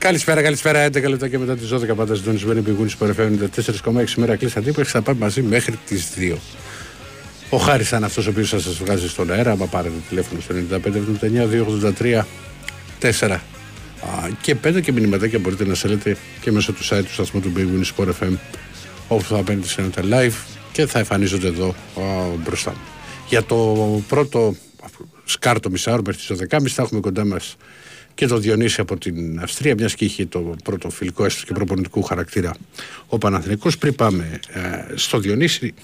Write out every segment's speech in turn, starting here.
Καλησπέρα, καλησπέρα. 11 λεπτά και μετά τις 12 πάντα συντονισμένοι πηγούν πορεφεύουν 4,6 μέρα κλείσαν τύπου. Θα πάμε μαζί μέχρι τις 2. Ο Χάρης ήταν αυτός ο οποίος θα σας βγάζει στον αέρα. Άμα πάρετε τηλέφωνο στο 9579 283 4 και 5 και μηνυματάκια μπορείτε να στέλνετε και μέσω του site του σταθμού του Big Win Sport FM όπου θα παίρνετε σε ένα live και θα εμφανίζονται εδώ α, μπροστά μου. Για το πρώτο σκάρτο μισάωρο μέχρι τις 12.30 θα έχουμε κοντά μας και το Διονύση από την Αυστρία, μιας και είχε το πρώτο φιλικό έστω και προπονητικού χαρακτήρα ο Παναθηναϊκός. Πριν πάμε ε, στο Διονύση,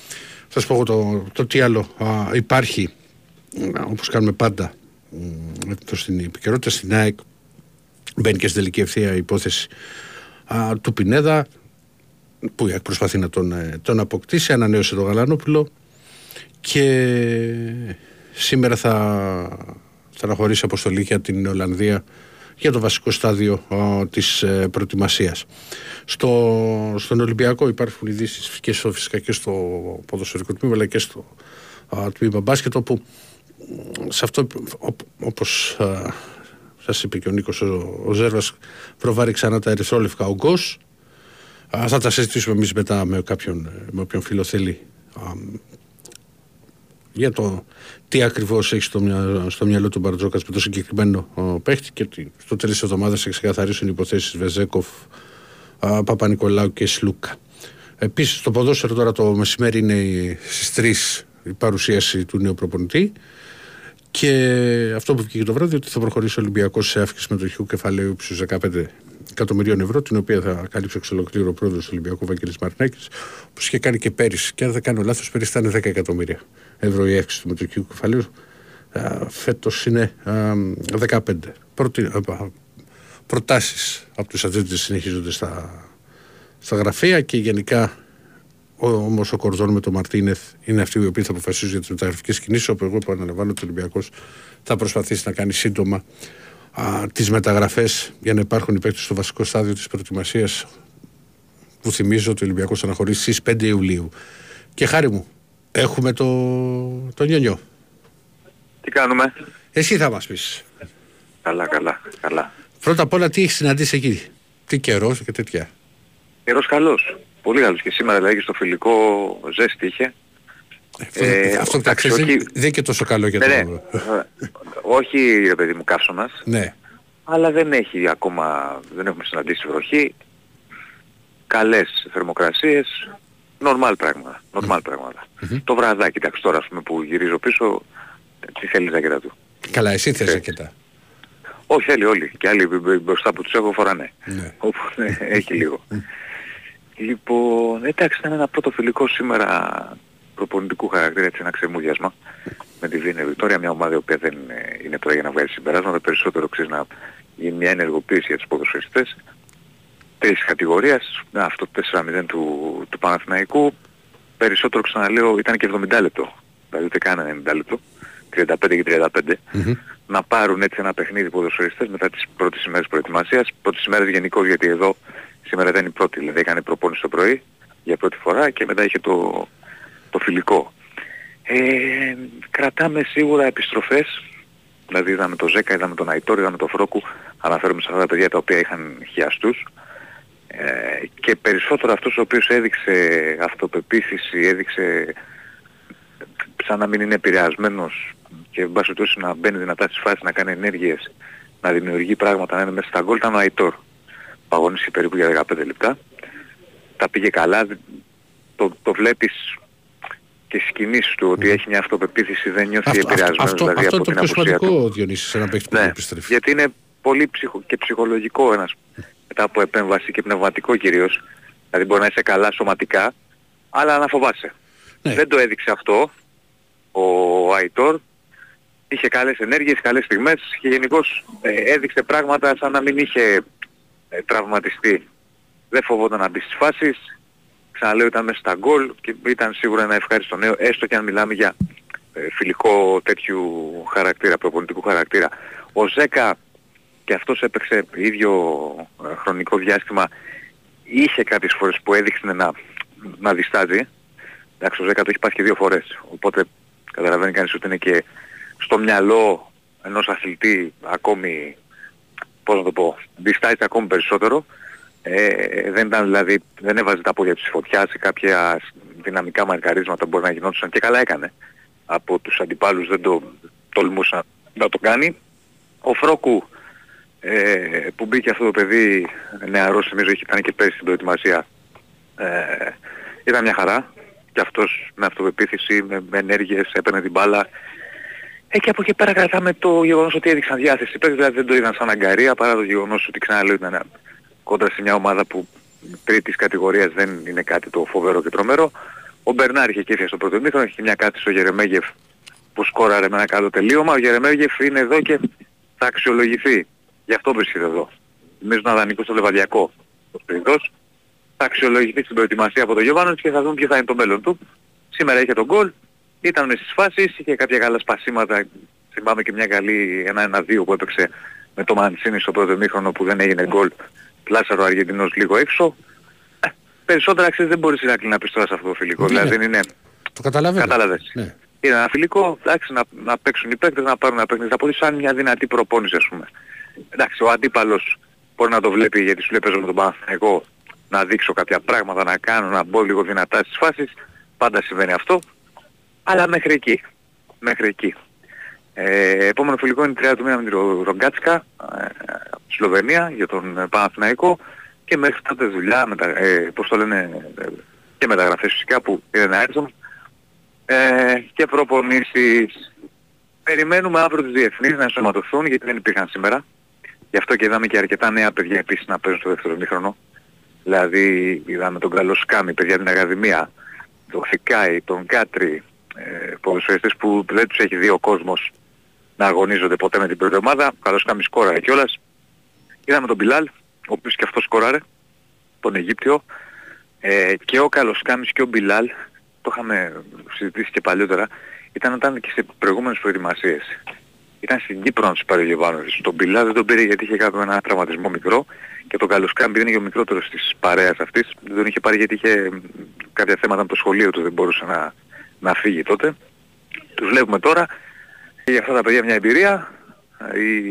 θα σα πω το, το τι άλλο α, υπάρχει, όπως κάνουμε πάντα ε, στην επικαιρότητα στην ΑΕΚ. Μπαίνει και στην τελική ευθεία η υπόθεση α, του Πινέδα που η ΑΕΚ προσπαθεί να τον, ε, τον αποκτήσει. Ανανέωσε το Γαλανόπουλο και σήμερα θα, θα αναχωρήσει αποστολή για την Ολλανδία για το βασικό στάδιο α, της ε, προετοιμασίας. Στο, στον Ολυμπιακό υπάρχουν ειδήσεις και στο, φυσικά και στο ποδοσφαιρικό τμήμα αλλά και στο α, τμήμα μπάσκετ όπου σε αυτό όπως α, σας είπε και ο Νίκος ο, ο Ζέρβας προβάρει ξανά τα ερυθρόλευκα ογκός θα τα συζητήσουμε εμείς μετά με κάποιον με όποιον φίλο θέλει για το τι ακριβώς έχει στο, μυαλό, στο μυαλό του Μπαρτζόκας με το συγκεκριμένο παίχτη και ότι στο τέλο τη εβδομάδα έχει ξεκαθαρίσουν οι υποθέσεις Βεζέκοφ, Παπα-Νικολάου και Σλούκα. Επίσης, το ποδόσφαιρο τώρα το μεσημέρι είναι στις 3 η παρουσίαση του νέου προπονητή. Και αυτό που βγήκε το βράδυ ότι θα προχωρήσει ο Ολυμπιακός σε αύξηση μετοχικού κεφαλαίου ύψους 15 εκατομμυρίων ευρώ, την οποία θα καλύψει εξ ολοκλήρου ο πρόεδρος του Ολυμπιακού Βαγγέλης Μαρινάκης, που είχε κάνει και πέρυσι. Και αν δεν κάνω λάθος, πέρυσι ήταν 10 εκατομμύρια ευρώ η αύξηση του μετοχικού κεφαλαίου. Φέτος είναι 15. Προτάσεις από τους ατζέντες συνεχίζονται στα, στα γραφεία και γενικά Όμως ο Κορδόν με τον Μαρτίνεθ είναι αυτοί οι οποίοι θα αποφασίσουν για τις μεταγραφικές κινήσεις. Όπου εγώ που αναλαμβάνω ότι ο Ολυμπιακός θα προσπαθήσει να κάνει σύντομα τις μεταγραφές για να υπάρχουν οι παίκτες στο βασικό στάδιο της προετοιμασίας που θυμίζω ότι ο Ολυμπιακός θα αναχωρήσει στις 5 Ιουλίου. Και χάρη μου, έχουμε το, το νιονιό. Τι κάνουμε; Εσύ θα μας πεις. Καλά, καλά, καλά. Πρώτα απ' όλα τι έχεις συναντήσει εκεί; Τι καιρός και τέτοια. Καιρός καλός. Πολύ καλός και σήμερα δηλαδή στο φιλικό ζέστη είχε. Ε, αυτό που ξέρεις δεν είναι και τόσο καλό για ναι, το... Ναι. Όχι ρε παιδί μου καύσωνας. Ναι. Αλλά δεν έχει ακόμα, δεν έχουμε συναντήσει βροχή. Καλές θερμοκρασίες. Νορμάλ πράγματα. Νορμάλ πράγματα. Mm-hmm. Το βραδάκι, εντάξει τώρα πούμε, που γυρίζω πίσω, τι θέλει ζακέτα του. Καλά, εσύ θες ζακέτα; Όχι, θέλει όλοι. Και άλλοι μπροστά που τους έχω φοράνε. Ναι. Οπότε έχει λίγο. Λοιπόν, εντάξει, ήταν ένα πρώτο φιλικό σήμερα προπονητικού χαρακτήρα, έτσι ένα ξεμούδιασμα με τη Βίνε Βικτόρια, μια ομάδα η οποία δεν είναι τώρα για να βγάλει συμπεράσματα, περισσότερο ξέρεις να γίνει μια ενεργοποίηση για τους ποδοσφαιριστές. Τρεις κατηγορίας, αυτό το 4-0 του, του Παναθηναϊκού, περισσότερο ξαναλέω ήταν και 70 λεπτό, δηλαδή ούτε καν 90 λεπτό, 35 και 35, mm-hmm. να πάρουν έτσι ένα παιχνίδι ποδοσφαιριστές μετά τις πρώτες ημέρες προετοιμασίας, πρώτες ημέρες γενικώς γιατί εδώ Σήμερα ήταν η πρώτη, δηλαδή έκανε προπόνηση το πρωί για πρώτη φορά και μετά είχε το, το φιλικό. Ε, κρατάμε σίγουρα επιστροφές, δηλαδή είδαμε το Ζέκα, είδαμε τον Αϊτόρ, είδαμε τον Φρόκου, αναφέρουμε σε αυτά τα παιδιά τα οποία είχαν χιαστούς. Ε, και περισσότερο αυτός ο οποίος έδειξε αυτοπεποίθηση, έδειξε σαν να μην είναι επηρεασμένος και εν πάση να μπαίνει δυνατά στις φάσεις, να κάνει ενέργειες, να δημιουργεί πράγματα, να είναι μέσα στα γκολ, ήταν ο Αϊτόρ αγωνίστηκε περίπου για 15 λεπτά. Τα πήγε καλά, το, το βλέπεις και στις κινήσεις του ότι έχει μια αυτοπεποίθηση, δεν νιώθει αυτό, επηρεασμένος αυτό, δηλαδή αυτό από το την απουσία του. Διονύσης, σε ένα παίχτη που ναι, επιστρέφει. γιατί είναι πολύ ψυχο, και ψυχολογικό ένας μετά από επέμβαση και πνευματικό κυρίως. Δηλαδή μπορεί να είσαι καλά σωματικά, αλλά να φοβάσαι. Ναι. Δεν το έδειξε αυτό ο Αϊτόρ. Είχε καλές ενέργειες, καλές στιγμές και γενικώς ε, έδειξε πράγματα σαν να μην είχε ε, τραυματιστεί. Δεν φοβόταν να μπει στις φάσεις. Ξαναλέω ήταν μέσα στα γκολ και ήταν σίγουρα ένα ευχάριστο νέο, έστω και αν μιλάμε για ε, φιλικό τέτοιου χαρακτήρα, προπονητικού χαρακτήρα. Ο Ζέκα και αυτός έπαιξε ίδιο ε, χρονικό διάστημα είχε κάποιες φορές που έδειξε να, να διστάζει. Εντάξει, ο Ζέκα το έχει πάθει και δύο φορές. Οπότε καταλαβαίνει κανείς ότι είναι και στο μυαλό ενός αθλητή ακόμη πώς να το πω, διστάζει ακόμη περισσότερο. Ε, δεν ήταν δηλαδή, δεν έβαζε τα πόδια της φωτιάς σε κάποια δυναμικά μαρκαρίσματα που μπορεί να γινόντουσαν και καλά έκανε. Από τους αντιπάλους δεν το τολμούσαν να το κάνει. Ο Φρόκου ε, που μπήκε αυτό το παιδί νεαρός, νομίζω ήταν και πέρσι στην προετοιμασία, ε, ήταν μια χαρά. Και αυτός με αυτοπεποίθηση, με, με ενέργειες, έπαιρνε την μπάλα. Ε, και από εκεί πέρα κρατάμε το γεγονός ότι έδειξαν διάθεση. Πέρα δηλαδή δεν το είδαν σαν αγκαρία παρά το γεγονός ότι ξαναλέω ήταν κόντρα σε μια ομάδα που τρίτης κατηγορίας δεν είναι κάτι το φοβερό και τρομερό. Ο Μπερνάρ είχε κέφια στο πρώτο μήχρονο, είχε μια κάτι στο Γερεμέγεφ που σκόραρε με ένα καλό τελείωμα. Ο Γερεμέγεφ είναι εδώ και θα αξιολογηθεί. Γι' αυτό βρίσκεται εδώ. Νομίζω να δανεικό στο Λεβαδιακό ο Σπριντός. Θα αξιολογηθεί στην προετοιμασία από τον Γιωβάνος και θα δούμε ποιο θα είναι το μέλλον του. Σήμερα είχε τον γκολ, ήταν στις φάσεις, είχε κάποια καλά σπασίματα. Θυμάμαι και μια καλή ένα-ένα-δύο που έπαιξε με το Μανσίνη στο πρώτο μήχρονο που δεν έγινε γκολ. Πλάσαρο ο Αργεντινός λίγο έξω. Ε, περισσότερα ξέρεις δεν μπορείς να πεις τώρα σε αυτό το φιλικό. Ναι, δηλαδή δεν είναι... Το καταλαβαίνω. Κατάλαβες. Ναι. Είναι ένα φιλικό, εντάξει, να, να παίξουν οι παίκτες, να πάρουν ένα παίκτες, να πω σαν μια δυνατή προπόνηση ας πούμε. Εντάξει, ο αντίπαλος μπορεί να το βλέπει γιατί σου λέει παίζω με τον Παναθηναϊκό να δείξω κάποια πράγματα, να κάνω, να μπω λίγο δυνατά στις φάσεις. Πάντα συμβαίνει αυτό. Αλλά μέχρι εκεί. Μέχρι εκεί. Ε, επόμενο φιλικό είναι 30 του μήνα με την Ρογκάτσκα ε, από τη Σλοβενία για τον Παναθηναϊκό και μέχρι τότε δουλειά, μετα, ε, πώς το λένε, ε, και μεταγραφές φυσικά που είναι να έρθουν ε, και προπονήσεις. Περιμένουμε αύριο τους διεθνείς να ενσωματωθούν γιατί δεν υπήρχαν σήμερα. Γι' αυτό και είδαμε και αρκετά νέα παιδιά επίσης να παίζουν στο δεύτερο μήχρονο. Δηλαδή είδαμε τον Καλοσκάμι, παιδιά την Ακαδημία, τον Θικάη, τον Κάτρι, ε, ποδοσφαιριστές που δεν τους έχει δει ο κόσμος να αγωνίζονται ποτέ με την πρώτη ομάδα. Ο Καλοσκάμι σκόραρε κιόλας. Είδαμε τον Μπιλάλ, ο οποίος και αυτός σκόραρε, τον Αιγύπτιο. Ε, και ο Καλοσκάμις και ο Μπιλάλ, το είχαμε συζητήσει και παλιότερα, ήταν όταν και σε προηγούμενες προετοιμασίες ήταν στην Κύπρο να τους πάρει ο Γεβάνοβιτς. Τον Πιλά δεν τον πήρε γιατί είχε κάνει ένα τραυματισμό μικρό και τον Καλοσκάμπη δεν είναι και ο μικρότερος της παρέας αυτής. Δεν τον είχε πάρει γιατί είχε κάποια θέματα με το σχολείο του, δεν μπορούσε να, να φύγει τότε. Τους βλέπουμε τώρα. Για αυτά τα παιδιά μια εμπειρία,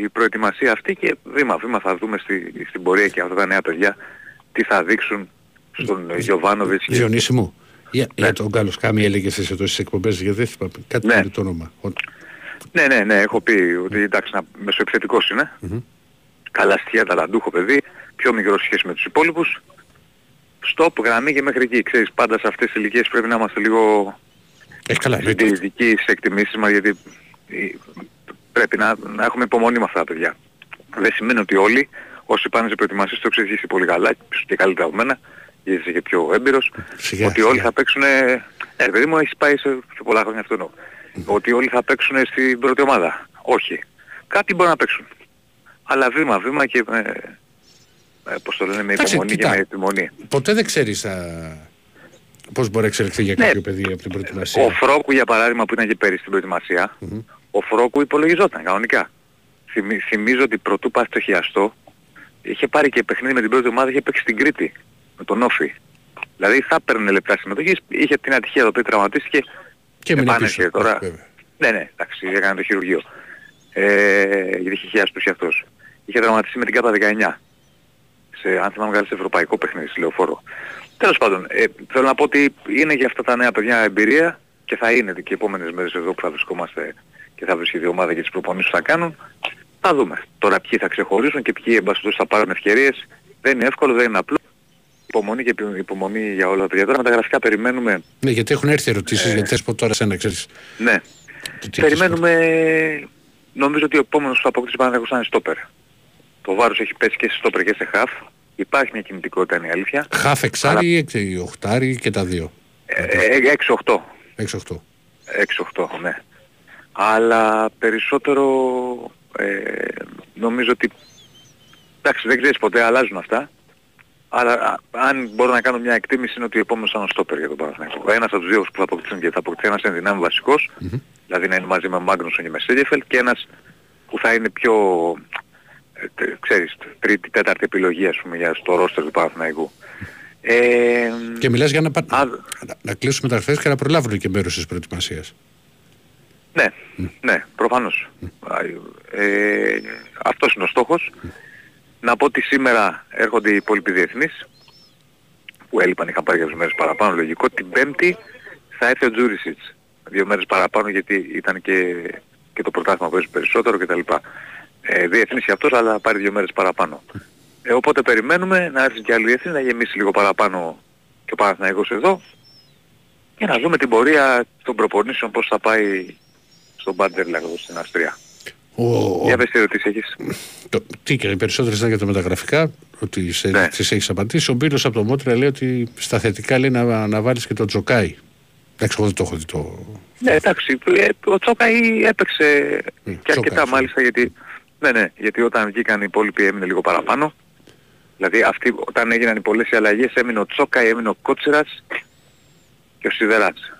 η προετοιμασία αυτή και βήμα-βήμα θα δούμε στη, στην πορεία και αυτά τα νέα παιδιά τι θα δείξουν στον Γιωβάνοβιτς. Διονύση μου, για, ναι. για τον Καλοσκάμι έλεγες εσύ εδώ στις εκπομπές γιατί δεν θυμάμαι κάτι ναι. το όνομα. Ναι, ναι, ναι, έχω πει ότι εντάξει, να, μεσοεπιθετικός είναι. Mm-hmm. Καλά στοιχεία, ταλαντούχο παιδί, πιο μικρό σχέση με τους υπόλοιπους. Στοπ, γραμμή και μέχρι εκεί. Ξέρεις, πάντα σε αυτές τις ηλικίες πρέπει να είμαστε λίγο Έχει καλά, συντηρητικοί στις εκτιμήσεις μας, γιατί πρέπει να, να έχουμε υπομονή με αυτά τα παιδιά. Δεν σημαίνει ότι όλοι, όσοι πάνε σε προετοιμασίες, το εξηγήσει πολύ καλά, και καλύτερα από μένα, γιατί είσαι και πιο έμπειρος, σιγά, ότι σιγά. όλοι θα παίξουν... Ε, παιδί μου, έχεις πάει σε πιο πολλά χρόνια αυτό εννοώ ότι όλοι θα παίξουν στην πρώτη ομάδα. Όχι. Κάτι μπορεί να παίξουν. Αλλά βήμα-βήμα και με, ε, πώς το λένε, με υπομονή και με επιμονή. Ποτέ δεν ξέρεις α, πώς μπορεί να εξελιχθεί για ναι. κάποιο παιδί από την προετοιμασία. Ο Φρόκου για παράδειγμα που ήταν και πέρυσι στην προετοιμασία, mm-hmm. ο Φρόκου υπολογιζόταν κανονικά. Θυμ, θυμίζω ότι πρωτού πας στο χιαστό, είχε πάρει και παιχνίδι με την πρώτη ομάδα, είχε παίξει στην Κρήτη, με τον Όφη. Δηλαδή θα έπαιρνε λεπτά συμμετοχής, είχε την ατυχία εδώ πέρα τραυματίστηκε και επάνεσαι τώρα. Ναι, ναι, εντάξει, έκανε το χειρουργείο. Ε, γιατί είχε χιάσει αυτός. Είχε δραματιστεί με την ΚΑΠΑ 19. Σε, αν θυμάμαι καλά, σε ευρωπαϊκό παιχνίδι, σε λεωφόρο. Τέλος πάντων, ε, θέλω να πω ότι είναι για αυτά τα νέα παιδιά εμπειρία και θα είναι και οι επόμενες μέρες εδώ που θα βρισκόμαστε και θα βρίσκεται η ομάδα και τις προπονήσεις που θα κάνουν. Θα δούμε. Τώρα ποιοι θα ξεχωρίσουν και ποιοι εμπαστούς θα πάρουν ευκαιρίες. Δεν είναι εύκολο, δεν είναι απλό υπομονή και υπομονή για όλα τα παιδιά. Τώρα με τα γραφικά περιμένουμε... Ναι, γιατί έχουν έρθει ερωτήσεις, ε... γιατί θες πω τώρα σένα, ξέρεις. Ναι. Περιμένουμε... Νομίζω ότι ο επόμενος που θα αποκτήσει πάνω θα είναι στόπερ. Το βάρος έχει πέσει και σε στόπερ και σε χαφ. Υπάρχει μια κινητικότητα είναι η αλήθεια. Χαφ εξάρι ή οχτάρι και τα δύο. 6-8. 6-8. 6-8, ναι. Αλλά περισσότερο ε, νομίζω ότι εντάξει δεν ξέρεις ποτέ αλλάζουν αυτά αλλά αν μπορώ να κάνω μια εκτίμηση είναι ότι ο επόμενος είναι ο στόπερ για τον Παναθηναϊκό. Ένας από τους δύο που θα αποκτήσουν και θα αποκτήσει ένας ενδυνάμει βασικός, mm-hmm. δηλαδή να είναι μαζί με Μάγνουσον και με Σέντιεφελ και ένας που θα είναι πιο, ε, ξέρεις, τρίτη, τέταρτη επιλογή ας πούμε για στο ρόστερ του Παναθηναϊκού. Ε, και μιλάς για να, α, να, να κλείσουμε τα και να προλάβουν και μέρος της προετοιμασίας. Ναι, mm. ναι, προφανώς. Mm. Ε, αυτός είναι ο στόχος. Να πω ότι σήμερα έρχονται οι υπόλοιποι διεθνείς που έλειπαν, είχαν πάρει κάποιες μέρες παραπάνω λογικό. Την Πέμπτη θα έρθει ο Τζούρισιτς. Δύο μέρες παραπάνω γιατί ήταν και, και το πρωτάθλημα που περισσότερο κτλ. Ε, διεθνής και αυτός αλλά πάρει δύο μέρες παραπάνω. Ε, οπότε περιμένουμε να έρθει και άλλη διεθνής να γεμίσει λίγο παραπάνω και ο Παναθηναϊκός εδώ και να δούμε την πορεία των προπονήσεων πώς θα πάει στον Μπάντερλα εδώ στην Αυστρία. Ο, Για πες τι ερωτήσεις έχεις. Το, τι και οι περισσότερες ήταν για τα μεταγραφικά, ότι σε, ναι. τις έχεις απαντήσει. Ο Μπίλος από το Μότρια λέει ότι στα θετικά λέει να, να βάλεις και το Τζοκάι. Εντάξει, εγώ δεν το έχω δει το... Ναι, εντάξει, ε, ο Τζοκάι έπαιξε mm, και αρκετά μάλιστα γιατί, ναι, ναι, γιατί όταν βγήκαν οι υπόλοιποι έμεινε λίγο παραπάνω. Δηλαδή αυτοί, όταν έγιναν οι πολλές αλλαγές έμεινε ο Τσόκαι, έμεινε ο Κότσερας και ο Σιδεράς.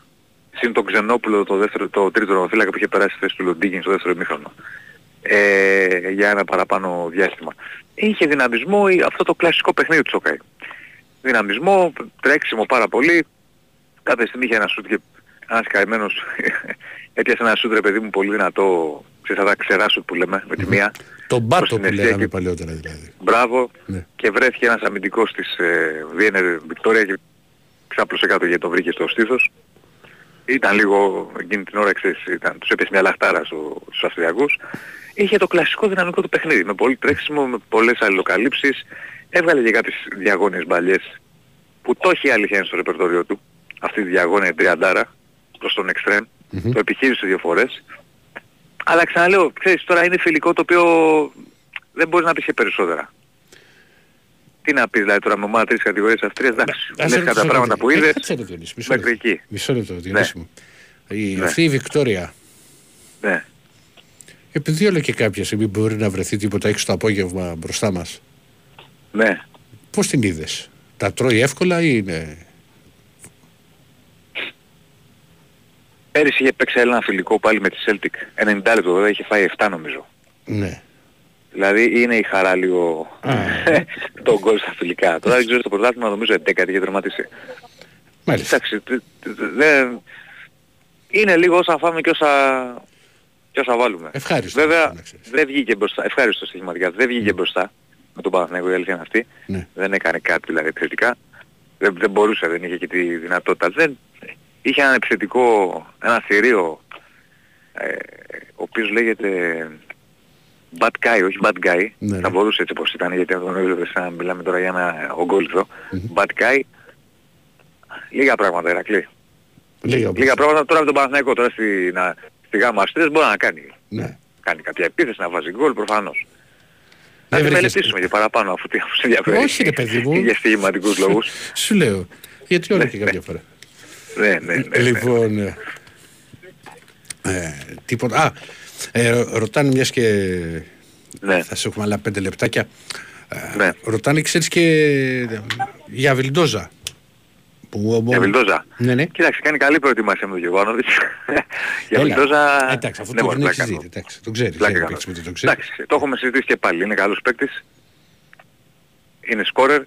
Συν τον Ξενόπουλο το, δεύτερο, το τρίτο φύλακα που είχε περάσει στη θέση του Λοντίγκιν στο δεύτερο ημίχρονο. Ε, για ένα παραπάνω διάστημα. Είχε δυναμισμό αυτό το κλασικό παιχνίδι του Τσόκαη. Δυναμισμό, τρέξιμο πάρα πολύ. Κάθε στιγμή είχε ένα σούτ και ένας καημένος έπιασε ένα σούτ ρε παιδί μου πολύ δυνατό ξέρεις θα τα ξεράσω που λέμε με τη μία. Το μπάτο που λέγαμε και... παλιότερα δηλαδή. Μπράβο ναι. και βρέθηκε ένας αμυντικός της ε, Βιένερ Βικτόρια και ξάπλωσε κάτω γιατί το βρήκε στο στήθος. Ήταν λίγο εκείνη την ώρα ξέρεις, ήταν, τους έπιασε μια λαχτάρα στο, στους Αυστριακούς. Είχε το κλασικό δυναμικό του παιχνίδι με πολύ τρέξιμο, με πολλές αλληλοκαλύψεις. Έβγαλε και κάποιες διαγώνιες μπαλιές που το έχει αλήθεια στο ρεπερτόριο του. Αυτή τη διαγώνια τριαντάρα προς τον εξτρέμ. Mm-hmm. Το επιχείρησε δύο φορές. Αλλά ξαναλέω, ξέρεις, τώρα είναι φιλικό το οποίο δεν μπορείς να πεις και περισσότερα. Τι να πεις δηλαδή τώρα με ομάδα τρεις κατηγορίες αυτές, εντάξει, λες κατά πράγματα που είδες, μέχρι εκεί. Μισό λεπτό, Διονύση μου. Η, ναι. Αυτή η Βικτόρια, ναι. Επειδή όλο και κάποια στιγμή μπορεί να βρεθεί τίποτα έξω το απόγευμα μπροστά μας, ναι. πώς την είδες, τα τρώει εύκολα ή είναι Πέρυσι είχε παίξει ένα φιλικό πάλι με τη Celtic. 90 λεπτό βέβαια είχε φάει 7 νομίζω. Ναι. Δηλαδή είναι η χαρά λίγο το γκολ στα φιλικά. Τώρα δεν ξέρω το πρωτάθλημα νομίζω 11 είχε τερματίσει. Μάλιστα. Εντάξει, δεν... Είναι λίγο όσα φάμε και όσα, και όσα βάλουμε. Ευχάριστο. Βέβαια δεν βγήκε μπροστά. Ευχάριστο στοιχηματικά. Δεν βγήκε mm. μπροστά με τον Παναθηναϊκό η αλήθεια είναι αυτή. Ναι. Δεν έκανε κάτι δηλαδή επιθετικά. Δεν, δεν μπορούσε, δεν είχε και τη δυνατότητα. Δεν, είχε ένα επιθετικό, ένα θηρίο, ε, ο οποίος λέγεται Bad Guy, όχι Bad Guy, ναι, θα ναι. μπορούσε έτσι όπως ήταν, γιατί τον έβλεπε σαν να μιλάμε τώρα για ένα ογκόλυθο. Mm-hmm. Bad Guy, λίγα πράγματα Ερακλή. Λίγα, λίγα πράγματα τώρα με τον Παναθηναϊκό, τώρα στη, να, στη γάμα αστρές μπορεί να κάνει. Ναι. Κάνει κάποια επίθεση, να βάζει γκολ προφανώς. Να τη μελετήσουμε και παραπάνω αφού τι σε ενδιαφέρει. Όχι ρε παιδί μου. Για στοιχηματικούς λόγους. Σου λέω. Γιατί όλα και κάποια φορά. Ναι, ναι, ναι, Λοιπόν, ε, ε, τίποτα. Α, ε, ρωτάνε μιας και ναι. θα σε έχουμε άλλα πέντε λεπτάκια. Ε, ναι. Ρωτάνε, ξέρεις και για Βιλντόζα. Που, για Βιλντόζα. Ναι, ναι. Κοίταξε, κάνει καλή προετοιμασία με τον Γεγόνοβιτς. για Βιλντόζα... Εντάξει, αφού ναι, το έχει συζητήσει. Εντάξει, το ξέρει. Το, ξέρει. Εντάξει, το έχουμε συζητήσει και πάλι. Είναι καλός παίκτης. Είναι σκόρερ.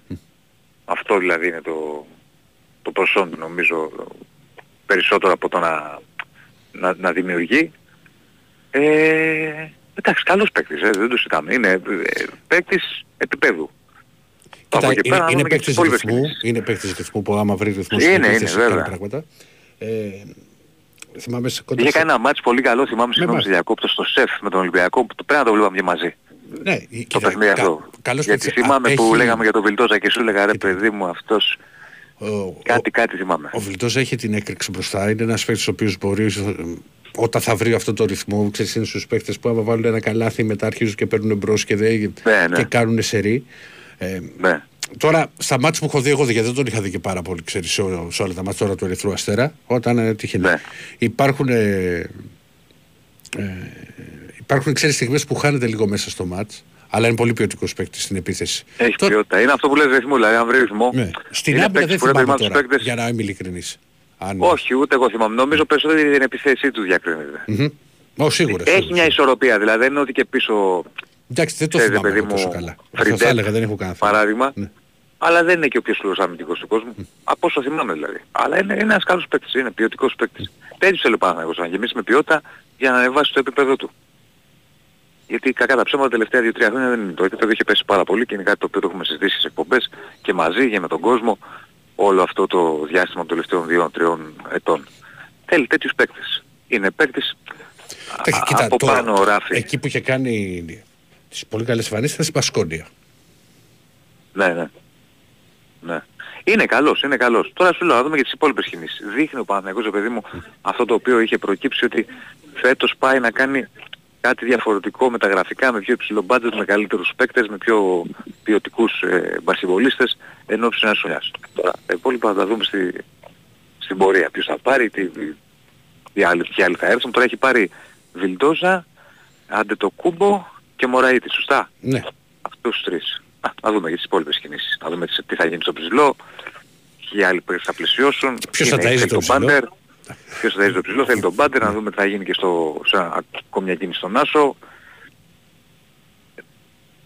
Αυτό δηλαδή είναι το, το προσόν νομίζω περισσότερο από το να, να, να δημιουργεί. Ε, εντάξει, καλός παίκτης, ε, δεν το συζητάμε. Είναι ε, παίκτης επίπεδου. Κοίτα, είναι, πέρα, είναι, παίκτης ρυθμού, είναι παίκτης ρυθμού που άμα βρει ρυθμό είναι, είναι, βέβαια. πράγματα. Ε, θυμάμαι σε κοντά Είχε κάνει ένα μάτς πολύ καλό, θυμάμαι συγγνώμη σε διακόπτω στο ΣΕΦ με τον Ολυμπιακό, που πρέπει να το βλέπαμε και μαζί. Ναι, το παιχνίδι αυτό. Γιατί θυμάμαι που λέγαμε για τον Βιλτόζα και σου έλεγα ρε παιδί μου αυτός κάτι, κάτι θυμάμαι. Ο Βιλτός έχει την έκρηξη μπροστά. Είναι ένας παίκτης ο οποίος μπορεί όταν θα βρει αυτό το ρυθμό, ξέρεις είναι στους παίκτες που άμα βάλουν ένα καλάθι μετά αρχίζουν και παίρνουν μπρος και, ναι, ναι. και κάνουν σερί. Ε, ναι. Τώρα, στα μάτια που έχω δει, εγώ γιατί δεν τον είχα δει και πάρα πολύ, ξέρεις, σε, σε όλα τα μάτια τώρα του Ερυθρού Αστέρα, όταν ε, τυχαίνει. Ναι. Υπάρχουν, ε, ε, υπάρχουν ξέρεις, στιγμές που χάνεται λίγο μέσα στο μάτς αλλά είναι πολύ ποιοτικός παίκτης στην επίθεση. Έχει Τώρα... ποιότητα. Είναι αυτό που λες ρυθμό, δηλαδή αν βρεις ρυθμό. Ναι. Στην άμυνα δεν θυμάμαι τώρα, παίκτες... για να είμαι ειλικρινής. Αν... Όχι, ούτε εγώ θυμάμαι. Νομίζω περισσότερο την επιθέσή του διακρίνεται. Mm-hmm. Oh, σίγουρα. Έχει σίγουρα. μια ισορροπία, δηλαδή δεν είναι ότι και πίσω... Εντάξει, δεν το θυμάμαι παιδί μου, τόσο καλά. θα έλεγα, δεν έχω κάνει Παράδειγμα. Ναι. Αλλά δεν είναι και ο πιο σκληρός αμυντικός του κόσμου. Mm. Από όσο θυμάμαι δηλαδή. Αλλά είναι, είναι ένας καλός παίκτης, είναι ποιοτικός παίκτης. Mm. Τέτοιος θέλω πάνω εγώ να γεμίσει με ποιότητα για να ανεβάσει το επίπεδο του. Γιατί κακά τα ψέματα τα τελευταία 2-3 χρόνια δεν είναι. Το επίπεδο είχε πέσει πάρα πολύ και είναι κάτι το οποίο το έχουμε συζητήσει στις εκπομπές και μαζί και με τον κόσμο όλο αυτό το διάστημα των τελευταίων 2-3 ετών. Θέλει τέτοιους παίκτες. Είναι παίκτης από το, πάνω ράφι. Εκεί που είχε κάνει τις πολύ καλές εμφανίσεις ήταν στην Πασκόνια. Ναι, ναι. Ναι. Είναι καλός, είναι καλός. Τώρα σου λέω να δούμε και τις υπόλοιπες κινήσεις. Δείχνει ο Παναγιώτης, παιδί μου, αυτό το οποίο είχε προκύψει ότι φέτος πάει να κάνει κάτι διαφορετικό με τα γραφικά, με πιο υψηλό μπάτζετ, με καλύτερους παίκτες, με πιο ποιοτικούς ε, μπασιβολίστες, ενώ ψηνάς χρονιάς. Τώρα, τα υπόλοιπα θα τα δούμε στη, στην πορεία. Ποιος θα πάρει, τι, τι άλλοι, τι άλλοι θα έρθουν. Τώρα έχει πάρει Βιλντόζα, Άντε το Κούμπο και Μωραήτης, σωστά; Ναι. Αυτούς τους τρεις. Α, να δούμε και τις υπόλοιπες κινήσεις. Να δούμε τι θα γίνει στο ψηλό. Και οι άλλοι που θα πλαισιώσουν. Ποιος θα ταΐζει το ψηλό. Ποιος θα ταΐζει το ψηλό. Θέλει τον Μπάντερ. Να δούμε τι θα γίνει και στο, σε ακόμη μια κίνηση στον Άσο.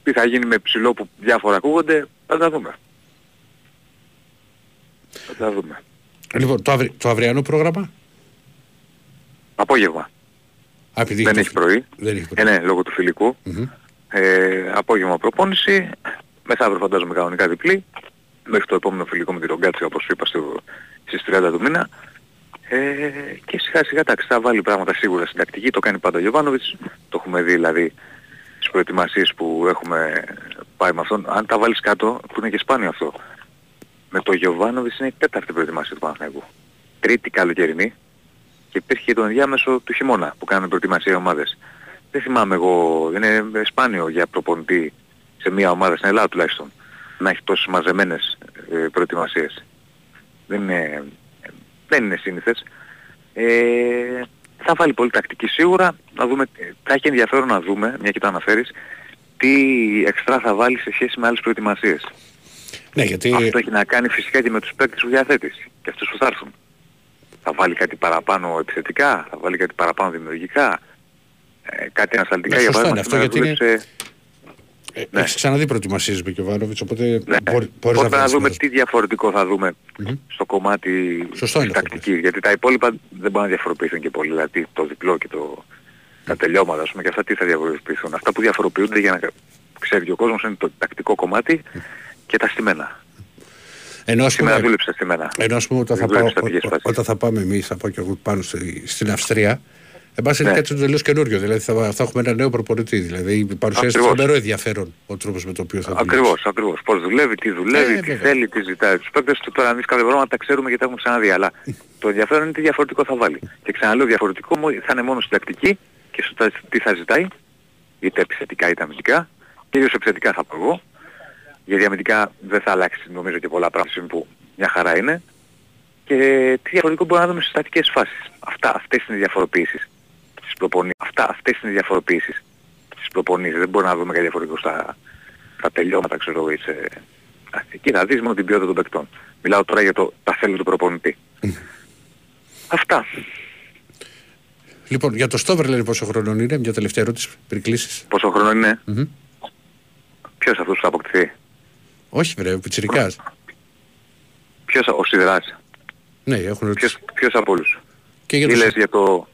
Τι θα γίνει με ψηλό που διάφορα ακούγονται. Θα τα δούμε. Θα τα δούμε. Λοιπόν, το, αυρι... το αυριανό πρόγραμμα; Απόγευμα. Α, δεν, έχει πρωί. δεν έχει πρωί. Ε, ναι, λόγω του φιλικού. Mm-hmm. Ε, απόγευμα προπόνηση. Μεθαύριο φαντάζομαι κανονικά διπλή. Μέχρι το επόμενο φιλικό με τη Ρογκάτσια όπως είπα στο, στις 30 του μήνα. Ε, και σιγά σιγά τα θα βάλει πράγματα σίγουρα στην τακτική. Το κάνει πάντα ο Γιωβάνοβιτς. Το έχουμε δει δηλαδή στις προετοιμασίες που έχουμε πάει με αυτόν. Αν τα βάλεις κάτω, που είναι και σπάνιο αυτό. Με το Γιωβάνοβιτς είναι η τέταρτη προετοιμασία του Παναθηναϊκού. Τρίτη καλοκαιρινή και υπήρχε και το ενδιάμεσο του χειμώνα που κάνανε προετοιμασία οι ομάδες. Δεν θυμάμαι εγώ, είναι σπάνιο για προπονητή σε μια ομάδα στην Ελλάδα τουλάχιστον να έχει τόσες μαζεμένες ε, προετοιμασίες. Δεν είναι, δεν είναι σύνηθες. Ε, θα βάλει πολύ τακτική σίγουρα. Να δούμε, θα έχει ενδιαφέρον να δούμε, μια και το αναφέρεις, τι εξτρά θα βάλει σε σχέση με άλλες προετοιμασίες. Ναι, γιατί... Αυτό έχει να κάνει φυσικά και με τους παίκτες που διαθέτεις και αυτούς που θα έρθουν. Θα βάλει κάτι παραπάνω επιθετικά, θα βάλει κάτι παραπάνω δημιουργικά, ε, κάτι ανασταλτικά ναι, για παράδειγμα. Αυτό γιατί είναι... Ε, ναι. Έχεις ξαναδεί προετοιμασίες με Κιωβάνοβιτς, οπότε ναι. μπορεί, μπορείς να, να δούμε τι διαφορετικό θα δούμε mm-hmm. στο κομμάτι της τακτικής. Γιατί τα υπόλοιπα δεν μπορούν να διαφοροποιηθούν και πολύ. Δηλαδή το διπλό και το, τα τελειώματα, ας πούμε, και αυτά τι θα διαφοροποιηθούν. Αυτά που διαφοροποιούνται για να ξέρει ο κόσμος είναι το τακτικό κομμάτι και τα στημένα. Ενώ ας πούμε, δούλεψε στημένα. Ενώ ας πούμε όταν θα, πάω, όταν θα πάμε εμείς, θα πάω και εγώ πάνω στην Αυστρία, Εν πάση είναι ναι. κάτι τελείως καινούριο. Δηλαδή θα, θα έχουμε ένα νέο προπονητή. Δηλαδή παρουσιάζει τρομερό ενδιαφέρον ο τρόπος με τον οποίο θα δουλεύει. Ακριβώς, ακριβώς. Πώς δουλεύει, τι δουλεύει, ε, τι θέλει, τι ζητάει. Τους παίκτε του τώρα εμείς κάποια πράγματα τα ξέρουμε γιατί τα έχουμε ξαναδεί. Αλλά το ενδιαφέρον είναι τι διαφορετικό θα βάλει. Και ξαναλέω διαφορετικό θα είναι μόνο στην τακτική και στο τι θα ζητάει. Είτε επιθετικά είτε αμυντικά. Κυρίως επιθετικά θα πω εγώ. Γιατί αμυντικά δεν θα αλλάξει νομίζω και πολλά πράγματα που μια χαρά είναι. Και τι διαφορετικό μπορούμε να δούμε στις στατικές φάσεις. Αυτά, αυτές είναι οι διαφοροποιήσεις στις προπονήσεις. Αυτά, αυτές είναι οι διαφοροποιήσεις στις προπονήσεις. Δεν μπορούμε να δούμε κάτι διαφορετικό στα, στα τελειώματα, ξέρω εγώ, σε... Εκεί θα δεις μόνο την ποιότητα των παικτών. Μιλάω τώρα για το τα θέλει του προπονητή. Αυτά. Λοιπόν, για το Στόβερ λένε πόσο χρόνο είναι, μια τελευταία ερώτηση πριν κλείσεις. Πόσο χρόνο είναι; Mm-hmm. Ποιος αυτός που θα αποκτηθεί; Όχι βρε, ο Πιτσιρικάς. Ποιος, ο Σιδράς. Ναι, έχουν ρωτήσει. Ποιος, ποιος από όλους. Και για το... λες για το...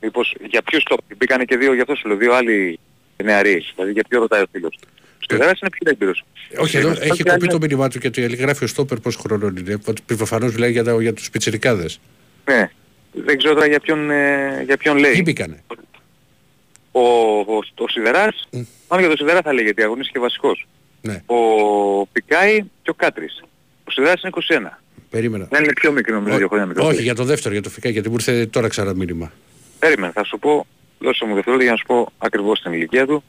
Μήπως για ποιους το μπήκανε και δύο, για αυτό σου λέω, δύο άλλοι νεαροί. Δηλαδή για ποιο ρωτάει ο φίλος. Στο είναι πιο έμπειρος. Όχι, εδώ έχει κοπεί το μήνυμά του και το γράφει ο Στόπερ πόσο χρόνο είναι. Προφανώς μιλάει για, για τους πιτσιρικάδες. Ναι. Δεν ξέρω τώρα για ποιον, ε, για ποιον λέει. Τι μπήκανε. Ο, ο, ο Σιδεράς, mm. Πάνω για τον Σιδερά θα λέει γιατί αγωνίστηκε βασικός. Ναι. Ο Πικάη και ο Κάτρης. Ο Σιδεράς είναι 21. Περίμενα. Δεν είναι πιο μικρό νομίζω, δύο χρόνια μικρό. Όχι, για το δεύτερο, για το Φικάη, γιατί μου ήρθε τώρα ξανά μήνυμα. Περίμενα, θα σου πω, δώσε μου δευτερόλεπτα για να σου πω ακριβώς την ηλικία του,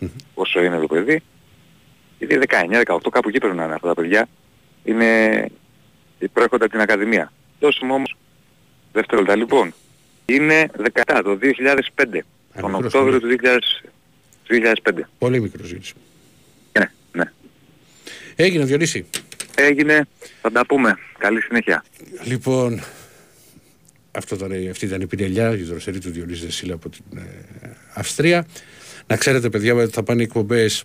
mm-hmm. όσο είναι το παιδί. Γιατί 19-18 κάπου εκεί πρέπει να είναι αυτά τα παιδιά. Είναι, προέρχονται από την Ακαδημία. Δώσε μου όμως δευτερόλεπτα. Λοιπόν, είναι 17 το 2005. τον Οκτώβριο του 2005. Πολύ μικρός ζήτης. Ναι, ναι. Έγινε Διονύση. Έγινε, θα τα πούμε. Καλή συνέχεια. Λοιπόν, αυτό ήταν, αυτή ήταν η πινελιά, η δροσερή του Διονύση Δεσίλα από την ε, Αυστρία. Να ξέρετε, παιδιά, ότι θα πάνε οι εκπομπές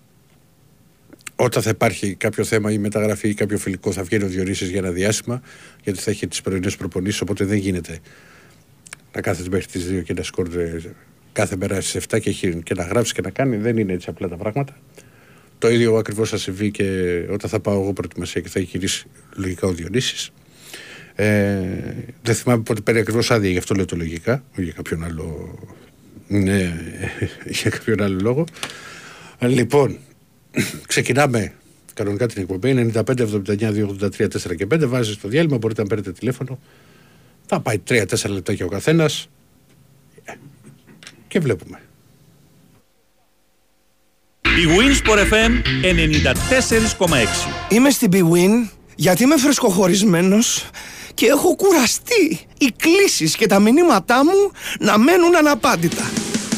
όταν θα υπάρχει κάποιο θέμα ή μεταγραφή ή κάποιο φιλικό, θα βγαίνει ο Διονύσης για ένα διάστημα, γιατί θα έχει τις πρωινές προπονήσεις. Οπότε δεν γίνεται να κάθεται μέχρι τις 2 και να σκόρτε κάθε μέρα στις 7 και, και να γράψει και να κάνει. Δεν είναι έτσι απλά τα πράγματα. Το ίδιο ακριβώς θα συμβεί και όταν θα πάω εγώ προετοιμασία και θα έχει γυρίσει λογικά ο Διονύσης. Ε, δεν θυμάμαι πότε παίρνει ακριβώς άδεια, γι' αυτό λέω το λογικά, για κάποιον άλλο, ναι, για κάποιον άλλο λόγο. Λοιπόν, ξεκινάμε κανονικά την εκπομπή. 95, 79, 283, 4 και 5. Βάζεις το διάλειμμα, μπορείτε να παίρνετε τηλέφωνο. Θα πάει 3-4 λεπτάκια ο καθένας. Και βλέπουμε. Η Winsport FM 94,6 Είμαι στην BWIN γιατί είμαι φρεσκοχωρισμένος και έχω κουραστεί οι κλήσεις και τα μηνύματά μου να μένουν αναπάντητα.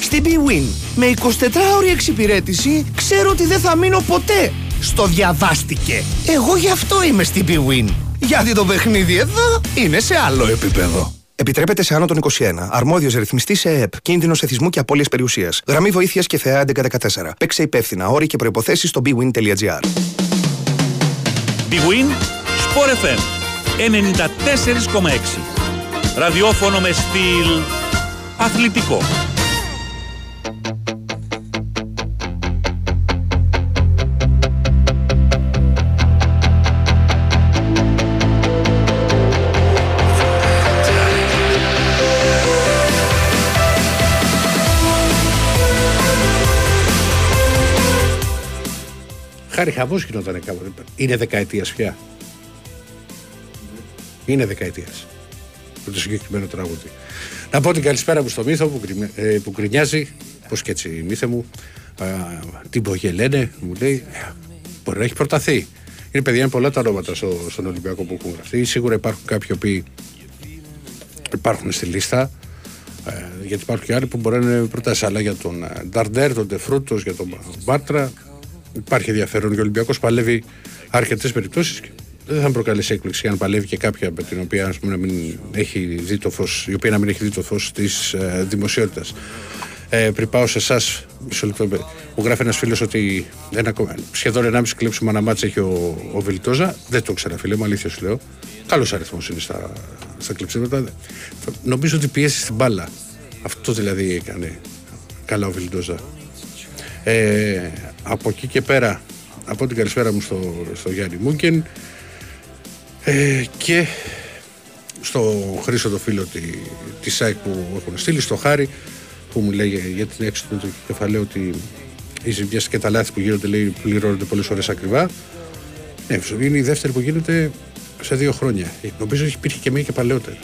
Στην BWIN με 24ωρη εξυπηρέτηση ξέρω ότι δεν θα μείνω ποτέ στο διαβάστηκε. Εγώ γι' αυτό είμαι στην BWIN. Γιατί το παιχνίδι εδώ είναι σε άλλο επίπεδο. Επιτρέπεται σε άνω των 21. Αρμόδιος ρυθμιστής σε ΕΕΠ. Κίνδυνος εθισμού και απώλειας περιουσίας. Γραμμή βοήθειας και θεά 1114. Παίξε υπεύθυνα. Όροι και προποθέσει στο bwin.gr. BWIN Sport FM 94,6 Ραδιόφωνο με στυλ αθλητικό. Χάρη χαμό γινόταν κάποτε. Είναι δεκαετίας πια. Είναι δεκαετίας. Με το συγκεκριμένο τραγούδι. Να πω την καλησπέρα μου στο μύθο που, ε, που γκρινιάζει. Πώς και έτσι η μύθε μου. Α, την Πογελένε μου λέει. Μπορεί να έχει προταθεί. Είναι παιδιά, είναι πολλά τα ονόματα στο, στον Ολυμπιακό που έχουν γραφτεί. Σίγουρα υπάρχουν κάποιοι που υπάρχουν στη λίστα. Ε, γιατί υπάρχουν και άλλοι που μπορεί να είναι προτάσει. Αλλά για τον ε, Νταρντέρ, τον Τεφρούτο, για τον Μπάρτρα, υπάρχει ενδιαφέρον και ο Ολυμπιακός παλεύει αρκετές περιπτώσεις. Δεν θα προκαλέσει έκπληξη αν παλεύει και κάποια με την οποία ας πούμε, να μην έχει δει το φως, η οποία να μην έχει δει το φως της ε, δημοσιότητας. Ε, πριν πάω σε εσάς, μισό λεπτό, μου γράφει ένας φίλος ότι ένα, σχεδόν 1,5 κλέψιμο αναμάτσα έχει ο, ο Βιλτόζα. Δεν το ξέρα, φίλε μου, αλήθεια σου λέω. Καλός αριθμός είναι στα, στα κλεψίματα. Νομίζω ότι πιέσει στην μπάλα. Αυτό δηλαδή έκανε καλά ο Βιλτόζα. Ε, από εκεί και πέρα, από την καλησπέρα μου στο, στο Γιάννη Μούγκεν ε, και στο Χρήσο το φίλο τη, της ΣΑΙΚ που έχουν στείλει, στο Χάρη που μου λέει για την έξοδο του κεφαλαίου ότι οι ζημιές και τα λάθη που γίνονται λέει πληρώνονται πολλές ώρες ακριβά. Ναι, είναι η δεύτερη που γίνεται σε δύο χρόνια. Νομίζω ότι υπήρχε και μία και παλαιότερα.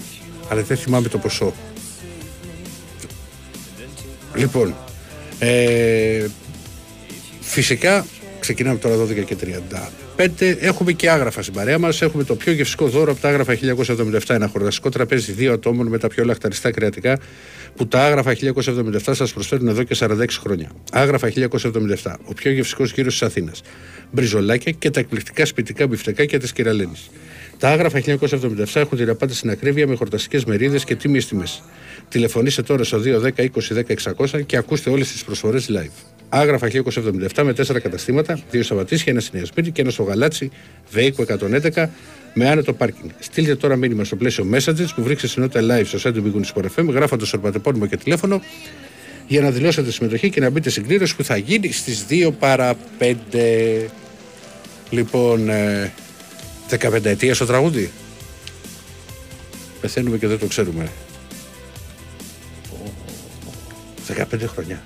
Αλλά δεν θυμάμαι το ποσό. Λοιπόν, ε, Φυσικά ξεκινάμε τώρα 12 και 35. Έχουμε και άγραφα στην παρέα μας. Έχουμε το πιο γευστικό δώρο από τα άγραφα 1977. Ένα χορταστικό τραπέζι δύο ατόμων με τα πιο λαχταριστά κρεατικά που τα άγραφα 1977 σας προσφέρουν εδώ και 46 χρόνια. Άγραφα 1977. Ο πιο γευστικός γύρος της Αθήνας. Μπριζολάκια και τα εκπληκτικά σπιτικά μπιφτεκάκια της Κυραλένη. Τα άγραφα 1977 έχουν την απάντηση στην ακρίβεια με χορταστικές μερίδες και τίμιες τιμές. Τηλεφωνήστε τώρα στο 210 20 10 600 και ακούστε όλες τις προσφορές live. Άγραφα 1977 με τέσσερα καταστήματα, δύο Σαββατίσια, ένα στη Νέα και ένα στο Γαλάτσι, Βέικο 111 με άνετο πάρκινγκ. Στείλτε τώρα μήνυμα στο πλαίσιο Messages που βρίσκεται συνότητα live στο site του Big Sport FM, γράφοντας ονοματεπώνυμο και τηλέφωνο για να δηλώσετε συμμετοχή και να μπείτε στην κλήρωση που θα γίνει στις 2 παρα 5. Λοιπόν, ε, 15 ετία στο τραγούδι. Πεθαίνουμε και δεν το ξέρουμε. 15 χρόνια.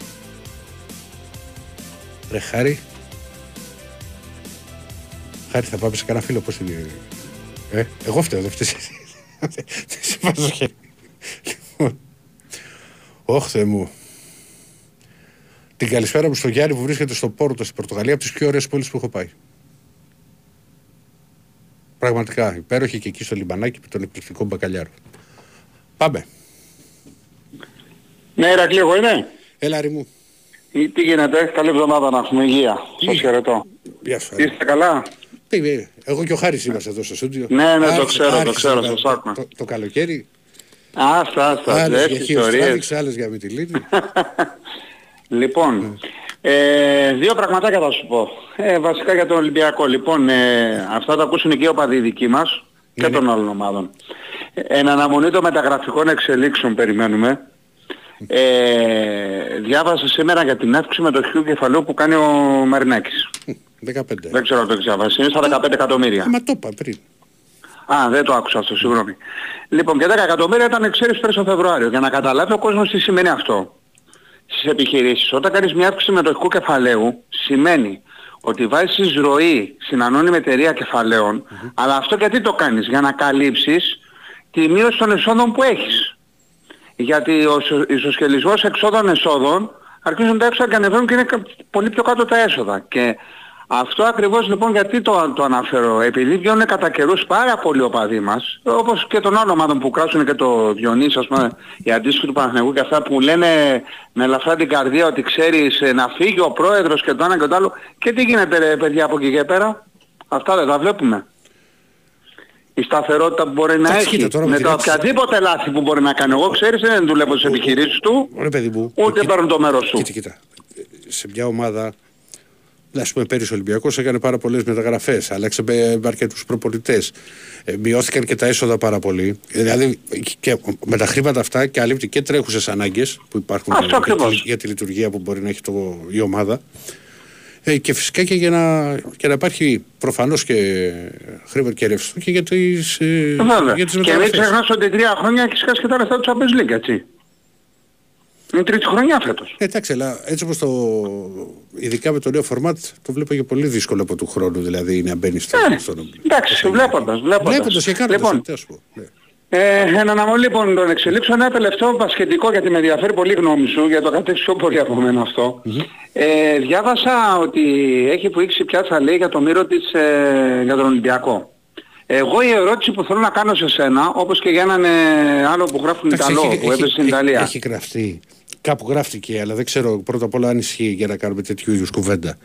Ρε Χάρη. Χάρη θα πάμε σε κανένα φίλο πώς είναι. Ε, εγώ φταίω, δεν φταίει. Δεν σε βάζω χέρι. Λοιπόν. Όχθε μου. Την καλησπέρα μου στο Γιάννη που βρίσκεται στο Πόρτο στην Πορτογαλία από τις πιο ωραίες πόλεις που έχω πάει. Πραγματικά υπέροχη και εκεί στο Λιμπανάκι με τον εκπληκτικό μπακαλιάρο. Πάμε. Ναι, Ερακλή, εγώ είμαι. Έλα, μου. Τι γίνεται, καλή εβδομάδα να έχουμε υγεία. Σας χαιρετώ. Γεια σου. Είστε καλά; Τι, εγώ και ο Χάρης είμαστε εδώ στο στούντιο. Ναι, ναι, το ξέρω, το ξέρω, σας άκουα. Το, το καλοκαίρι. Άστα, άστα, άλλες για χιοστράδειξ, άλλες για Μητυλίνη. λοιπόν, ε, δύο πραγματάκια θα σου πω. Ε, βασικά για τον Ολυμπιακό. Λοιπόν, ε, αυτά τα ακούσουν και οι οπαδοί δικοί μας και των άλλων ομάδων. Ε, εν αναμονή των μεταγραφικών εξελίξεων περιμένουμε Ε, διάβασα σήμερα για την αύξηση μετοχικού κεφαλαίου που κάνει ο Μαρινάκης. 15. Δεν ξέρω αν το διάβασα. Είναι στα 15 εκατομμύρια. Ε, Μα το είπα πριν. Α, δεν το άκουσα αυτό, συγγνώμη. Λοιπόν, και 10 εκατομμύρια ήταν ξέρεις πέρυσι το Φεβρουάριο. Για να καταλάβει ο κόσμος τι σημαίνει αυτό. Στις επιχειρήσεις, όταν κάνεις μια αύξηση μετοχικού κεφαλαίου, σημαίνει ότι βάζεις ροή στην ανώνυμη εταιρεία κεφαλαίων, αλλά αυτό γιατί το κάνεις, για να καλύψεις τη μείωση των εσόδων που έχεις. Γιατί ο ισο- ισοσχελισμός εξόδων-εσόδων αρχίζουν τα έξοδα και ανεβαίνουν και είναι κα- πολύ πιο κάτω τα έσοδα. Και αυτό ακριβώς λοιπόν γιατί το, το αναφέρω. Επειδή βγαίνουν κατά καιρούς πάρα πολλοί οπαδοί μας, όπως και των άλλων ομάδων που κράσουν και το Διονύσης, ας πούμε, οι αντίστοιχοι του Παναθηναϊκού και αυτά που λένε με ελαφρά την καρδία ότι ξέρεις ε, να φύγει ο πρόεδρος και το ένα και το άλλο. Και τι γίνεται ρε παιδιά από εκεί και πέρα; Αυτά δεν τα βλέπουμε. Η σταθερότητα που μπορεί να Εντάξει, έχει. κοίτα, τώρα με με τη τα ρώτηση- οποιαδήποτε λάθη που μπορεί να κάνει. Εγώ ξέρεις δεν δουλεύω στις επιχειρήσεις του, Ωραία, παιδί μου. ούτε κοίτα- παίρνω το μέρος του. Κοίτα, κοίτα. Σε μια ομάδα, α πούμε, πέρυσι ο Ολυμπιακός έκανε πάρα πολλές μεταγραφές, άλλαξε με αρκετούς προπονητές. Ε, μειώθηκαν και τα έσοδα πάρα πολύ. Δηλαδή και με τα χρήματα αυτά καλύπτει και τρέχουσες ανάγκες που υπάρχουν Αυτό για, τη, ακριβώς. για τη λειτουργία που μπορεί να έχει το, η ομάδα. Ε, και φυσικά και για να, και να υπάρχει προφανώς και χρήμα και ρευστό και για τις ε, Βέβαια. για τις Και μην μεταγραφές. ξεχνάς ότι τρία χρόνια έχεις χάσει και τα λεφτά του Champions League, έτσι. Είναι τρίτη χρονιά φέτος. Ε, εντάξει, αλλά έτσι όπως το. ειδικά με το νέο φορμάτ, το βλέπω και πολύ δύσκολο από του χρόνου. Δηλαδή είναι να μπαίνεις στο. Ε, στον- εντάξει, στο- βλέποντας, βλέποντας. Βλέποντας και κάνοντας. Λοιπόν, τι να σου πω, ναι. Ε, εν αναμονή λοιπόν των εξελίξεων, ένα τελευταίο πασχετικό γιατί με ενδιαφέρει πολύ η γνώμη σου, για το κατέξεις πιο πολύ από μένα αυτό. Ε, διάβασα ότι έχει πουήξει πιάτσα λέει για το μύρο της ε, για τον Ολυμπιακό. Εγώ η ερώτηση που θέλω να κάνω σε σένα, όπως και για έναν ε, άλλο που γράφουν Εντάξει, Ιταλό, έχει- που έπεσε στην έχει- Ιταλία. Έχει γραφτεί. Κάπου γράφτηκε, αλλά δεν ξέρω πρώτα απ' όλα αν ισχύει για να κάνουμε τέτοιου είδους κουβέντα.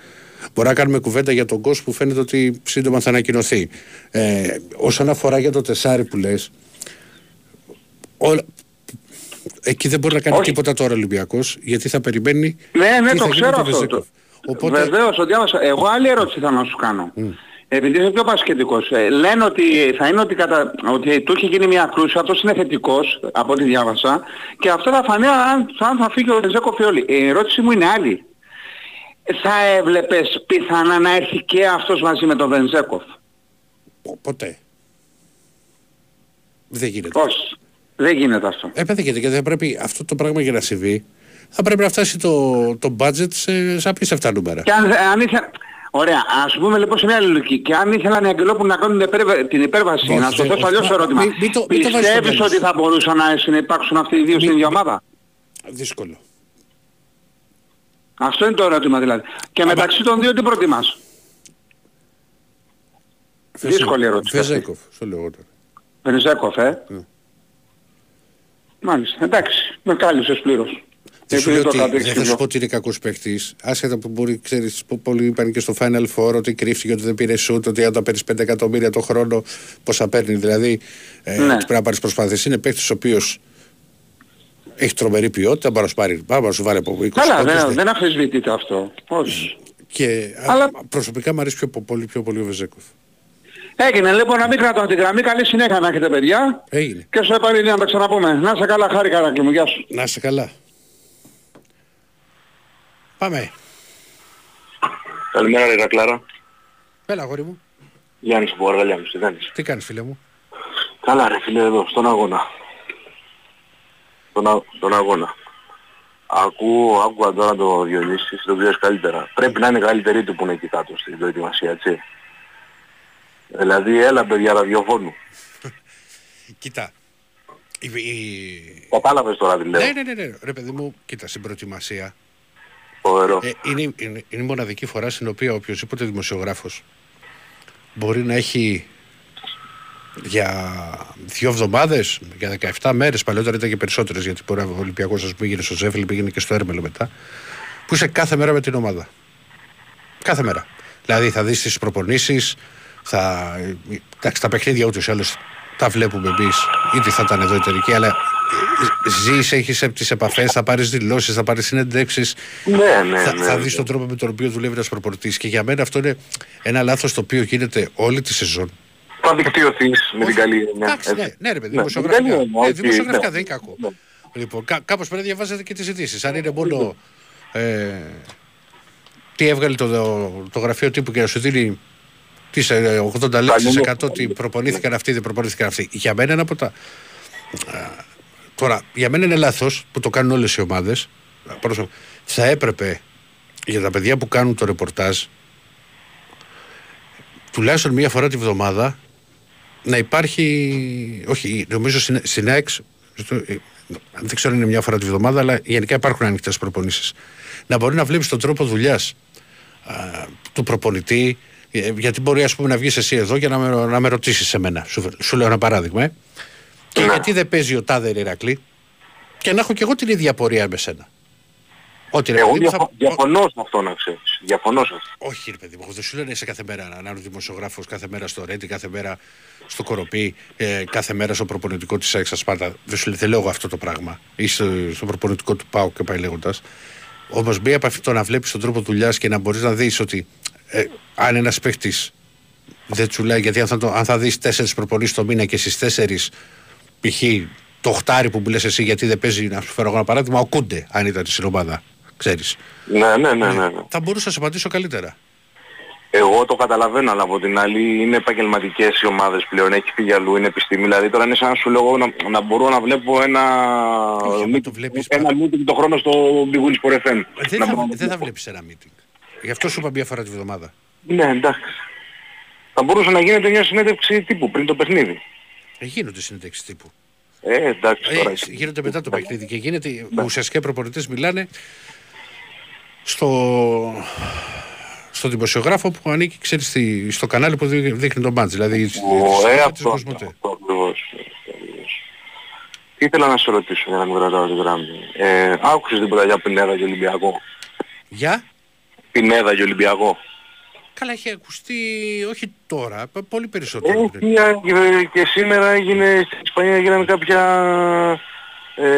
Μπορεί να κάνουμε κουβέντα για τον κόσμο που φαίνεται ότι σύντομα θα ανακοινωθεί. Ε, όσον αφορά για το τεσάρι που λες, όλα... εκεί δεν μπορεί να κάνει Όχι. τίποτα τώρα ο Ολυμπιακός, γιατί θα περιμένει. Ναι, ναι, τι το θα γίνει ξέρω με τον αυτό. Βεζέκοφ. Το... Οπότε, Βεβαίως, το διάβασα. Εγώ άλλη ερώτηση θα να σου κάνω. Επειδή είσαι πιο πασχετικός. Ε, λένε ότι θα είναι ότι, κατα... ότι του έχει γίνει μια κρούση, αυτός είναι θετικός, από ό,τι διάβασα, και αυτό θα φανεί αν, αν θα φύγει ο Ρεζέκο Φιόλη. Η ερώτηση μου είναι άλλη. Θα έβλεπες πιθανά να έρθει και αυτός μαζί με τον Βενζέκοφ. πο- ποτέ. Δεν γίνεται. Πώς. Δεν γίνεται αυτό. Ε, δεν γίνεται, γιατί θα πρέπει αυτό το πράγμα για να συμβεί, θα πρέπει να φτάσει το, το budget σε, σε απίστευτα νούμερα. Και αν, αν ήθελα... Ωραία, ας πούμε λοιπόν σε μια άλλη λογική. Και αν ήθελαν οι Αγγελόπουλοι να κάνουν την, υπέρβα- την υπέρβαση, Όχι, να σου δεν- θέσω αλλιώς όχι, το ερώτημα. μην- μην το- μην το βάζεις στο Πιστεύεις τέλος. ότι θα μπορούσαν να συνεπάρξουν αυτοί οι δύο στην ίδια ομάδα; Δύσκολο. Αυτό είναι το ερώτημα δηλαδή. Και μεταξύ των δύο τι προτιμάς; Δύσκολη ερώτηση αυτή. Βεζέκοφ, στο λέω εγώ τώρα. Βενιζέκοφ, ε. Ναι. Μάλιστα, εντάξει, με κάλυψες πλήρως. Δεν σου Επειδή λέω το ότι κρατήσεις δεν θα σου πιο. πω ότι είναι κακός παίχτης. Άσχετα που μπορεί, ξέρεις, πολλοί είπαν και στο Final Four ότι κρύφτηκε, ότι δεν πήρε shoot, ότι αν τα παίρνεις 5 εκατομμύρια το χρόνο, πόσα παίρνει. Δηλαδή, ε, Ναι. πρέπει να πάρεις προσπάθειες. Είναι παίχτης ο οποίος έχει τρομερή ποιότητα, μπορεί να σου πάρει, μπορεί να σου βάλει από 20 Καλά, πόντους, δεν, ναι. δεν αφισβητείται αυτό. Όχι. Και α, Αλλά- προσωπικά μου αρέσει πιο, πο- πολύ, πιο πολύ ο Βεζέκοφ. Έγινε λοιπόν να μην κρατώ την γραμμή. Καλή συνέχεια να έχετε παιδιά. Έγινε. Και στο επανειδή να τα ξαναπούμε. Να είσαι καλά, χάρη καράκλη μου. Γεια σου. Να είσαι καλά. Πάμε. Καλημέρα ρε Κλάρα. Έλα, αγόρι μου. Γιάννης από Αργαλιά μου, τι κάνεις; Τι κάνεις φίλε μου; Καλά ρε φίλε εδώ, στον αγώνα. Στον, α... στον αγώνα. Ακούω, άκουγα τώρα το Διονύσης, το ξέρεις καλύτερα. Πρέπει να είναι καλύτερη του που είναι εκεί κάτω στην προετοιμασία, έτσι. Δηλαδή, έλα παιδιά ραδιοφώνου. Κοίτα. Η, η... Κατάλαβες τώρα τι λέω. Ναι, ναι, ναι, ναι. Ρε παιδί μου, κοίτα, στην προετοιμασία Φοβερό. Ε, είναι, είναι, είναι η μοναδική φορά στην οποία οποιοδήποτε δημοσιογράφος μπορεί να έχει για δύο εβδομάδες, για 17 μέρες, παλαιότερα ήταν και περισσότερες γιατί μπορεί ο Ολυμπιακός ας πούμε, πήγαινε στο Ζέφελ, πήγαινε και στο Έρμελο μετά, που είσαι κάθε μέρα με την ομάδα. Κάθε μέρα. Δηλαδή θα δεις τις προπονήσεις, θα... Εντάξει, τα παιχνίδια ούτως ή άλλως τα βλέπουμε εμείς, είτε θα ήταν εδώ εταιρική, αλλά ζεις, έχεις τις επαφές, θα πάρεις δηλώσεις, θα πάρεις συνεντεύξεις. Ναι, ναι, θα, ναι, θα ναι. δεις τον τρόπο με τον οποίο δουλεύει ένας προπορτή. Και για μένα αυτό είναι ένα λάθος το οποίο γίνεται όλη τη σεζόν. Θα δικτυωθείς με την καλή έννοια. Εντάξει, ναι, έτσι. ναι, ρε παιδί, Ναι, δημοσιογραφικά. με την καλή έννοια, Ναι, όχι, δημοσιογραφικά ναι. δεν είναι κακό. Ναι. Λοιπόν, κά, κάπως πρέπει να διαβάζετε και τις ειδήσεις. Αν είναι μόνο. Ε, τι έβγαλε το, το γραφείο τύπου και να σου δίνει τις 80 λέξεις 100 τι προπονήθηκαν αυτοί, δεν προπονήθηκαν αυτοί. Για μένα είναι από τα. Τώρα, για μένα είναι λάθος που το κάνουν όλες οι ομάδες. Θα έπρεπε για τα παιδιά που κάνουν το ρεπορτάζ τουλάχιστον μία φορά τη βδομάδα να υπάρχει. Όχι, νομίζω στην ΑΕΞ. Δεν ξέρω αν είναι μια φορά τη βδομάδα, αλλά γενικά υπάρχουν ανοιχτές προπονήσεις. Να μπορεί να βλέπεις τον τρόπο δουλειάς του προπονητή, ε, γιατί μπορεί ας πούμε, να βγεις εσύ εδώ για να με, να με ρωτήσεις εμένα. Σου, σου λέω ένα παράδειγμα. Ε. Και ναι. γιατί δεν παίζει ο τάδε Ηρακλή; Και να έχω και εγώ την ίδια πορεία με σένα. Ότι Εγώ διαφο- διαφωνώ σε αυτό να ξέρεις. Διαφωνώ σε αυτό. Όχι, ρε παιδί μου, δεν σου λένε σε κάθε μέρα να είναι δημοσιογράφος, κάθε μέρα στο Ρέντι, κάθε μέρα στο Κοροπή, ε, κάθε μέρα στο προπονητικό της Έξα Σπάρτα. Δεν σου λέει, δεν λέω εγώ αυτό το πράγμα. Ή στο, στο προπονητικό του Πάου και πάει λέγοντας. Όμως μία από αυτό το να βλέπεις τον τρόπο δουλειάς και να μπορείς να δεις ότι ε, αν ένας παίχτης δεν τσουλάει, γιατί αν θα, το, αν θα δεις τέσσερις προπονήσεις το μήνα και στις τέσσερις π.χ. το χτάρι που λε εσύ γιατί δεν παίζει, να σου φέρω ένα παράδειγμα, ο Κούντε, αν ήταν στην ομάδα. Ξέρεις. Ναι, ναι, ναι, ναι, ναι. Θα μπορούσα να σε απαντήσω καλύτερα. Εγώ το καταλαβαίνω, αλλά από την άλλη είναι επαγγελματικές οι ομάδες πλέον, έχει φύγει αλλού, είναι επιστήμη. Δηλαδή τώρα είναι σαν να σου λέω να, να μπορώ να βλέπω ένα, Όχι, το βλέπεις ένα meeting το χρόνο στο Big Wings for FM. Δεν θα, δεν θα βλέπεις ένα meeting. Γι' αυτό σου είπα μια φορά τη βδομάδα. Ναι, εντάξει. Θα μπορούσε να γίνεται μια συνέντευξη τύπου πριν το παιχνίδι. Ε, γίνονται συνέντευξη τύπου. Ε, εντάξει τώρα. Ε, γίνονται μετά το παιχνίδι και γίνεται, ναι. ουσιαστικά οι προπονητές μιλάνε στο, στο δημοσιογράφο που ανήκει ξέρεις, στο κανάλι που δείχνει το μάτς. Δηλαδή ε, αυτό, αυτό, αυτό Τι ήθελα να σε ρωτήσω για να μην κρατάω τη γράμμη. Ε, άκουσες τίποτα για Πινέδα και Ολυμπιακό; Για; Πινέδα και Ολυμπιακό. Καλά, έχει ακουστεί όχι τώρα, πολύ περισσότερο. Ε, και, και σήμερα έγινε στην Ισπανία έγιναν κάποια ε,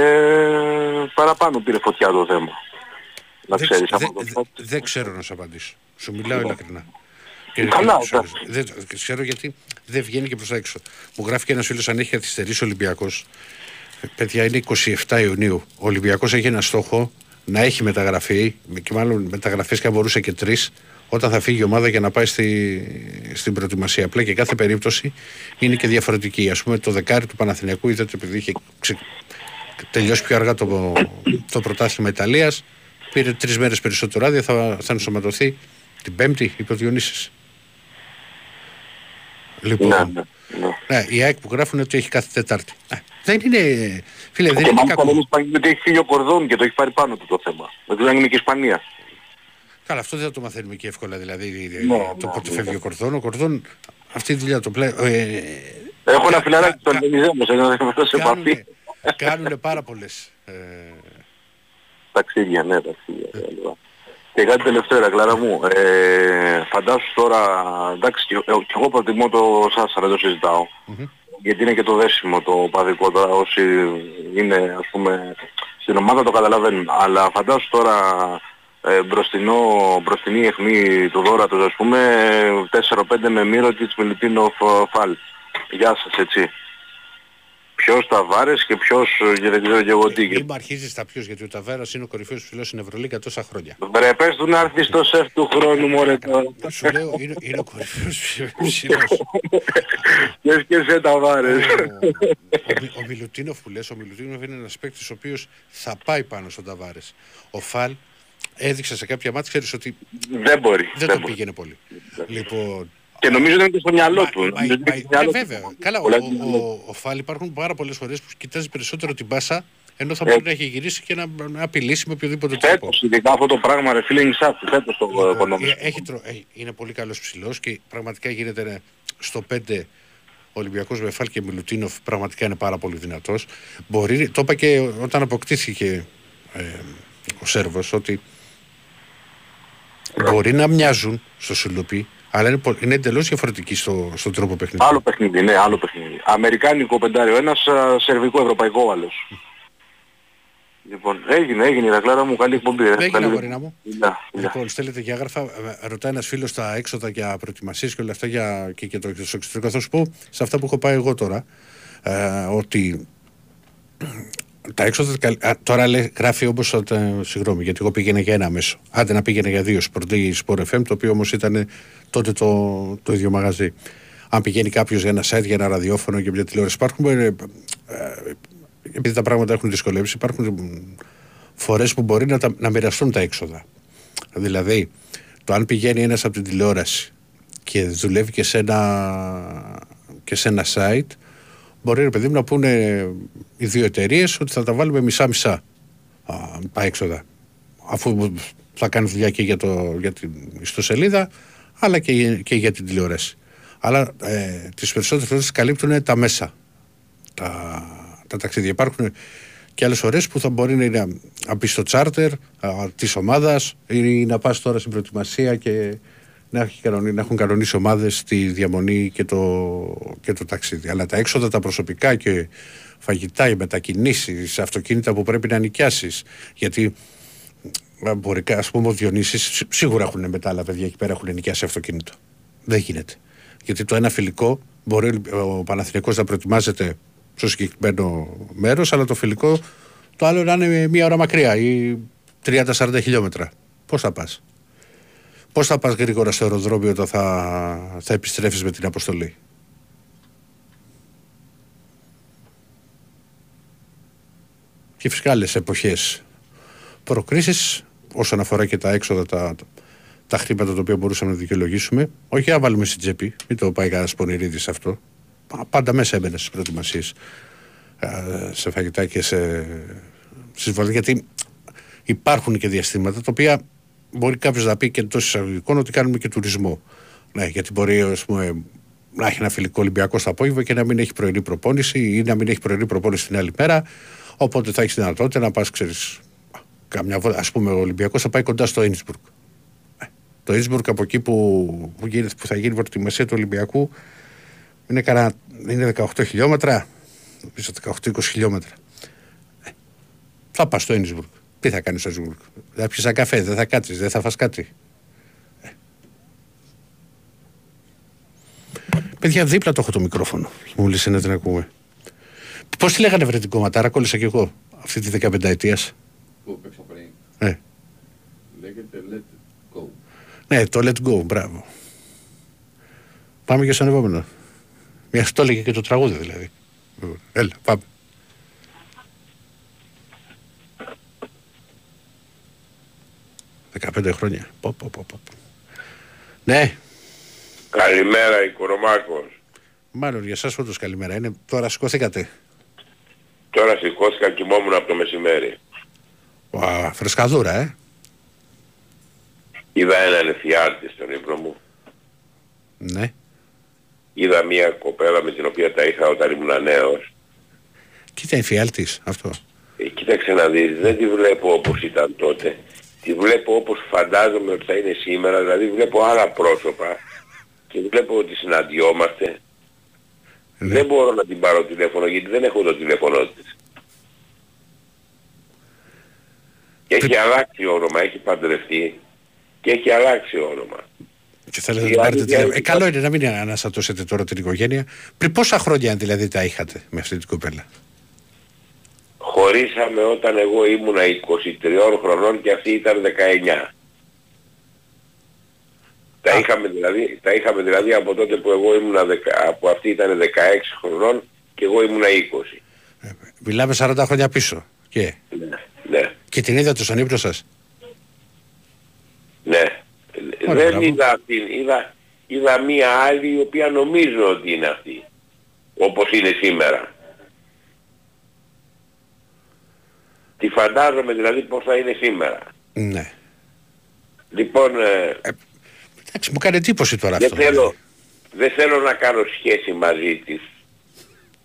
παραπάνω πήρε φωτιά το θέμα. Να δεν, ξέρεις δε, δε, δεν ξέρω να σου απαντήσω. Σου μιλάω ειλικρινά. Και Καλά, δεν, ξέρω γιατί δεν βγαίνει και προς τα έξω. Μου γράφει και ένας φίλος αν έχει καθυστερήσει ο Ολυμπιακός. Παιδιά είναι 27 Ιουνίου. Ο Ολυμπιακός έχει ένα στόχο να έχει μεταγραφεί και μάλλον μεταγραφές και αν μπορούσε και τρεις όταν θα φύγει η ομάδα για να πάει στη, στην προετοιμασία. Απλά και κάθε περίπτωση είναι και διαφορετική. Α πούμε το δεκάρι του Παναθηναϊκού είδατε επειδή είχε ξε... τελειώσει πιο αργά το, το πρωτάθλημα Ιταλίας. Πήρε τρεις μέρες περισσότερο άδεια, θα, θα ενσωματωθεί την Πέμπτη, είπε ο Διονύσης. Λοιπόν, ναι, ναι, ναι. ναι, οι ΑΕΚ που γράφουν ότι έχει κάθε Τετάρτη. Ναι, δεν είναι. Φίλε, δεν είναι κακό. ότι έχει φύγει ο Κορδόν και το έχει πάρει πάνω του το θέμα. Δεν είναι και η Ισπανία. Καλά, αυτό δεν θα το μαθαίνουμε και εύκολα. Δηλαδή ναι, το ναι, πότε ναι, φεύγει ο Κορδόν. Ο Κορδόν αυτή τη δουλειά το πλέον. Ε, Έχω ένα φιλαράκι στον Ελίζε μου, σε επαφή. Κάνουν πάρα πολλές. Ε... Ταξίδια, ναι, ταξίδια. Ε. Και κάτι τελευταίο, Κλάρα μου. Ε, φαντάσου τώρα, εντάξει, και, και εγώ προτιμώ το Σάσα, δεν το συζητάω. Mm-hmm. Γιατί είναι και το δέσιμο το παδικό τώρα, όσοι είναι, ας πούμε, στην ομάδα το καταλαβαίνουν. Αλλά φαντάσου τώρα ε, μπροστινό, μπροστινή αιχμή του δόρατος ας πούμε 4-5 με μύρο της Μιλουτίνο Φαλ. Γεια σας έτσι. Ποιος Ταβάρες και ποιος ε, δεν ξέρω και εγώ τι. Μην αρχίζεις τα ποιος γιατί ο Ταβάρας είναι ο κορυφαίος ψηλός στην Ευρωλίγκα τόσα χρόνια. Βρε πες του να έρθει στο σεφ του χρόνου μωρέ τώρα. Σου λέω είναι, είναι ο κορυφαίος ψηλός. Και και σε Ταβάρες. Ο, ο, Μιλουτίνοφ που λες, ο Μιλουτίνοφ είναι ένας παίκτης ο οποίος θα πάει πάνω στον Ταβάρες. Ο Φαλ έδειξε σε κάποια μάτια, ξέρεις ότι δεν, μπορεί, δεν, δεν το πήγαινε πολύ. Λοιπόν, και νομίζω ότι είναι και στο μυαλό του. Μα, μα, ναι, βέβαια. Καλά, ο, ο, ο, Φάλ υπάρχουν πάρα πολλές φορές που κοιτάζει περισσότερο την πάσα ενώ θα μπορεί να έχει γυρίσει και να, να απειλήσει με οποιοδήποτε τρόπο. Φέτος, ειδικά αυτό το πράγμα, ρε φίλε, είναι φέτος το οικονομικό. Έχει, είναι πολύ καλός ψηλός και πραγματικά γίνεται στο 5 ο Ολυμπιακός με Φάλ και Μιλουτίνοφ πραγματικά είναι πάρα πολύ δυνατός. Μπορεί, το είπα και όταν αποκτήθηκε ε, ο Σέρβος ότι μπορεί να μοιάζουν στο Σουλουπί, αλλά είναι, είναι εντελώς διαφορετική στο, στον τρόπο παιχνίδι. Άλλο παιχνίδι, ναι, άλλο παιχνίδι. Αμερικάνικο πεντάριο ένας, σερβικό ευρωπαϊκό άλλος. Λοιπόν, έγινε, έγινε η Ρακλάρα μου, καλή εκπομπή. Έγινε, αγορίνα μου. Λοιπόν, στέλνετε και άγραφα, ε, ρωτάει ένας φίλος τα έξοδα για προετοιμασίες και όλα αυτά για, και, και το, το εξωτερικό. Θα σου πω, σε αυτά που έχω πάει εγώ τώρα, ε, ότι τα έξοδα. α, Τώρα λέει, γράφει όπως. Συγγνώμη, γιατί εγώ πήγαινα για ένα μέσο. Άντε να πήγαινε για δύο Sport ή Sport FM, το οποίο όμως ήταν τότε το, το ίδιο μαγαζί. Αν πηγαίνει κάποιος για ένα site, για ένα ραδιόφωνο και μια τηλεόραση, υπάρχουν. ε, ε, επειδή τα πράγματα έχουν δυσκολεύσει, υπάρχουν φορές που μπορεί να, τα, να μοιραστούν τα έξοδα. Δηλαδή, το αν πηγαίνει ένας από την τηλεόραση και δουλεύει και σε ένα, και σε ένα site, μπορεί ρε παιδί μου να πούνε οι δύο εταιρείες ότι θα τα βάλουμε μισά-μισά α, τα έξοδα. Αφού θα κάνει δουλειά και για, το, για την ιστοσελίδα, αλλά και, και για την τηλεόραση. Αλλά ε, τις περισσότερες φορές καλύπτουν τα μέσα, τα, τα ταξίδια. Υπάρχουν και άλλες φορέ που θα μπορεί να, να μπει στο τσάρτερ της ομάδας ή να πας τώρα στην προετοιμασία και να, έχει κανονί, να έχουν κανονίσει ομάδες τη διαμονή και το, και το ταξίδι. Αλλά τα έξοδα τα προσωπικά και φαγητά, οι μετακινήσεις, αυτοκίνητα που πρέπει να νοικιάσεις. Γιατί μπορεί, ας πούμε, ο Διονύσης σίγουρα έχουν μετά άλλα παιδιά εκεί πέρα έχουν νοικιάσει αυτοκίνητο. Δεν γίνεται. Γιατί το ένα φιλικό μπορεί ο Παναθηναϊκός να προετοιμάζεται στο συγκεκριμένο μέρος, αλλά το φιλικό το άλλο να είναι μία ώρα μακριά ή 30-40 χιλιόμετρα. Πώς θα πας; Πώς θα πας γρήγορα στο αεροδρόμιο όταν θα, θα επιστρέφεις με την αποστολή; Και φυσικά άλλες εποχές προκρίσεις όσον αφορά και τα έξοδα, τα, τα χρήματα τα οποία μπορούσαμε να δικαιολογήσουμε. Όχι να βάλουμε στην τσέπη, μην το πάει κανένας πονηρίδης αυτό πάντα μέσα έμπαινε στις προετοιμασίες σε φαγητά και σε συσβολή. Γιατί υπάρχουν και διαστήματα τα οποία μπορεί κάποιος να πει και εντός εισαγωγικών ότι κάνουμε και τουρισμό. Ναι, γιατί μπορεί ας πούμε, να έχει ένα φιλικό Ολυμπιακό στο απόγευμα και να μην έχει πρωινή προπόνηση ή να μην έχει πρωινή προπόνηση την άλλη μέρα. Οπότε θα έχεις δυνατότητα να πας, ξέρεις, καμιά Α πούμε, ο Ολυμπιακός θα πάει κοντά στο Ίνσμπουργκ. Ε, το Ίνσμπουργκ από εκεί που, που, που θα γίνει η προετοιμασία του Ολυμπιακού είναι, κανένα, είναι 18 χιλιόμετρα, νομίζω 18-20 χιλιόμετρα. Ε, θα πας στο Ένισμπουργκ. Τι θα κάνεις στο Ένισμπουργκ. Θα πιεις ένα καφέ, δεν θα κάτσεις, δεν θα φας κάτι. Ε. Παιδιά, δίπλα το έχω το μικρόφωνο. Μου λύσει να την ακούμε. Πώς τη λέγανε βρε την κομματάρα, κόλλησα κι εγώ αυτή τη 15 ετία. Πού παίξα πριν. Ναι. Λέγεται Let Go. ναι, το let go, μπράβο. Πάμε και στον επόμενο. Μια αυτό έλεγε και το τραγούδι δηλαδή. Έλα, πάμε. Δεκαπέντε χρόνια. Πω, πω, πω, πω. Ναι, Καλημέρα Οικονομάκος. μάλλον για εσάς όντως καλημέρα. Είναι, τώρα σηκωθήκατε. Τώρα σηκώθηκα κοιμόμουν από το μεσημέρι. Α, φρεσκαδούρα, ε. Είδα έναν εφιάλτη στον ύπνο μου. Ναι. Είδα μια κοπέλα με την οποία τα είχα όταν ήμουν νέος. Κοίτα, εφιάλτης αυτό; Ε, κοίταξε να δεις, δεν τη βλέπω όπως ήταν τότε. Τη βλέπω όπως φαντάζομαι ότι θα είναι σήμερα, δηλαδή βλέπω άλλα πρόσωπα και βλέπω ότι συναντιόμαστε. Ναι. Δεν μπορώ να την πάρω τηλέφωνο γιατί δεν έχω το τηλέφωνο της. Και έχει αλλάξει όνομα, έχει παντρευτεί και έχει αλλάξει όνομα. Και θέλετε να Η την πάρετε αλήθεια τηλέφωνο. Ε, είναι καλό είναι να μην αναστατώσετε τώρα την οικογένεια. Πριν πόσα χρόνια δηλαδή τα είχατε με αυτή την κοπέλα; Χωρίσαμε όταν εγώ ήμουνα 23 χρονών και αυτή ήταν 19. Τα είχαμε, δηλαδή, τα είχαμε δηλαδή από τότε που εγώ ήμουνα, δεκα- που αυτή ήταν 16 χρονών και εγώ ήμουνα 20. Ε, Μιλάμε 40 χρόνια πίσω. Και, Ναι, ναι, και την είδατε στον ύπνο σας; ναι. Ωραία, Δεν μπράβο. είδα αυτήν, είδα, είδα μία άλλη η οποία νομίζω ότι είναι αυτή. Όπως είναι σήμερα. Τη φαντάζομαι δηλαδή πως θα είναι σήμερα. Ναι. Λοιπόν, ε, Εντάξει, μου κάνει εντύπωση τώρα δεν αυτό. δηλαδή. θέλω, δεν θέλω να κάνω σχέση μαζί της.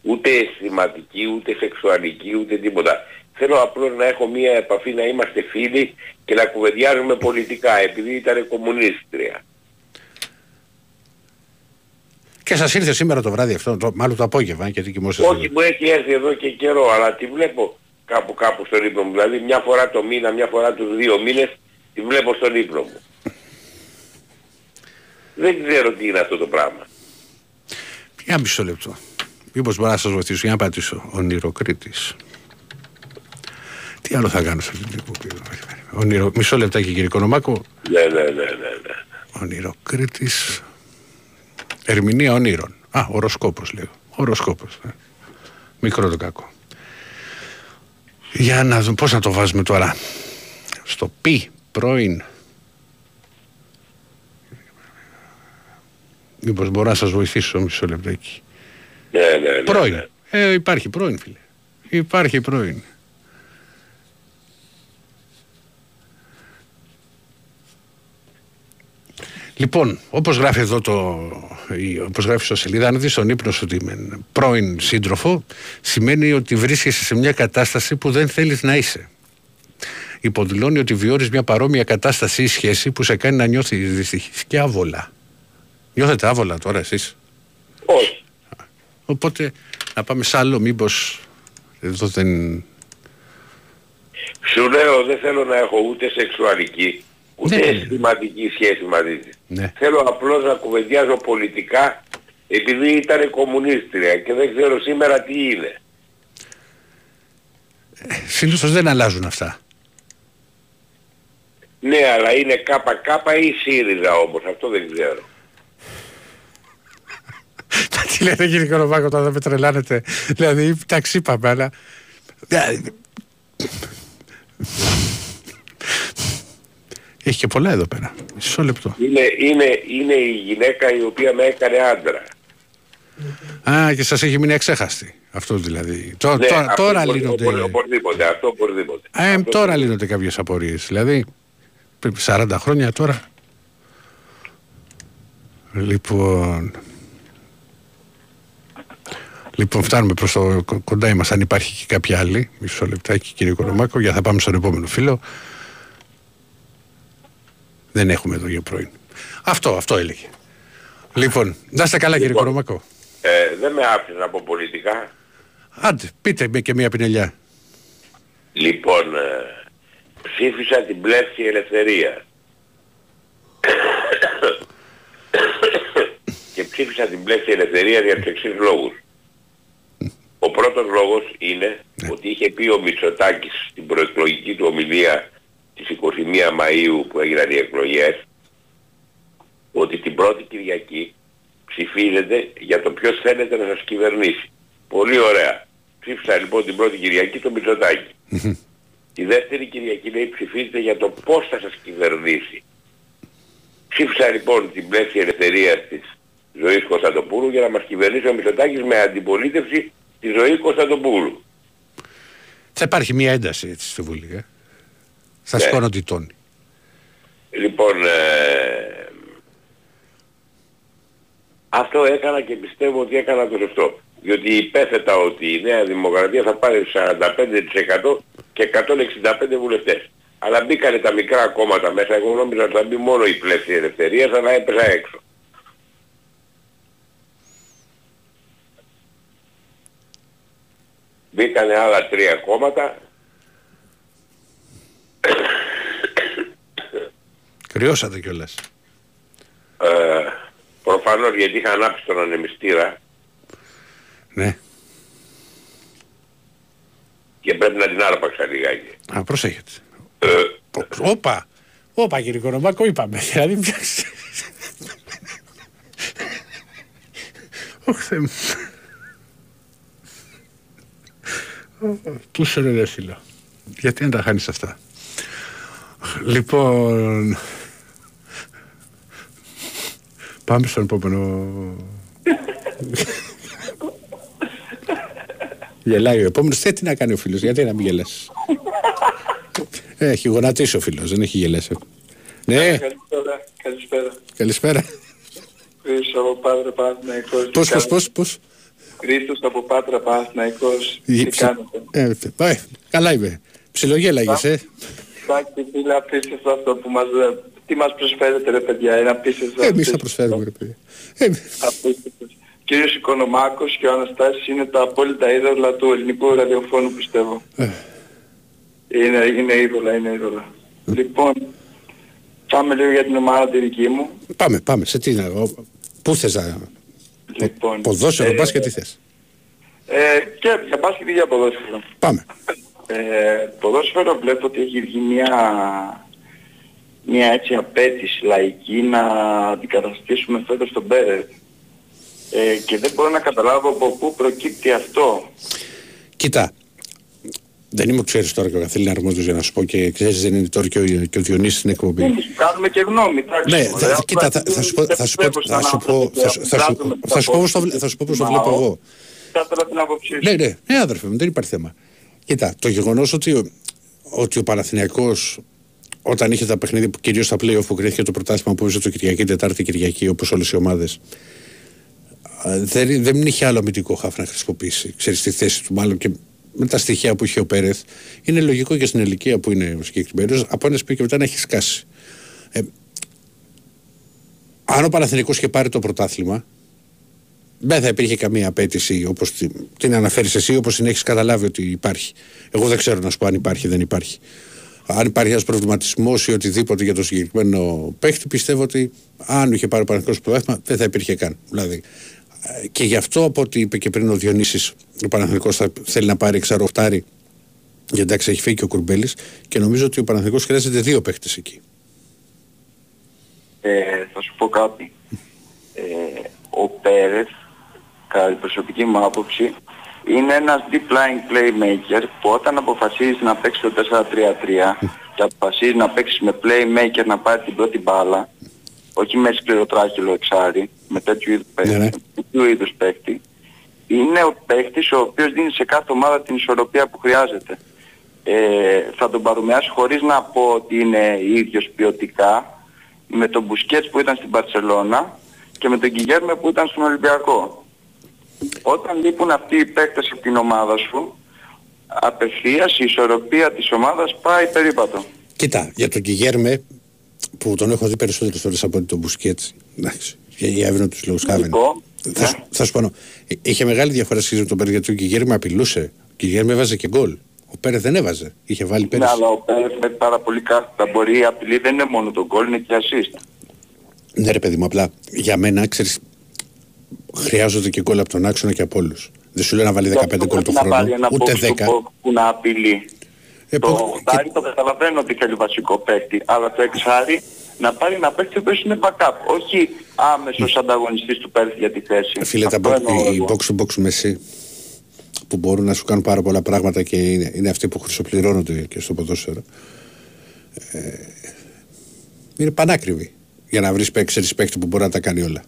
Ούτε αισθηματική, ούτε σεξουαλική, ούτε τίποτα. Θέλω απλώς να έχω μία επαφή, να είμαστε φίλοι και να κουβεντιάζουμε πολιτικά, επειδή ήταν κομμουνίστρια. Και σας ήρθε σήμερα το βράδυ αυτό, το, μάλλον το απόγευμα, γιατί κοιμόσαστε. Όχι, μου έχει έρθει εδώ και καιρό, αλλά τη βλέπω κάπου κάπου στον ύπνο μου. Δηλαδή μια φορά το μήνα, μια φορά τους δύο μήνες, τη βλέπω στον ύπνο μου. Δεν ξέρω τι είναι αυτό το πράγμα. Για μισό λεπτό. Μήπως μπορώ να σας βοηθήσω για να πατήσω. Ο Νηροκρίτης. Τι άλλο θα κάνω σε αυτή την εκπομπή. Ονειρο... Μισό λεπτάκι κύριε Κονομάκο. Ναι, ναι, ναι, ναι. ναι. Ονειροκρίτης. Ερμηνεία ονείρων. Α, οροσκόπος λέω. Οροσκόπος. ε. Μικρό το κακό. Για να δούμε πώς να το βάζουμε τώρα; Στο πι πρώην. Μήπως μπορώ να σας βοηθήσω μισό λεπτάκι. Ναι, ναι, ναι, Πρώην. ναι. Ε, υπάρχει πρώην φίλε. Υπάρχει πρώην. Λοιπόν, όπως γράφει εδώ το. η- όπως γράφει στο σελίδα, αν δεις τον ύπνο σου ότι με πρώην σύντροφο, σημαίνει ότι βρίσκεσαι σε μια κατάσταση που δεν θέλεις να είσαι. Υποδηλώνει ότι βιώνει μια παρόμοια κατάσταση ή σχέση που σε κάνει να νιώθεις δυστυχής και άβολα. Νιώθετε άβολα τώρα εσείς; Όχι. Οπότε να πάμε σε άλλο, μήπως. Εδώ δεν. Σου λέω δεν θέλω να έχω ούτε σεξουαλική, ούτε Ναι. αισθηματική σχέση μαζί της. Ναι. Θέλω απλώς να κουβεντιάζω πολιτικά επειδή ήταν κομμουνίστρια και δεν ξέρω σήμερα τι είναι. Συνήθω δεν αλλάζουν αυτά. Ναι, αλλά είναι ΚΚ ή ΣΥΡΙΖΑ όμως, αυτό δεν ξέρω. Τι λέτε κύριε Κοροβάκο τώρα δεν με τρελάνετε. Δηλαδή, εντάξει είπαμε, αλλά... Έχει και πολλά εδώ πέρα. Μισό λεπτό. Είναι, είναι, είναι η γυναίκα η οποία με έκανε άντρα. Α, και σας έχει μείνει εξέχαστη. Αυτό δηλαδή. Τω- Ναι, τώρα- αυτό τώρα οπο- λύνονται... οπο- Οπωσδήποτε, αυτό οπωσδήποτε. Ε, Αυτό τώρα λύνονται κάποιες απορίες. Δηλαδή, πριν 40 χρόνια τώρα. Λοιπόν... Λοιπόν, φτάνουμε προς το κο- κοντά μας, αν υπάρχει και κάποια άλλη. Μισό λεπτάκι, κύριε Κορομάκο, για θα πάμε στον επόμενο φίλο. Δεν έχουμε εδώ για πρώην. Αυτό, αυτό έλεγε. Λοιπόν, να είστε καλά, κύριε Λοιπόν. Κορομάκο. Ε, δεν με άφησες να πω πολιτικά. Άντε, πείτε με και μία πινελιά. Λοιπόν, ε, ψήφισα την πλεύση ελευθερίας. και ψήφισα την πλεύση ελευθερίας για τους εξής λόγους. Ο πρώτος λόγος είναι ότι είχε πει ο Μητσοτάκης στην προεκλογική του ομιλία της 21 Μαΐου που έγιναν οι εκλογές ότι την πρώτη Κυριακή ψηφίζεται για το ποιος θέλετε να σας κυβερνήσει. Πολύ ωραία. Ψήφισα λοιπόν την πρώτη Κυριακή το Μητσοτάκη. Η δεύτερη Κυριακή λέει ψηφίζεται για το πώς θα σας κυβερνήσει. Ψήφισα λοιπόν την πλεύση ελευθερίας της Ζωής Κωνσταντοπούλου για να μας κυβερνήσει ο Μητσοτάκης με αντιπολίτευση της Ζωής Κωνσταντοπούλου. Θα υπάρχει μία ένταση έτσι στη Βουλή. Ε; Θα Ναι. σηκώνονται οι τόνοι. Λοιπόν, ε, αυτό έκανα και πιστεύω ότι έκανα το σωστό. Διότι υπέθετα ότι η Νέα Δημοκρατία θα πάρει 45% και 165 βουλευτές. Αλλά μπήκανε τα μικρά κόμματα μέσα. Εγώ νόμιζα ότι θα μπει μόνο η πλεύση ελευθερίας, αλλά έπεσα έξω. Μπήκανε άλλα τρία κόμματα Κρυώσατε κιόλας. Ε, προφανώς γιατί είχα ανάψει τον ανεμιστήρα Ναι. και πρέπει να την άρπαξα λιγάκι. Α, προσέχετε. Ε, Ω- Όπα. Όπα κύριε Κορομάκο είπαμε. Δηλαδή πιάξε. Ωχ Θεέ μου. Πού σε ρε φίλο. Γιατί να τα χάνεις αυτά; Λοιπόν... Πάμε στον επόμενο... Γελάει ο επόμενος. Τι, τι να κάνει ο φίλος, γιατί να μην γελάσει. Ε, έχει γονατίσει ο φίλος, δεν έχει γελάσει. Ναι, Καλησπέρα. Καλησπέρα. καλησπέρα. Χρήστος από Πάτρα Παναθηναϊκός. Πώς, πώς, πώς, πώς; Χρήστος από Πάτρα Παναθηναϊκός. Γε- Τι ψι- κάνετε; Ε, πάει, καλά είμαι. Ψιλογέλαγες, ε. Εντάξει, φίλε, απίστευτο αυτό που μας... Τι μας προσφέρετε ρε παιδιά, είναι απίστευτο. Εμείς θα απίστευτο. προσφέρουμε, ρε παιδί. Ε, Απίστευτος. Κύριος Οικονομάκος και ο Αναστάσης είναι τα απόλυτα είδωλα του ελληνικού ραδιοφώνου πιστεύω. Ε. Είναι, είναι είδωλα, είναι είδωλα. Λοιπόν, πάμε λίγο για την ομάδα τη δική μου. Πάμε, πάμε. Σε τι να... ο- Πού θες να... Λοιπόν, Ποδόσφαιρο, ε, μπάσκετ, τι θες; Ε, και για μπάσκετ και για ποδόσφαιρο. Πάμε. Ε, ποδόσφαιρο βλέπω ότι έχει βγει μια, μια έτσι απέτηση λαϊκή να αντικαταστήσουμε φέτος τον Μπέρετ. Ε, και δεν μπορώ να καταλάβω από πού προκύπτει αυτό. Κοίτα, δεν είμαι ξέρεις τώρα και ο καθήλυνα αρμόδιος για να σου πω και ξέρεις δεν είναι τώρα και ο, και ο Διονύσης στην εκπομπή. Εμείς κάνουμε και γνώμη. εντάξει, Ναι, μωρέ, θα, απλά κοίτα, θα, επειδή θα σου πω, δεν θα σου πω, πιστεύω θα σαν σου πω, άνθρωπος θα και σου- θα σου- βγάζουμε θα σου πω πώς το τα βλέ- θα σου πω πώς το Μα, βλέπω ο- εγώ. Θα ήθελα την άποψή σου. Ναι, ναι, ναι, αδερφέ μου, δεν υπάρχει θέμα. Κοίτα, το γεγονός ότι, ο- ότι ο Παναθηναϊκός όταν είχε τα παιχνίδια, κυρίως στα playoff που κρίθηκε το πρωτάθλημα που έπαιζε το Κυριακή, Τετάρτη Κυριακή, όπως όλες οι ομάδες, δεν, δεν είχε άλλο αμυντικό χάφ να χρησιμοποιήσει. Ξέρεις τη θέση του, μάλλον και με τα στοιχεία που είχε ο Πέρεθ. Είναι λογικό και στην ηλικία που είναι ο συγκεκριμένος, από ένα σπίτι και μετά να έχει σκάσει. Ε, αν ο Παναθηναϊκός είχε πάρει το πρωτάθλημα, δεν θα υπήρχε καμία απέτηση όπως την, την αναφέρεις εσύ, όπως την έχεις καταλάβει ότι υπάρχει. Εγώ δεν ξέρω να σου πω αν υπάρχει ή δεν υπάρχει. Αν υπάρχει ένας προβληματισμός ή οτιδήποτε για το συγκεκριμένο παίχτη, πιστεύω ότι αν είχε πάρει ο Παναθηναϊκός το πρωτάθλημα δεν θα υπήρχε καν. Δηλαδή, ε, και γι' αυτό από ό,τι είπε και πριν ο Διονύσης ο Παναθηναϊκός θα θέλει να πάρει εξαρροχτάρι γιατί εντάξει έχει φύγει και ο Κουρμπέλης και νομίζω ότι ο Παναθηναϊκός χρειάζεται δύο παίχτες εκεί. Ε, θα σου πω κάτι. Ε, ο Πέρεθ, κατά την προσωπική μου άποψη, είναι ένας deep line playmaker που όταν αποφασίζει να παίξει το 4-3-3 και αποφασίζει να παίξει με playmaker να πάρει την πρώτη μπάλα, όχι με σκληροτράχυλο εξάρι, με τέτοιου είδους παίκτη, Ναι, ναι. τέτοιου είδους παίκτη, είναι ο παίκτης ο οποίος δίνει σε κάθε ομάδα την ισορροπία που χρειάζεται. Ε, θα τον παρομοιάσει χωρίς να πω ότι είναι ίδιος ποιοτικά με τον Μπουσκέτς που ήταν στην Παρσελώνα και με τον Κιγέρμε που ήταν στον Ολυμπιακό. Όταν λείπουν αυτοί οι παίκτες από την ομάδα σου, απευθείας η ισορροπία της ομάδας πάει περίπατο. Κοίτα, για τον Κιγέρμε που τον έχω δει περισσότερες φορές από ότι τον Μπουσκέτς εντάξει, για, για εύνοου λόγους χάβαινε. Λοιπόν, Θα, σου- θα σου πω, ε, είχε μεγάλη διαφορά σχέση με τον Πέρες γιατί ο Κιγέρμε απειλούσε. Ο Κιγέρμε έβαζε και γκολ. Ο Πέρες δεν έβαζε. Είχε βάλει Ναι, πέρυσι. αλλά ο Πέρες με πάρα πολύ κάθετα μπορεί η απειλή δεν είναι μόνο το γκολ, είναι και assist. Ναι, ρε παιδί μου, απλά για μένα ξέρεις, χρειάζονται και γκολ από τον άξονα και από όλους. Δεν σου λέω να βάλει 15 Γι' αυτό γκολ το πρέπει να χρόνο, πάρει ένα ούτε box to 10. box που να απειλεί. Ε, το πω- οχτάρι το καταλαβαίνω ότι θέλει βασικό παίκτη, αλλά το εξάρι να πάρει ένα παίκτη που είναι backup, όχι άμεσος ανταγωνιστής του Πέρθ για τη θέση. Φίλε, τα Αυτό box, εννοώ οι εγώ. box to box μεσή που μπορούν να σου κάνουν πάρα πολλά πράγματα και είναι, είναι αυτοί που χρυσοπληρώνονται και στο ποδόσφαιρο. Ε, είναι πανάκριβοι για να βρεις παίξει παίκτη που μπορεί να τα κάνει όλα.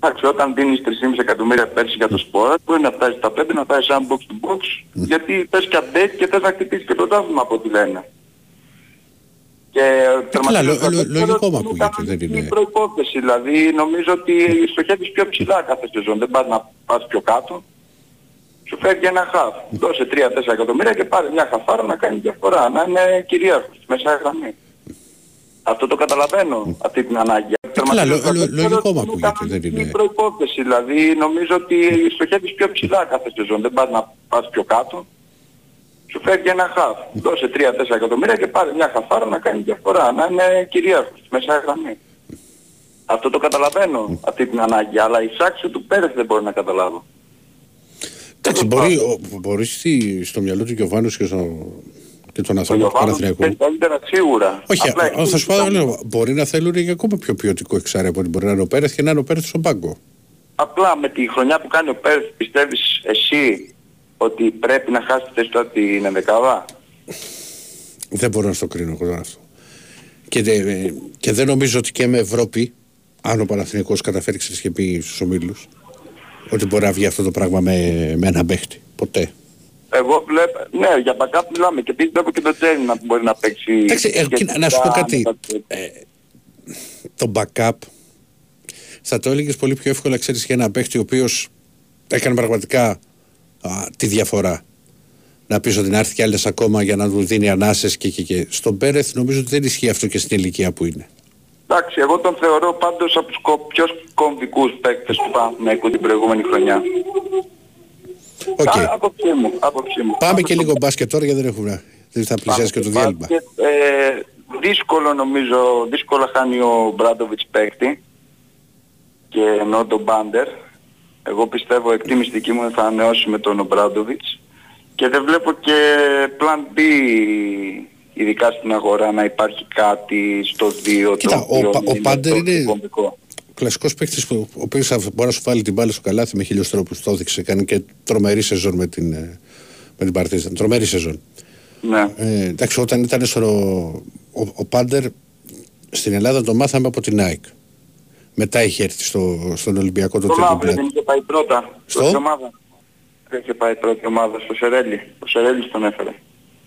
Εντάξει, όταν δίνεις 3,5 εκατομμύρια πέρσι για το σπορ, μπορεί να φτάσεις στα 5, να φτάσεις σαν box to box, γιατί θες και update και θες να χτυπήσεις και πρωτάθλημα από ό,τι λένε. Και καλά, λο- τερματίζοντας λο- το λογικό δεύτερο, μου ακούγεται, είναι δεν είναι- Η προϋπόθεση, δηλαδή νομίζω ότι στοχεύεις πιο ψηλά κάθε σεζόν, δεν πας να πας πιο κάτω. Σου φεύγει ένα χαφ. Δώσε 3-4 εκατομμύρια και πάρε μια χαφάρα να κάνει διαφορά, να είναι κυρίαρχος στη μέσα γραμμή. Αυτό το καταλαβαίνω, αυτή την ανάγκη. καλά, λο- Τερματίζοντας το λο- δεύτερο, λογικό μου είναι ακούγεται, κανονική δεν είναι- προϋπόθεση, δηλαδή νομίζω ότι στοχεύεις πιο ψηλά κάθε σεζόν, δεν πας να πας πιο κάτω. Σου φεύγει ένα χαφ. Δώσε 3-4 εκατομμύρια και πάρε μια χαφάρα να κάνει διαφορά, να είναι κυρίαρχος στη μέσα γραμμή. Αυτό το καταλαβαίνω, αυτή την ανάγκη, αλλά η σάξη του Πέρεθ δεν μπορεί να καταλάβω. Εντάξει, μπορεί, ο- μπορείς στη- στο μυαλό του και ο Βάνος και, στο, και τον Ο ανθρώπο του Γιωβάνος Παναθηναϊκού. παίζει καλύτερα σίγουρα. Όχι, Απλά α, εκεί θα σου πω, ήταν- λέω, μπορεί να θέλουν για ακόμα πιο ποιοτικό εξάρι από ότι μπορεί να είναι ο Πέρεθ και να είναι ο Πέρεθ στον πάγκο. Απλά με τη χρονιά που κάνει ο Πέρθ πιστεύεις εσύ ότι πρέπει να χάσει τη θέση του από την ενδεκάδα; Δεν μπορώ να στο κρίνω εγώ τώρα αυτό. Και, δε- και δεν νομίζω ότι και με Ευρώπη, αν ο Παναθηναϊκός καταφέρει ξέρεις και πει στους ομίλους, ότι μπορεί να βγει αυτό το πράγμα με, με έναν παίχτη. Ποτέ. Εγώ βλέπω, ναι, για backup μιλάμε και επίσης βλέπω και τον Τζέρι να μπορεί να παίξει. Εντάξει, ε, και κοίτα, να σου πω στα- κάτι. Ε, το backup θα το έλεγες πολύ πιο εύκολα, ξέρεις, για ένα παίχτη ο οποίος έκανε πραγματικά α, τη διαφορά. Να πεις ότι να έρθει κι άλλες ακόμα για να του δίνει ανάσες και, και, και. Στον Πέρεθ νομίζω ότι δεν ισχύει αυτό και στην ηλικία που είναι. Εντάξει, εγώ τον θεωρώ πάντως από τους κο- πιο κομβικούς παίκτες του Παναθηναϊκού την προηγούμενη χρονιά. Οκ. Α, Άποψή μου, άποψή μου. Πάμε και λίγο μπάσκετ τώρα γιατί δεν έχουμε. Δεν θα πλησιάσει και το Πάμε διάλειμμα. μπάσκετ. Ε, δύσκολο νομίζω, δύσκολα χάνει ο Ομπράντοβιτς παίκτη και εννοώ τον Πάντερ. Εγώ πιστεύω εκτίμηση δική μου θα ανανεώσει με τον Ομπράντοβιτς και δεν βλέπω και plan B ειδικά στην αγορά να υπάρχει κάτι στο 2 Κοίτα, το οποίο ο, Πα- ο είναι Πάντερ τόσο είναι κομβικό. κλασικός παίκτης που, ο οποίος θα μπορεί να σου βάλει την μπάλα στο καλάθι με χίλιους τρόπους. Το έδειξε, κάνει και τρομερή σεζόν με την, ε, με την Παρτίζαν. Τρομερή σεζόν. Ναι. Ε, εντάξει, όταν ήταν στο, ο, ο Πάντερ στην Ελλάδα το μάθαμε από την ΑΕΚ. Μετά είχε έρθει στο, στον Ολυμπιακό το Το τρίτο Μαύρη δεν είχε πάει πρώτα. Στο; Πρώτη ομάδα. Δεν είχε πάει πρώτη ομάδα στο Σερέλι. Ο Σερέλι τον έφερε.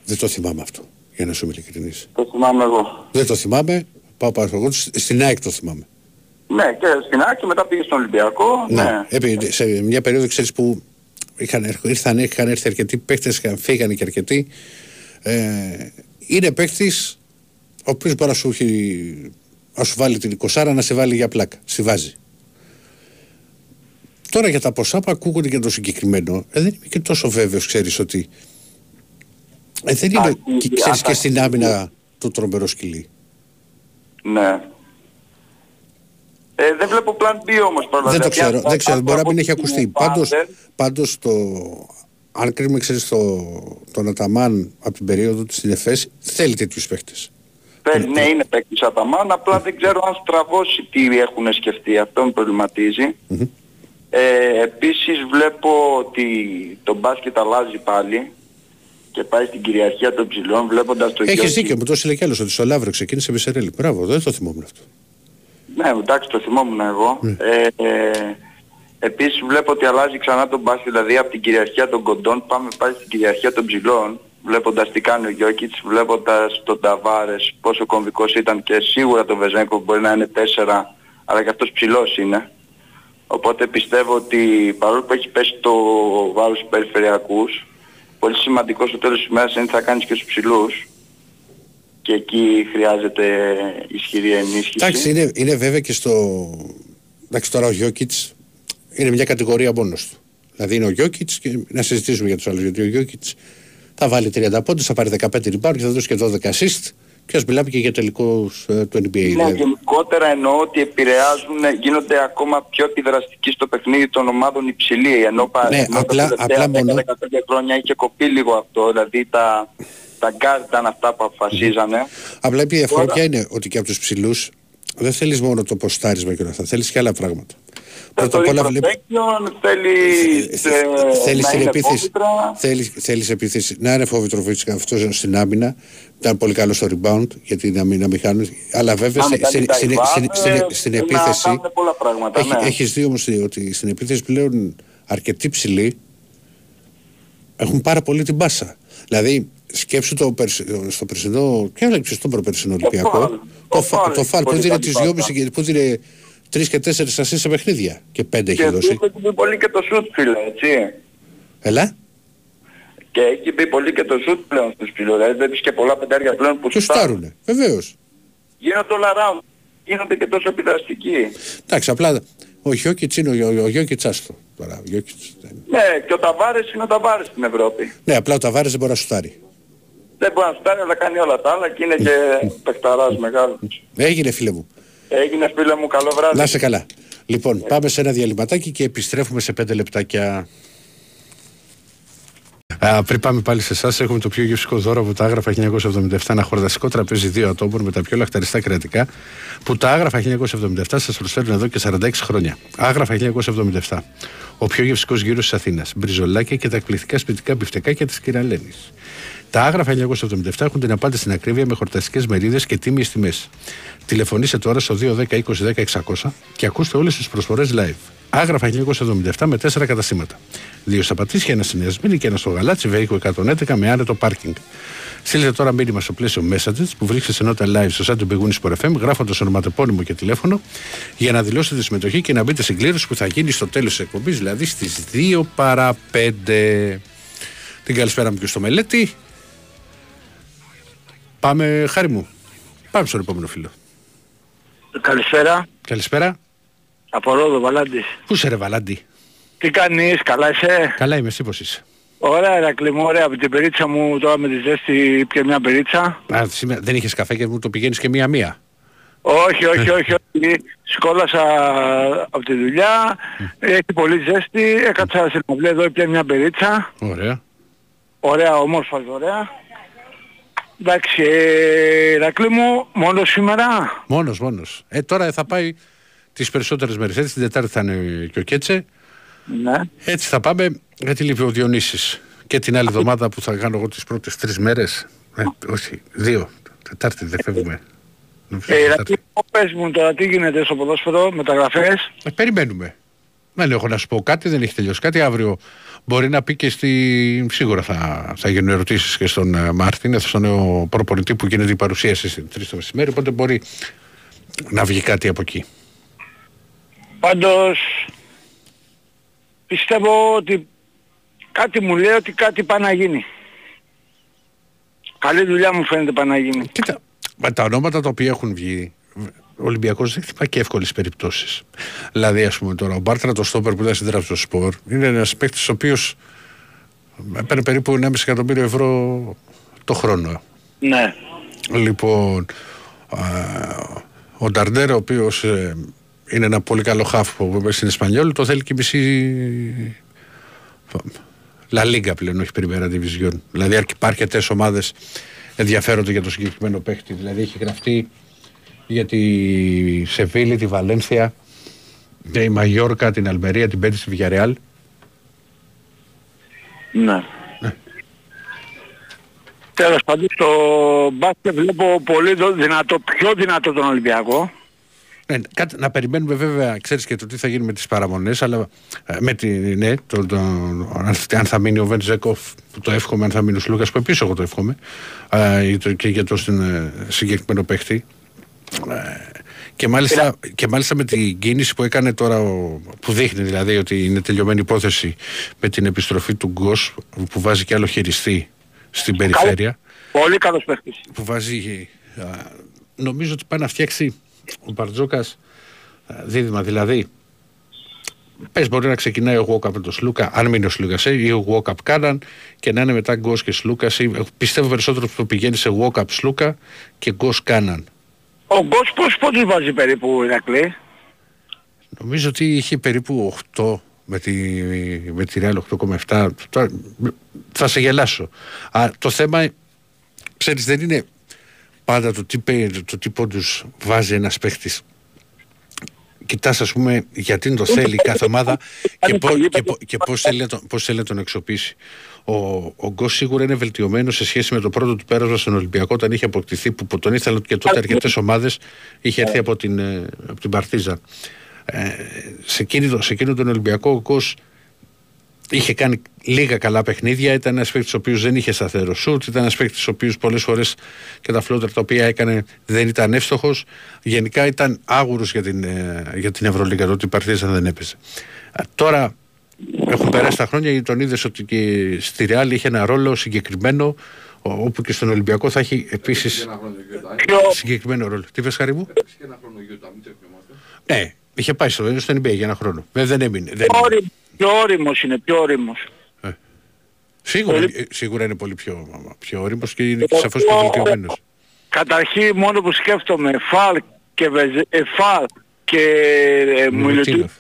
Δεν το θυμάμαι αυτό, για να σου είμαι ειλικρινής. Το θυμάμαι εγώ. Δεν το θυμάμαι, πάω πάρα εγώ, στην ΑΕΚ το θυμάμαι. Ναι, και στην Άκη μετά πήγε στον Ολυμπιακό. Ναι. Ναι. Επί, σε μια περίοδο ξέρεις που είχαν, έρχ- ήρθαν, είχαν έρθει αρκετοί παίκτες, είχαν- φύγανε και αρκετοί. Ε, είναι παίκτης ο οποίος μπορεί να σου, έχει, να σου βάλει την 20 να σε βάλει για πλάκα. Στη βάζει. Τώρα για τα ποσά που ακούγονται για το συγκεκριμένο, ε, δεν είμαι και τόσο βέβαιος, ξέρεις, ότι ε, δεν είναι Αχ, και, η- ξέρεις, και αχ, στην αχ, άμυνα το τρομερό σκυλί. Ναι. Ε, δεν βλέπω plan B όμως πρώτα. Δεν το Δηλαδή, ξέρω, αν- δεν ξέρω, αν μπορεί να μην από έχει την ακουστεί. Πάντερ, Πάντως, πάντως το, αν κρίνουμε ξέρεις το, τον Αταμάν από την περίοδο του στην ΕΦΕΣ, θέλει τέτοιους παίχτες. Θέλει, ναι, είναι παίκτης Αταμάν, απλά δεν ξέρω αν στραβώσει τι έχουν σκεφτεί. Αυτό με προβληματίζει. Μμμ. Ε, επίσης βλέπω ότι το μπάσκετ αλλάζει πάλι και πάει στην κυριαρχία των ψηλών βλέποντας το Έχεις Γιώργη. δίκιο, μου το έστειλε κι άλλος ότι στο Λαύρο ξεκίνησε με Σερέλη. Μπράβο, δεν το θυμόμουν αυτό. Ναι, εντάξει, το θυμόμουν εγώ. Ναι. Ε, ε, επίσης βλέπω ότι αλλάζει ξανά τον μπάσκετ, δηλαδή από την κυριαρχία των κοντών πάμε πάλι στην κυριαρχία των ψηλών. Βλέποντας τι κάνει ο Γιώκητς, βλέποντας τον Ταβάρες πόσο κομβικός ήταν και σίγουρα τον Βεζέγκο μπορεί να είναι 4, αλλά και αυτός ψηλός είναι. Οπότε πιστεύω ότι παρόλο που έχει πέσει το βάρος στους περιφερειακούς, πολύ σημαντικό στο τέλος της ημέρας είναι τι θα κάνεις και στους ψηλούς. Και εκεί χρειάζεται ισχυρή ενίσχυση. Εντάξει, είναι, είναι βέβαια και στο... Εντάξει, τώρα ο Γιώκητς είναι μια κατηγορία μόνος του. Δηλαδή είναι ο Γιώκητς και να συζητήσουμε για τους άλλους. Γιατί ο Γιώκητς θα βάλει 30 πόντους, θα πάρει 15 rebound και θα δώσει και 12 assist και ας μιλάμε και για τελικούς ε, του NBA. Ναι, δηλαδή. γενικότερα εννοώ ότι επηρεάζουν, γίνονται ακόμα πιο επιδραστικοί στο παιχνίδι των ομάδων υψηλή. Ενώ πα- Ναι, ενώ τα απλά- τελευταία απλά μόνο- 10-15 χρόνια είχε κοπεί λίγο αυτό. Δηλαδή τα, τα guard ήταν αυτά που αποφασίζανε. Απλά η διαφορά Τώρα- ποια είναι ότι και από τους ψηλούς δεν θέλεις μόνο το ποστάρισμα και όλα αυτά, θέλεις και άλλα πράγματα. Πρώτα απ' όλα βλέπεις protection, θέλει ε, Θέλεις να την είναι επίθεση. φόβητρα. Θέλει θέλεις επίθεση. Να είναι φόβητρο φυσικά αυτός στην άμυνα. Ήταν πολύ καλό στο rebound γιατί να μην, να μην χάνουν. Αλλά βέβαια Να στην, μην κάνει στην, τα στην, rebound, στην, ε, στην να επίθεση. κάνουν πολλά πράγματα, Έχει, ναι. Έχεις δει όμως ότι στην επίθεση πλέον αρκετοί ψηλοί έχουν πάρα πολύ την μπάσα. Δηλαδή σκέψου το περσι- στο περσινό και άλλαξε στον προπερσινό Ολυμπιακό; φάλ. Το, Το φα- φάλ το φάλ που πολύ δίνει καλή τις μπάσα. 2,5 και που δίνει 3 και 4 ασίς σε παιχνίδια. Και 5 έχει Και δώσει. έχει μπει πολύ και το shoot φίλε, έτσι. Έλα. Και έχει μπει πολύ και το shoot πλέον στους ψηλούς. Δηλαδή βλέπεις και πολλά πεντάρια πλέον που Και σουτάρουν. στάρουνε. Βεβαίως. Γίνονται όλα round. Γίνονται και τόσο επιδραστικοί. Εντάξει, απλά ο Γιώκητς είναι ο, ο, ο Γιώκητς άστο. Τώρα, ο Γιώκητς δεν- Ναι, και ο Ταβάρες είναι ο Ταβάρες στην Ευρώπη. Ναι, απλά ο Ταβάρες δεν μπορεί να σουτάρει. Δεν μπορεί να φτάνει αλλά κάνει όλα τα άλλα και είναι και παιχταράς μεγάλος. Έγινε φίλε μου. Έγινε φίλε μου, καλό βράδυ. Να είσαι καλά. Λοιπόν, πάμε σε ένα διαλειμματάκι και επιστρέφουμε σε πέντε λεπτάκια. Α, πριν πάμε πάλι σε εσάς, έχουμε το πιο γευστικό δώρο από τα άγραφα 1977. Ένα χορταστικό τραπέζι δύο ατόμων με τα πιο λαχταριστά κρεατικά που τα άγραφα 1977 σας προσφέρουν εδώ και 46 χρόνια. Άγραφα 1977. Ο πιο γευστικός γύρος της Αθήνας. Μπριζολάκια και τα εκπληκτικά σπιτικά μπιφτεκάκια της κυρα-Λένης. Τα άγραφα 1977 έχουν την απάντηση στην ακρίβεια με χορταστικές μερίδες και τίμιες τιμές. Τηλεφωνήστε τώρα στο 210 20 10 600 και ακούστε όλες τις προσφορές live. Άγραφα 1977 με τέσσερα καταστήματα. Δύο στα Πατήσια, ένα στη Νέα Σμύρνη και ένα στο Γαλάτσι, Βέικο 111 με άνετο πάρκινγκ. Στείλτε τώρα μήνυμα στο πλαίσιο Messages που βρίσκεται σε νότα live στο site του Μπηγούνι Sport FM γράφοντας ονοματεπώνυμο και τηλέφωνο για να δηλώσετε συμμετοχή και να μπείτε στην κλήρωση που θα γίνει στο τέλος της εκπομπής, δηλαδή στις 2 παρα 5. Την καλησπέρα μου και στο μελέτη. Πάμε, χάρη μου. Πάμε στον επόμενο φίλο. Καλησπέρα. Καλησπέρα. Από Ρόδο, Βαλάντης. Πού είσαι ρε Βαλάντι. Τι κάνεις, καλά είσαι; Καλά είμαι, εσύ πώς είσαι; Ωραία, Ερακλή μου, ωραία. Από την περίτσα μου τώρα με τη ζέστη πια μια περίτσα. Α, σήμερα δεν είχες καφέ και μου το πηγαίνεις και μία-μία. Όχι, όχι, όχι, όχι. Σκόλασα από τη δουλειά, έχει πολύ ζέστη, έκατσα στην αυλή εδώ πια μια περίτσα Ωραία. Ωραία, όμορφα, ωραία. Εντάξει, ε, Ηρακλή μου, μόνος σήμερα. Μόνος, μόνος. Ε, τώρα θα πάει τις περισσότερες μέρες. Έτσι την Τετάρτη θα είναι και ο Κέτσε. Ναι. Έτσι θα πάμε γιατί λείπει ο Διονύσης. Και την άλλη εβδομάδα που θα κάνω εγώ τις πρώτες τρεις μέρες. Ε, όχι, δύο. Τετάρτη δεν φεύγουμε. Νομίζω Ε, Τετάρτη. Ηρακλή, μου, πες μου τώρα τι γίνεται στο ποδόσφαιρο, μεταγραφές. Ε, περιμένουμε. Δεν έχω να σου πω κάτι, δεν έχει τελειώσει κάτι. Αύριο μπορεί να πει και στη. Σίγουρα θα, θα γίνουν ερωτήσεις και στον ε, Μάρτιν, στον νέο προπονητή που γίνεται η παρουσίαση στις 3 το μεσημέρι. Οπότε μπορεί να βγει κάτι από εκεί. Πάντως πιστεύω ότι κάτι μου λέει ότι κάτι πάει να γίνει. Καλή δουλειά μου φαίνεται πάει να γίνει. Κοίτα, με τα ονόματα τα οποία έχουν βγει, ο Ολυμπιακός δεν χτυπά και εύκολες περιπτώσεις. Δηλαδή, ας πούμε τώρα, ο Μπάρτρα το στόπερ που ήταν στην τράπεζα στο σπορ είναι ένας παίκτης ο οποίος έπαιρνε περίπου 1,5 εκατομμύριο ευρώ το χρόνο. Ναι. Λοιπόν, α, ο Νταρντέρ, ο οποίος είναι ένα πολύ καλό χάφ που είπε στην Ισπανιόλ, το θέλει και η μισή. Λα Λίγκα πλέον, όχι Πριμέρα Division. Δηλαδή, αρκ- αρκετές ομάδες ενδιαφέρονται για το συγκεκριμένο παίχτη. Δηλαδή, έχει γραφτεί για τη Σεβίλη, τη Βαλένθια, τη Μαγιόρκα, την Αλμερία, την Πέντε στη Βιγιαρεάλ. Ναι. Τέλος πάντων στο μπάσκετ βλέπω πολύ δο- δυνατό, πιο δυνατό τον Ολυμπιακό. Ναι, κάτι, να περιμένουμε βέβαια, ξέρεις και το τι θα γίνει με τις παραμονές, αλλά ε, με τη, ναι, το, το, αν, αν θα μείνει ο Βεντζέκοφ, που το εύχομαι, αν θα μείνει ο Σλούκας, που επίσης εγώ το εύχομαι, ε, ή το- και για το στην, ε, συγκεκριμένο παίχτη. Ε, και μάλιστα, και μάλιστα με την κίνηση που έκανε τώρα, ο, που δείχνει δηλαδή ότι είναι τελειωμένη υπόθεση με την επιστροφή του Γκος, που βάζει και άλλο χειριστή στην περιφέρεια Πολύ καλός παίχτης. που βάζει. α, νομίζω ότι πάει να φτιάξει ο Μπαρτζόκας α, δίδυμα. Δηλαδή, πες μπορεί να ξεκινάει ο Walkup με τον Σλούκα, αν μείνει ο Σλούκας, ε, ή ο Walkup Κάναν και να είναι μετά Γκος και Σλούκας. ή- Πιστεύω περισσότερο ότι πηγαίνει σε Walkup Σλούκα και Γκος Κάναν. Ο Γκος πώς πόντους βάζει περίπου Ηρακλή; Νομίζω ότι είχε περίπου 8 με τη, με τη Real 8,7. Τώρα, θα σε γελάσω. Α, το θέμα, ξέρεις, δεν είναι πάντα το τι, πέ- το τι πόντους βάζει ένας παίχτης. Κοιτάς ας πούμε γιατί το θέλει κάθε ομάδα και, πό, και, πό- και πώς, θέλει, να τον- πώς θέλει να τον εξοπλίσει. Ο, ο Γκος σίγουρα είναι βελτιωμένος σε σχέση με το πρώτο του πέρασμα στον Ολυμπιακό όταν είχε αποκτηθεί που τον ήθελαν και τότε αρκετές ομάδες είχε έρθει από την, ε, από την Παρτίζα. Ε, σε, εκείνο, σε εκείνο τον Ολυμπιακό ο Γκος είχε κάνει λίγα καλά παιχνίδια. Ήταν ένας παίκτης ο οποίος δεν είχε σταθερό σουτ. Ήταν ένας παίκτης ο οποίος πολλές φορές και τα φλότερ τα οποία έκανε δεν ήταν εύστοχος. Γενικά ήταν άγουρος για την, ε, για την Ευρωλίγα. Το ότι η Παρτίζα δεν έπαιζε. Ε, τώρα έχουν περάσει τα χρόνια γιατί τον είδες ότι και στη Ρεάλ είχε ένα ρόλο συγκεκριμένο. ο- όπου και στον Ολυμπιακό θα έχει επίσης Ένα χρόνο Γιώτα. ε. συγκεκριμένο ρόλο. Τι πες Χαρή μου; Έπαιξε και ένα χρόνο Γιώτα, μην ξεχνιόμαστε. Ναι, είχε πάει στο, στο NBA για ένα χρόνο. Βέβαια δεν έμεινε. Δεν Πιο έμεινε. όριμος, πιο όριμος είναι, πιο όριμος. Σίγουρα, Πολύ- ε, σίγουρα είναι πολύ πιο, πιο όριμος και είναι και σαφώς πιο βελτιωμένος. Καταρχήν μόνο που σκέφτομαι Φαλ και, Βεζε, ε, Φαλ και ε, Μιλουτίνοφ. Μιλουτίνοφ.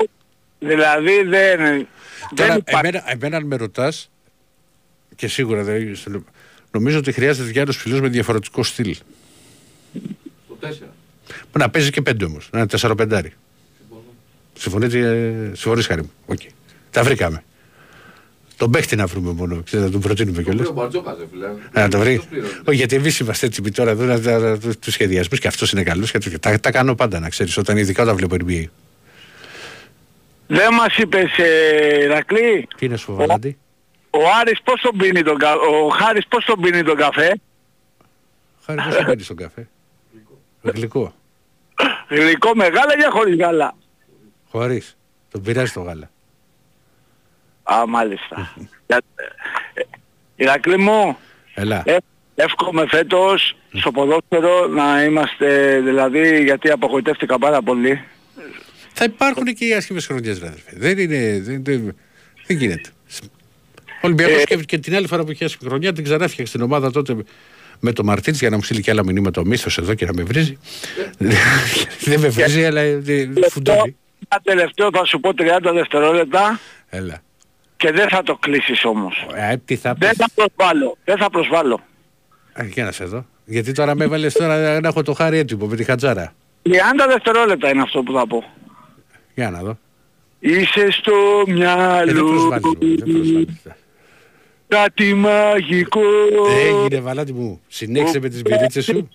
Δηλαδή δεν, Τώρα, δεν υπάρχει. εμένα, εμένα αν με ρωτάς, και σίγουρα δεν, στο λέω, νομίζω ότι χρειάζεται Γιάννος Φιλός με διαφορετικό στυλ. Το 4. Που Να παίζει και πέντε όμως, να είναι τέσσερα πεντάρι. Συμφωνείτε, ε, συμφωνείς Χαρή μου. Οκ. Τα βρήκαμε. Τον παίχτη να βρούμε μόνο, ξέρετε, να τον προτείνουμε κιόλας. Ο Μπαρτζόκας, ρε φίλε. Να το βρει. Αυτός πληρώνει. Όχι, γιατί εμείς είμαστε έτοιμοι τώρα εδώ να- να- να- τους σχεδιασμού και αυτός είναι καλός. Τα, τα κάνω πάντα να ξέρεις, όταν ειδικά όταν βλέπω NBA. Δεν μας είπες ε, Ηρακλή, Τι είναι σου, Βαλάντη. ο Άρης πώς τον πίνει τον κα... ο Χάρης πώς τον πίνει τον καφέ; Χάρης, πώ θα μπαίνει στον καφέ; Γλυκό. Γλυκό με γάλα ή χωρίς γάλα; Χωρίς. Τον πειράζει το γάλα. Α, μάλιστα. Για- ε, Ηρακλή μου, Ελά. ε, εύχομαι φέτος στο ποδόσφαιρο να είμαστε, δηλαδή, γιατί απογοητεύτηκα πάρα πολύ. Θα υπάρχουν και οι άσχημες χρονιές, αδερφέ. Δεν είναι. Δεν, δεν, δεν γίνεται. Ο Ολυμπιακός Ε, και, και την άλλη φορά που είχε άσχημη χρονιά την ξανά έφτιαξε την ομάδα τότε με το Μαρτίνς για να μου στείλει και άλλα μηνύματα ο μίσθο εδώ και να με βρίζει. δεν με βρίζει, αλλά ε, φουντώνει. Ένα τελευταίο θα σου πω 30 δευτερόλεπτα. Έλα. Και δεν θα το κλείσεις όμως. Ε, τι θα Δεν πεις. θα προσβάλλω. Δεν θα προσβάλλω. Α, Για να σε δω. Γιατί τώρα με έβαλες τώρα να έχω το χάρι έτοιμο με τη χατζάρα. 30 δευτερόλεπτα είναι αυτό που θα πω. Για να δω. Είσαι στο Ε, δεν μυαλό προσβάλλεις, μου δεν προσβάλλεις. κάτι μαγικό. Έγινε βαλάτι μου. Συνέχισε με τις μπυρίτσες σου.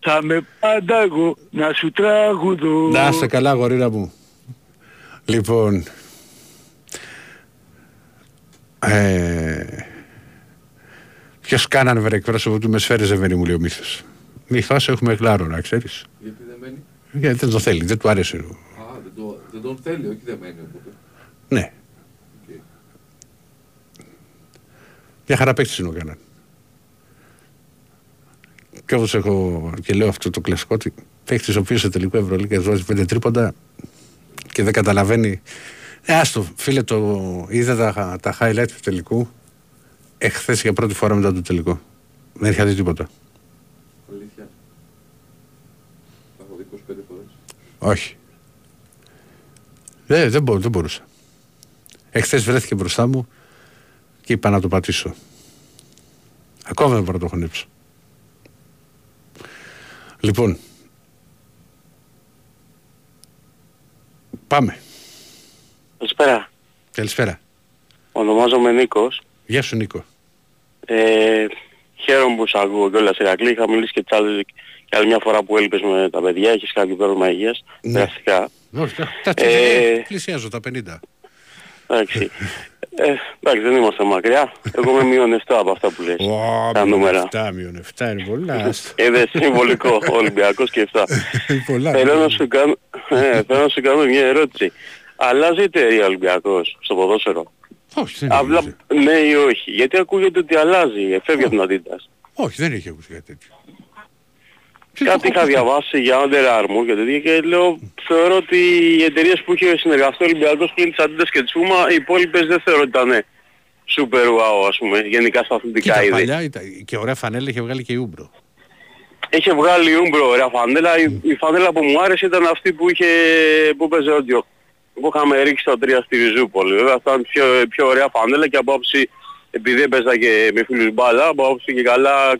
Θα με πάντα εγώ να σου τραγουδώ. Να είσαι καλά γορίνα μου. Λοιπόν. Ε, ποιος κάναν βρε εκπρόσωπο του με σφαίρες δεν μένει μου λέει ο μύθος. Μη φάσο έχουμε κλάρο να ξέρεις. Γιατί δεν μένει; Γιατί δεν το θέλει, δεν του αρέσει. Α, δεν, το, δεν τον θέλει, όχι δεν μένει οπότε. Ναι. Μια χαρά παίκτης είναι ο Κάναν. Και όπως έχω και λέω αυτό το κλασικό ότι παίκτης ο οποίος σε τελικό Ευρωλίγκα βάζει πέντε τρίποντα και δεν καταλαβαίνει. Ε, άστο, φίλε, το είδα τα, τα highlights του τελικού εχθές για πρώτη φορά μετά το τελικό. Δεν είχα δει τίποτα. Αλήθεια. Τα έχω δει 25 φορές. Όχι. Δεν, δεν, μπο, δεν μπορούσα. Εχθές βρέθηκε μπροστά μου και είπα να το πατήσω. Ακόμα δεν μπορώ να το χωνέψω. Λοιπόν. Πάμε. Καλησπέρα. Καλησπέρα. Ονομάζομαι Νίκος. Γεια σου Νίκο. Ε, χαίρομαι που σ' ακούω κιόλας Ηρακλή. Είχα μιλήσει και, τσάλι, και άλλη μια φορά που έλειπες με τα παιδιά. Έχεις κάποιο πρόβλημα υγείας; Ναι. Περαστικά. Όχι, τα, τα, Ε, πλησιάζω τα 50. Εντάξει. Ε, εντάξει, δεν είμαστε μακριά. Εγώ είμαι μείον 7 από αυτά που λες. Ω, τα μείον νούμερα. 7, μείον 7 είναι πολλά. Είδες συμβολικό Ολυμπιακός και 7. πολλά. Θέλω να σου κάνω, ε, θέλω να σου κάνω μια ερώτηση. Αλλάζει η εταιρεία Ολυμπιακός στο ποδόσφαιρο; Όχι, δεν Απλά έχει. ναι ή όχι. Γιατί ακούγεται ότι αλλάζει, φεύγει από την Adidas. Όχι, δεν έχει ακούσει κάτι τέτοιο. Κάτι είχα διαβάσει για Under Armour και τέτοια και λέω θεωρώ ότι οι εταιρείες που είχε συνεργαστεί ο Ολυμπιακός πλην της Adidas και της Puma οι υπόλοιπες δεν θεωρώ ότι ήταν super wow ας πούμε γενικά στα αθλητικά Κοίτα, είδη. παλιά ήταν, και ωραία φανέλα είχε βγάλει και η Umbro. Είχε βγάλει Umbro ωραία φανέλα. Η, η φανέλα που μου άρεσε ήταν αυτή που είχε, που έπαιζε όντιο. Που είχαμε ρίξει τα τρία στη Ριζούπολη. Βέβαια αυτά ήταν πιο, πιο ωραία φανέλα και από άποψη, επειδή έπαιζα και με φίλους μπάλα, από άποψη και καλά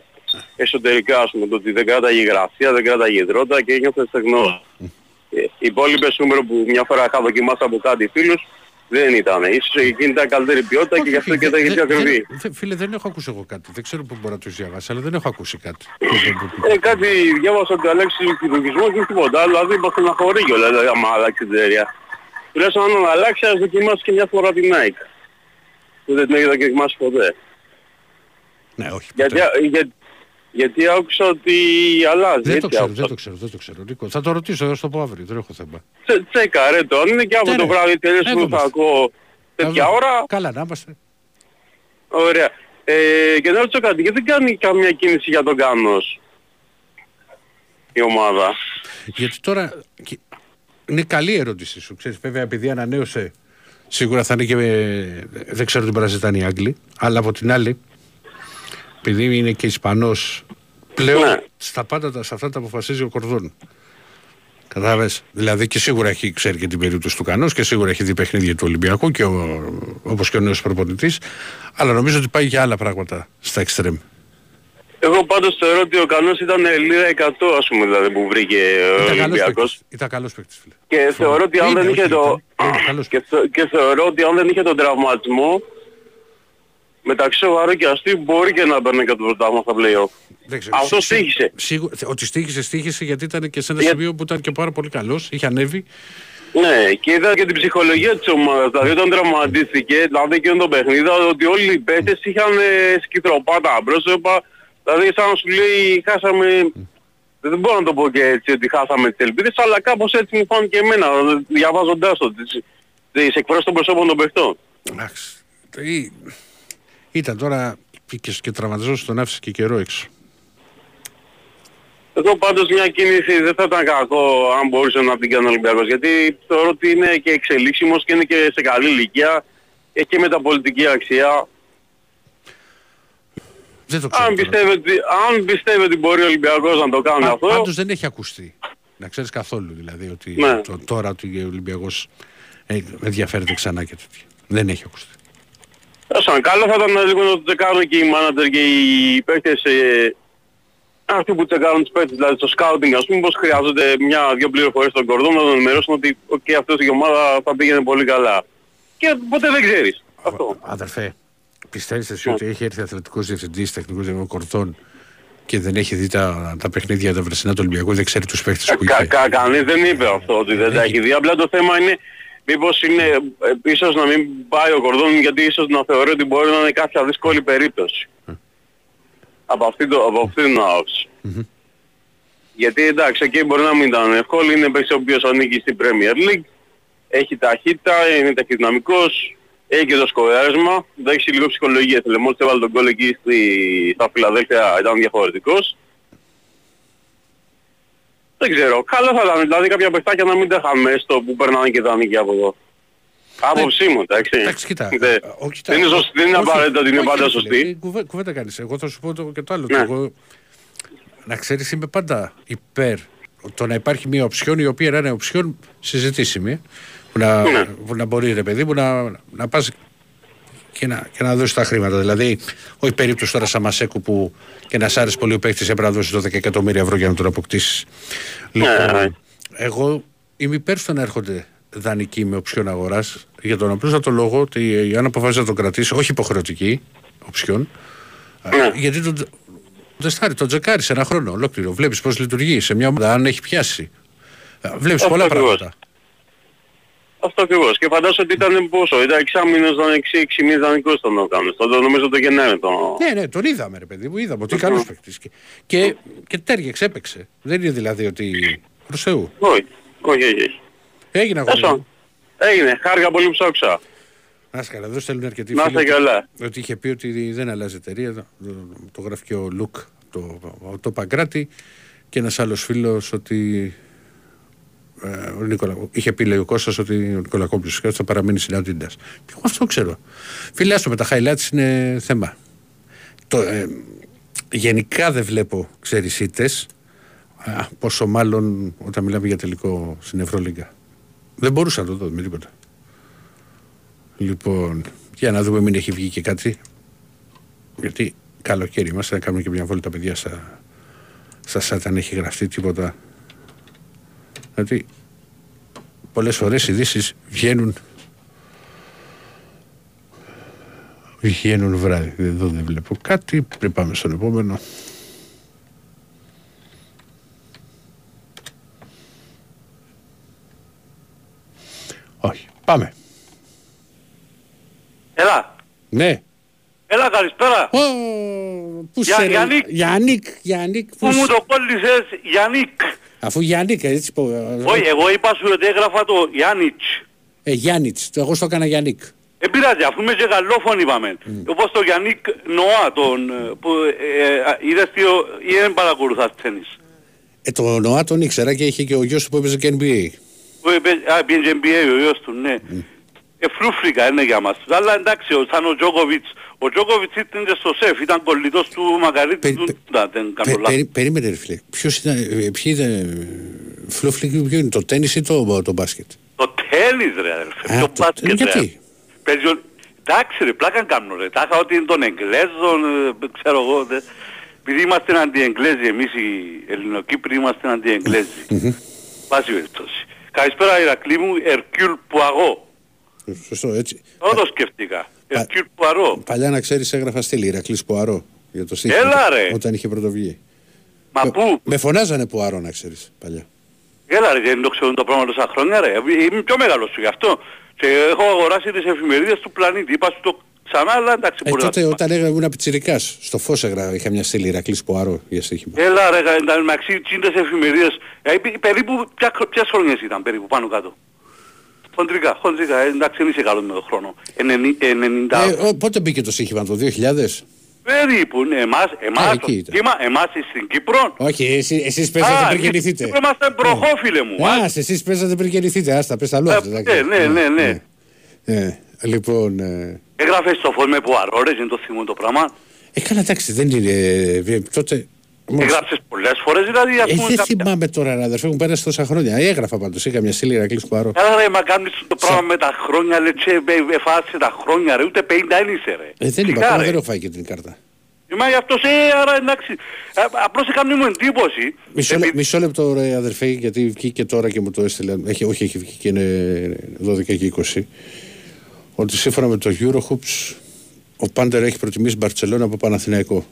εσωτερικά ας πούμε, το ότι δεν κράταγε υγρασία, δεν κράταγε υδρότα και ένιωθες στεγνό. Ε, Οι υπόλοιπες Umbro που μια φορά είχα δοκιμάσει από κάτι φίλους, δεν ήταν. Ίσως εκείνη ήταν καλύτερη ποιότητα και γι' αυτό και ήταν και πιο ακριβή. Δεν- δεν- Φίλε, δεν έχω ακούσει εγώ κάτι. Δεν ξέρω πού μπορεί να το έχει διαβάσει, αλλά δεν έχω ακούσει κάτι. Ε, κάτι διάβασα ότι αλλάξει ο χειρουργισμός και τίποτα άλλο, δηλαδή είπα στεναχωρεί κιόλας δηλαδή, άμα αλλάξει την εταιρεία. Τουλάχιστον αν αλλάξει ας δοκιμάσει και μια φορά την Nike. Που δεν την έχει δοκιμάσει ποτέ. Ναι, όχι. Γιατί, για, γιατί άκουσα ότι αλλάζει. Δεν το έτσι ξέρω, άκουσα. δεν το ξέρω, δεν το ξέρω. Νίκο, θα το ρωτήσω, θα σου το πω αύριο, δεν έχω θέμα. Τε- Τσέκα ρε το, αν είναι και από Ναι, το ναι. βράδυ τελείως Εδώ που θα είμαστε. ακούω τέτοια Εδώ. ώρα, Καλά, να είμαστε. ωραία. Ε, και να ρωτήσω κάτι, γιατί δεν κάνει καμία κίνηση για τον Κάνος η ομάδα; Γιατί τώρα και- είναι καλή η ερώτησή σου. Ξέρεις, βέβαια, επειδή ανανέωσε, σίγουρα θα είναι και. με- Δεν ξέρω τι μπορεί να ζητάνε οι Άγγλοι, αλλά από την άλλη, επειδή είναι και Ισπανός, πλέον Ναι. στα πάντα τα, σε αυτά τα αποφασίζει ο Κορδόν. Κατάλαβες; Δηλαδή και σίγουρα έχει ξέρει και την περίπτωση του Κανός και σίγουρα έχει δει παιχνίδια του Ολυμπιακού και ο, όπως και ο νέος προπονητής αλλά νομίζω ότι πάει για άλλα πράγματα στα εξτρέμ. Εγώ πάντως θεωρώ ότι ο Κανός ήταν λίρα 100 ας πούμε δηλαδή που βρήκε ο Ήταν καλός Ολυμπιακός. παίκτης. Ήταν καλός παίκτης, φίλε. Και θεωρώ ότι αν Είναι, δεν είχε όχι, το... ήταν. Είναι καλός και, θε- και θεωρώ ότι αν δεν είχε τον τραυματισμό μεταξύ σοβαρού και αστείου μπορεί και να παίρνει και το πρωτάθλημα στα play-off. Δεν ξέρω. Αυτό Σί- στήχησε. Σίγουρα, ότι στήχησε, στήχησε γιατί ήταν και σε ένα Για- σημείο που ήταν και πάρα πολύ καλός, είχε ανέβει. Ναι, και είδα και την ψυχολογία της ομάδας. Δηλαδή όταν τραυματίστηκε, δηλαδή και το παιχνίδι, είδα ότι όλοι οι παίχτες είχαν ε, σκητροπάτα μπρος. Είπα, δηλαδή σαν να σου λέει χάσαμε... Δεν μπορώ να το πω και έτσι ότι χάσαμε τις ελπίδες, αλλά κάπως έτσι μου φάνηκε εμένα, διαβάζοντάς το, τις, τις εκφράσεις των προσώπων των παιχτών. Εντάξει. Ή- Ήταν τώρα και, και, και τραυματισμός τον άφησε και καιρό έξω. Εδώ πάντως μια κίνηση δεν θα ήταν κακό αν μπορούσε να την κάνει ο Ολυμπιακός, γιατί θεωρώ ότι είναι και εξελίξιμος και είναι και σε καλή ηλικία, έχει και μεταπολιτική αξία. Δεν το ξέρω. Αν τώρα. πιστεύει, ότι, αν πιστεύει ότι μπορεί ο Ολυμπιακός να το κάνει Πα- αυτό, Πάντως δεν έχει ακουστεί. Να ξέρεις καθόλου δηλαδή ότι Ναι. το, τώρα ότι ο Ολυμπιακός ε, ενδιαφέρεται ξανά και τέτοια. Δεν έχει ακουστεί. Σαν καλό θα ήταν λίγο να το τσεκάρουν και οι μάνατζερ και οι παίκτες ε, αυτοί που τσεκάρουν τους παίκτες, δηλαδή στο scouting ας πούμε, πως χρειάζονται μια-δυο πληροφορίες στον κορδό να τον ενημερώσουν ότι okay, αυτός η ομάδα θα πήγαινε πολύ καλά. Και ποτέ δεν ξέρεις. Αυτό. Αδερφέ, πιστεύεις εσύ ότι έχει έρθει αθλητικός διευθυντής, τεχνικός διευθυντής κορδών και δεν έχει δει τα, τα παιχνίδια του Βρεσινά του Ολυμπιακού, δεν ξέρει τους παίκτες που Κα, είχε; κα, κανείς δεν είπε αυτό ότι δεν τα έχει δει. Απλά το θέμα είναι μήπως είναι ε, ίσως να μην πάει ο Κορδόν γιατί ίσως να θεωρεί ότι μπορεί να είναι κάποια δύσκολη περίπτωση. Από αυτή, το, από αυτή την άποψη. Γιατί εντάξει εκεί μπορεί να μην ήταν εύκολο, είναι παίκτης ο οποίος ανήκει στην Premier League, έχει ταχύτητα, είναι ταχυδυναμικός, έχει και το σκοράρισμα, δεν έχει λίγο ψυχολογία. Θέλε μόλις έβαλε τον κόλλο εκεί στη, στα Φιλαδέλφια ήταν διαφορετικός. Δεν ξέρω. Καλό θα ήταν δηλαδή κάποια παιχτάκια να μην τα είχαμε στο που περνάνε και δανείκια από εδώ. Άποψή μου, εντάξει. Εντάξει, κοίτα. Δεν- ε, όχι, κοίτα, Δεν είναι σωστή, δεν είναι όχι, απαραίτητο ότι είναι όχι, πάντα ρε φίλε, σωστή. ε, κουβέ- Κουβέντα κάνεις. Εγώ θα σου πω το, και το άλλο. Ναι. Το Εγώ, να ξέρεις είμαι πάντα υπέρ το να υπάρχει μια οψιόν η οποία να είναι οψιόν συζητήσιμη που να, Ναι. που να μπορεί ρε παιδί μου να, να πας και να, και να δώσεις τα χρήματα. Δηλαδή, όχι περίπτωση τώρα Σαμασέκου που και να σ' άρεσε πολύ ο παίκτης έπρεπε να δώσεις 12 εκατομμύρια ευρώ για να τον αποκτήσεις. Ναι, ναι. Λοιπόν, εγώ είμαι υπέρ στο να έρχονται δανεικοί με οψιόν αγοράς για τον απλούστατο λόγο ότι αν αποφασίσει να τον κρατήσεις, όχι υποχρεωτική οψιόν, Ναι. γιατί τον, τεστάρει, τον τζεκάρει σε ένα χρόνο ολόκληρο. Βλέπεις πώς λειτουργεί σε μια ομάδα, αν έχει πιάσει. Βλέπεις Αυτό πολλά ακριβώς. πράγματα. Αυτό ακριβώς. Και φαντάζομαι ότι ήταν πόσο, ήταν εξάμηνος, ήταν 6-6 μήνες δανεικός τον ο Κάνος. Τότε νομίζω το Γενάρη τον... Ναι, ναι, τον είδαμε, ρε παιδί μου. Είδαμε ότι καλό παίκτης. Και, και, και τέριαξε, έπαιξε. Δεν είναι δηλαδή ότι. Προς Θεού. Όχι, όχι, όχι. όχι. Έγινε αγώνα. Έσω. Έγινε, χάρηκα πολύ που σ' άκουσα. Να είστε καλά, εδώ στέλνουν αρκετοί Να φίλοι είστε ότι- καλά. Ότι είχε πει ότι δεν αλλάζει εταιρεία. Το, το, το γράφει και ο Λουκ, το, το Παγκράτη. Και ένας άλλος φίλος ότι. Ε, ο Νικολα... Είχε πει λέει ο Κώστας ότι ο Νικολακόπουλος θα παραμείνει στην Αντίντας. Και εγώ αυτό ξέρω. Φίλε, άστο με τα highlights είναι θέμα. Το, ε, γενικά δεν βλέπω, ξέρεις, ήττες, α, πόσο μάλλον όταν μιλάμε για τελικό στην Ευρωλίγκα. Δεν μπορούσα να το δω με τίποτα. Λοιπόν, για να δούμε μην έχει βγει και κάτι. Γιατί καλοκαίρι είμαστε να κάνουμε και μια βόλτα παιδιά στα, στα site αν έχει γραφτεί τίποτα. Δηλαδή, πολλές φορές οι ειδήσεις βγαίνουν βγαίνουν βράδυ. Εδώ δεν βλέπω κάτι. Πριν πάμε στον επόμενο. Όχι. Πάμε. Έλα. Ναι. Έλα καλησπέρα. Ω, Πού Για- σε ρε- Γιάννικ. Γιάννικ, Γιάννικ. Πού πού μου σε- το κόλλησες Γιάννικ. Αφού Γιάννικ, έτσι πω. Όχι, εγώ είπα σου ότι έγραφα το Γιάννιτς. Ε, Γιάννιτς, το- εγώ στο έκανα Γιάννικ. Δεν πειράζει, αφού είμαι και γαλλόφωνοι είπαμε. Όπως το Γιάννικ Νοά, τον, ε, που ε, ε, είδες τι, ο- ή δεν παρακολουθάς τέννις. Ε, το Νοά τον ήξερα και είχε και ο γιος του που έπαιζε και NBA. Που έπαι- Α, πήγε NBA ο γιος του, ναι. Ε, φρούφρικα είναι για μας. Αλλά εντάξει, ο- σαν ο Τζόκοβιτς. Ο Τζόκοβιτς ήταν και στο σεφ, ήταν κολλητός του Μακαρίτη του Ντούντα, δεν κάνω Πε- λάθος. περί- περίμενε ρε φίλε. Ποιος ήταν, ε, ποιοι ήταν, ε, φλούφλικ, ποιο είναι, το τέννις ή το, το μπάσκετ; Το τέννις ρε αδελφέ, Α, το το- μπάσκετ ρε. γιατί; Παίζει ο- Εντάξει ρε, πλάκα κάνω ρε. Τα είχα ότι είναι των Εγγλέζων, ε, ξέρω εγώ. δε. Επειδή είμαστε αντιεγγλέζοι εμείς οι Ελληνοκύπροι είμαστε αντιεγγλέζοι. Βάση περιπτώσει. Καλησπέρα Ηρακλή μου, Ερκιούλ Πουαγό. Ε, Σωστό, έτσι. Δεν το σκεφτήκα. Ερκιούλ Πουαρό. Παλιά να ξέρεις έγραφα στήλη, Ηρακλής Πουαρό. Για το στίχημα, Έλα, ρε. Όταν είχε πρωτοβγεί. Μα Με- πού, Με φωνάζανε Πουαρό να ξέρεις παλιά. έλα ρε, δεν το ξέρουν το πράγμα τόσα χρόνια ρε. Είμαι πιο μεγάλος σου γι' αυτό. Και έχω αγοράσει τις εφημερίδες του πλανήτη. Είπα σου το ξανά, αλλά εντάξει Ε, μπορεί να τότε όταν έγραφε ήμουν πιτσιρικάς, στο φως έγραφα, είχα μια στήλη Ηρακλής Πουαρό για στοίχημα. Έλα ρε, κα- εντά- μεταξύ τσίντες εφημερίδες. Ε, πε- περίπου, ποια, χρο- ποιες χρονιές ήταν περίπου πάνω κάτω; Χοντρικά, χοντρικά, ε, εντάξει δεν είσαι καλός με τον χρόνο. Ενενη- 90, Ε, ο, πότε μπήκε το στοίχημα, το 2000. περίπου, ναι, εμάς, εμάς, εκεί το ήταν. κύμα, εμάς στην Κύπρο. Όχι, εσύ, εσείς παίζατε Α, πριν στην γεννηθείτε. Κύπρο είμαστε προχώ φίλε μου. Α, εσείς παίζατε πριν γεννηθείτε, άστα, πες τα λόγια. Ε, ναι, ναι, ναι, ναι. Ε, λοιπόν, ε, Έγραφες στο φως με που αρώρες, δεν το θυμούν το πράγμα. ε, καλά εντάξει, δεν είναι, ε, τότε, Έγραψες πολλές φορές δηλαδή ας Ε, πούμε δεν κάποια... θυμάμαι τώρα, ρε αδερφέ μου, πέρασε τόσα χρόνια. Έγραφα πάντως, είχα μια σύλλη Ηρακλής Κουαρό. Καλά ρε, μα κάνεις το πράγμα με τα χρόνια, λε, τσε, ε, εφάσαι τα χρόνια ρε, ούτε 50 δεν είσαι ρε. Ε, δεν είπα, Σιγά, ακόμα ρε. δεν έχω φάει και την κάρτα. Ε, Μα γι' αυτό σε, άρα εντάξει. Ε, Απλώς έκανε μου εντύπωση. Μισό, λε- μισό λεπτό ρε αδερφέ, γιατί βγήκε τώρα και μου το έστειλε. Έχει, όχι, έχει βγει και είναι 12 και 20. Ότι σύμφωνα με το Eurohoops, ο Πάντερ έχει προτιμήσει Μπαρτσελώνα από Παναθηναϊκό.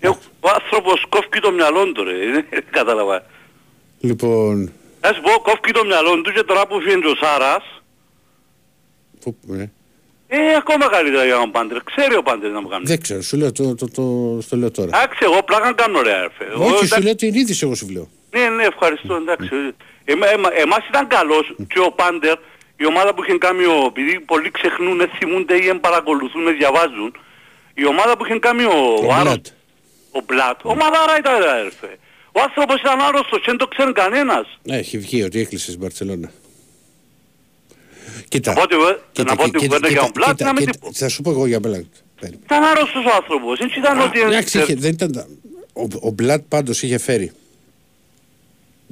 Ε, Ο άνθρωπος κόφει το μυαλό του ρε, δεν κατάλαβα. Λοιπόν, Να σου πω, κόφει το μυαλό του και τώρα που φύγει ο Σάρας, πού, ε, ε, ακόμα καλύτερα για τον Πάντερ. Ξέρει ο Πάντερ να μου κάνει. δεν ξέρω, σου λέω, το, το, το, στο λέω τώρα. Εντάξει, εγώ πλάκα κάνω ρε αρφέ. Εγώ, όχι, σου εντάξει, λέω την είδηση εγώ σου λέω. Ναι, ναι, ευχαριστώ, εντάξει. Εμα, εμα, εμάς ήταν καλός και ο Πάντερ, η ομάδα που είχε κάνει ο, επειδή πολλοί ξεχνούν, δεν θυμούνται ή δεν παρακολουθούν, δεν διαβάζουν, η ομάδα που είχε κάνει ο, ο, Άρος- Μπλατ. Ο Μπλατ, ομαδάρα ήταν ρε αρφέ. Ο άνθρωπος ήταν άρρωστος και δεν το ξέρει κανένας. Ναι, έχει βγει ότι έκλεισε στην Μπαρτσελώνα. Κοίτα. Να πω ότι εγώ- κοίτα, να πω ότι κοίτα, εγώ για κοίτα, τον Μπλατ κοίτα, να μην κοίτα, τι πω. Θα σου πω εγώ για Μπλατ. Ήταν άρρωστος ο άνθρωπος, δεν ήταν ότι... Εντάξει, είχε- δεν ήταν. Ο, ο Μπλατ πάντως είχε φέρει.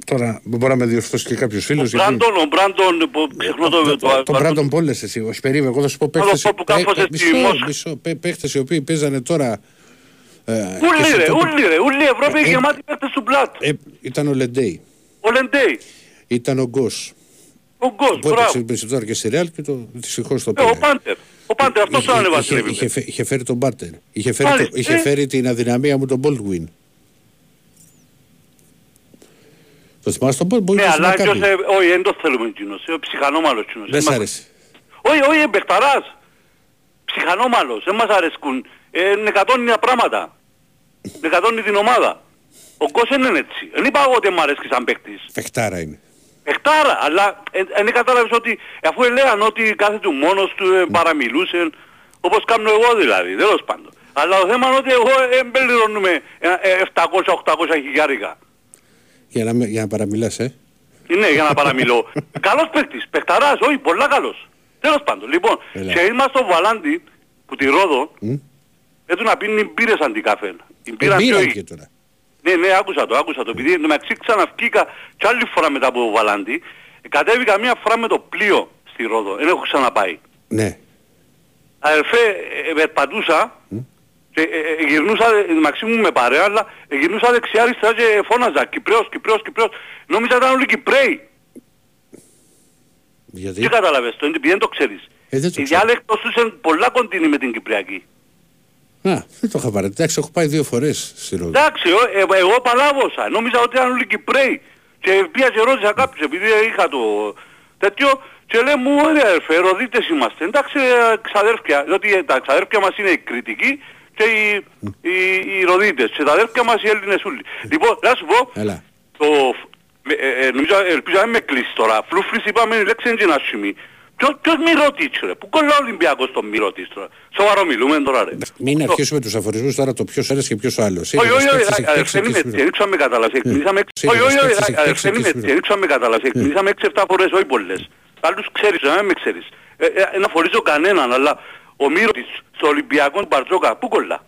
Τώρα μπορεί να με διορθώσει και κάποιος φίλος. Ο Μπράντον, ο Μπράντον, που ξεχνώ το... το- Τον Μπράντον Πόλε, εσύ. Όχι, περίμενε, εγώ θα σου πω το παίχτες. πω που κάφωσε στη Μόσχα. Μισό, πέ- παίχτες οι οποίοι παίζανε τώρα. Ε, και Ούλοι σε ρε, τότε- ούλοι ρε, ούλοι η Ευρώπη Ε, γεμάτη παίκτες του Μπλατ. ε, ήταν ο Λεντέι, Ο Λεντέι, ήταν ο Γκος. ο Γκος, Που μπράβο. έπαιξε τώρα και στη Ρεάλ και το δυστυχώς το Ε, ο πήρε. Πάντερ. Ο Πάντερ, αυτός Είχε- τον είχε, ανεβάσει ρε είχε, φίλε. φε- είχε φέρει τον Μπάρτερ. Είχε φέρει, Μάλιστα, το, είχε ε. φέρει την αδυναμία μου τον Baldwin. Το θυμάσαι τον Baldwin. Ναι, ήταν αλλά στην ποιος, Μακάμπι. ε, όχι, δεν το θέλουμε εκείνος, ε, ο ψυχανόμαλος εκείνος. Δεν σ' Εμάς- άρεσε. Όχι, όχι, εμπεχταράς. Ψυχανόμαλος, δεν μας αρέσκουν. Ε, νεκατώνει τα πράγματα. Νεκατώνει την ομάδα. Ο Γκος δεν είναι έτσι. Δεν είπα εγώ ότι μου αρέσκει σαν παίκτης. Φεχτάρα είναι. Εκτάρα, αλλά δεν κατάλαβες ότι αφού έλεγαν ότι κάθε του μόνος του ε, παραμιλούσε, όπως κάνω εγώ δηλαδή, τέλος πάντων. Αλλά το θέμα είναι ότι εγώ δεν πληρώνουμε 700-800 χιλιάρικα. Για να, με- για να παραμιλάς, ε. Ναι, για να παραμιλώ. καλός παίκτης, παιχταράς, όχι, πολλά καλός. Τέλος πάντων, λοιπόν, Έλα. και είμαστε στο Βαλάντι, που τη Ρόδο, Μμ. Έτου να πίνει μπύρες αντικαφέ. Η μπύρα Ε, πιο μπήρα η- και τώρα. ναι, ναι, άκουσα το, άκουσα το. Επειδή μεταξύ ξαναβγήκα κι άλλη φορά μετά από το Βαλάντι, κατέβηκα μία φορά με το πλοίο στη Ρόδο. Δεν έχω ξαναπάει. Ναι. Αδερφέ, ε, περπατούσα και ε, ε, γυρνούσα, ε, μεταξύ μου με παρέα, αλλά ε, γυρνούσα δεξιά αριστερά και φώναζα Κυπρέος, Κυπρέος, Κυπρέος. Νόμιζα ήταν όλοι Κυπρέοι. Γιατί; Τι κατάλαβες το, επειδή δεν το ξέρεις. Ε, δεν το Η ξέρω. διάλεκτος τους είναι πολλά κοντινή με την Κυπριακή. Α, δεν το είχα πάρει. Εντάξει, έχω πάει δύο φορές στη Ρόδο. Εντάξει, ε, ε, εγώ παλάβωσα. Νόμιζα ότι ήταν όλοι Κυπρέοι. Και πήγα και ρώτησα κάποιους, επειδή είχα το τέτοιο, και λέει μου, ωραία αδερφέ, Ροδίτες είμαστε. Εντάξει, ε, ξαδέρφια, διότι ε, τα ξαδέρφια μας είναι οι κριτικοί και οι, οι, οι Ροδίτες. Και τα αδέρφια μας οι Έλληνες όλοι. Λοιπόν, να σου πω, Έλα. το, με- ε, ε, νομίζω, ελπίζω να μην με κλείσει τώρα. Φλούφλης είπαμε η λέξη είναι άσχημη. Ποιος, ποιος Μυρωτής ρε, πού κολλά ο Ολυμπιακός τον Μυρωτής τώρα. Σοβαρό μιλούμε τώρα ρε. Μην αρχίσουμε τους αφορισμούς τώρα το ποιος άρεσε και ποιος άλλος. Όχι, όχι, όχι, αδερφέ είμαι έτσι, δεν ήξερα με καταλάβει. Εκμιλήσαμε έξι- Όχι, όχι, όχι, αδερφέ είμαι έτσι, δεν ήξερα με καταλάβει. Εκμιλήσαμε 6-7 φορές, όχι πολλές. Άλλους ξέρεις, δεν με ξέρεις. Ε, ε, Δεν αφορίζω κανέναν, αλλά ο Μύρος στο Ολυμπιακό Μπαρτζόκα, πού κολλά;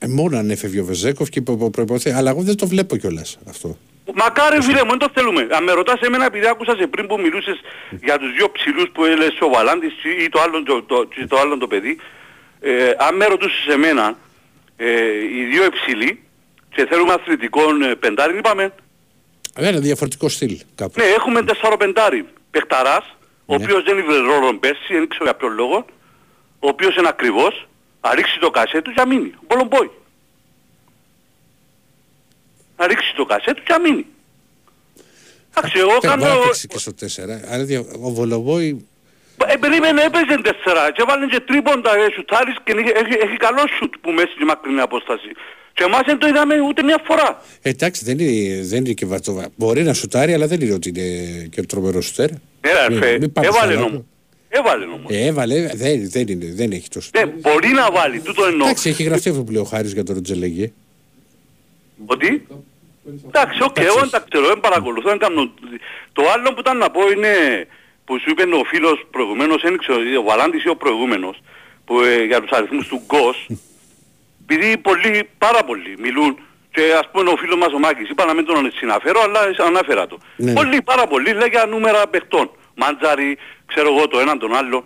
Ε, μόνο αν έφευγε ο Βεζέκοφ και προποθέσει. Αλλά εγώ δεν το βλέπω κιόλας αυτό. Μακάρι φίλε μου, δεν το θέλουμε. Αν με ρωτάς εμένα επειδή άκουσα σε πριν που μιλούσες για τους δύο ψηλούς που έλεγες ο Βαλάντης ή το άλλο το, το, το, άλλο το παιδί, ε, αν με ρωτούσες εμένα, ε, οι δύο υψηλοί και θέλουμε αθλητικό ε, πεντάρι, είπαμε, Ένα διαφορετικό στυλ κάπου. ναι, έχουμε τεσσάρο πεντάρι. Παιχταράς, ο Ναι. οποίος δεν ήβρε ρόλο πέρσι, δεν ξέρω για ποιον λόγο, ο οποίος είναι ακριβώς, να ρίξει το κασέ του και να μείνει. Μπολομπόι. Να ρίξει το κασέ του και να μείνει. Εντάξει, εγώ Δεν κάνω... μπορεί να παίξει και στο 4. Αλλά δια- ο Βολοβόη Ε, περίμενε, έπαιζε τέσσερα και βάλει και τρίποντα, ε, σουτάρεις και έχει, έχει, έχει καλό σουτ που μέσα στη μακρινή απόσταση. Και εμάς δεν το είδαμε ούτε μια φορά. Ε, εντάξει, δεν είναι, δεν είναι και βατσοβά. Μπορεί να σουτάρει, αλλά δεν είναι ότι είναι και τρομερό σουτέρ. Ναι, ρε, Μην- αρφέ, μην πάμε έβαλε στο όμως. λάθος. Έβαλε όμως. Ε, έβαλε, δεν, δεν, είναι, δεν έχει τόσο. Ναι, μπορεί να βάλει, τούτο εννοώ. Εντάξει, έχει γραφτεί αυτό που λέει ο Χάρης για τον Ροτζελέγγι. Ότι. Εντάξει, οκ, εγώ δεν τα ξέρω, δεν παρακολουθώ, δεν κάνω... Το άλλο που ήταν να πω είναι που σου είπε ο φίλος προηγουμένως, δεν ξέρω, ο Βαλάντης ή ο προηγούμενος, που, ε, για τους αριθμούς του Γκος, επειδή πολλοί, πάρα πολλοί μιλούν και ας πούμε ο φίλος μας ο Μάκης, είπα να μην τον αναφέρω, αλλά ανάφερα το. Ναι, ναι. Πολλοί, πάρα πολλοί λέει για νούμερα παιχτών. Μάντζαρι, ξέρω εγώ το έναν τον άλλον.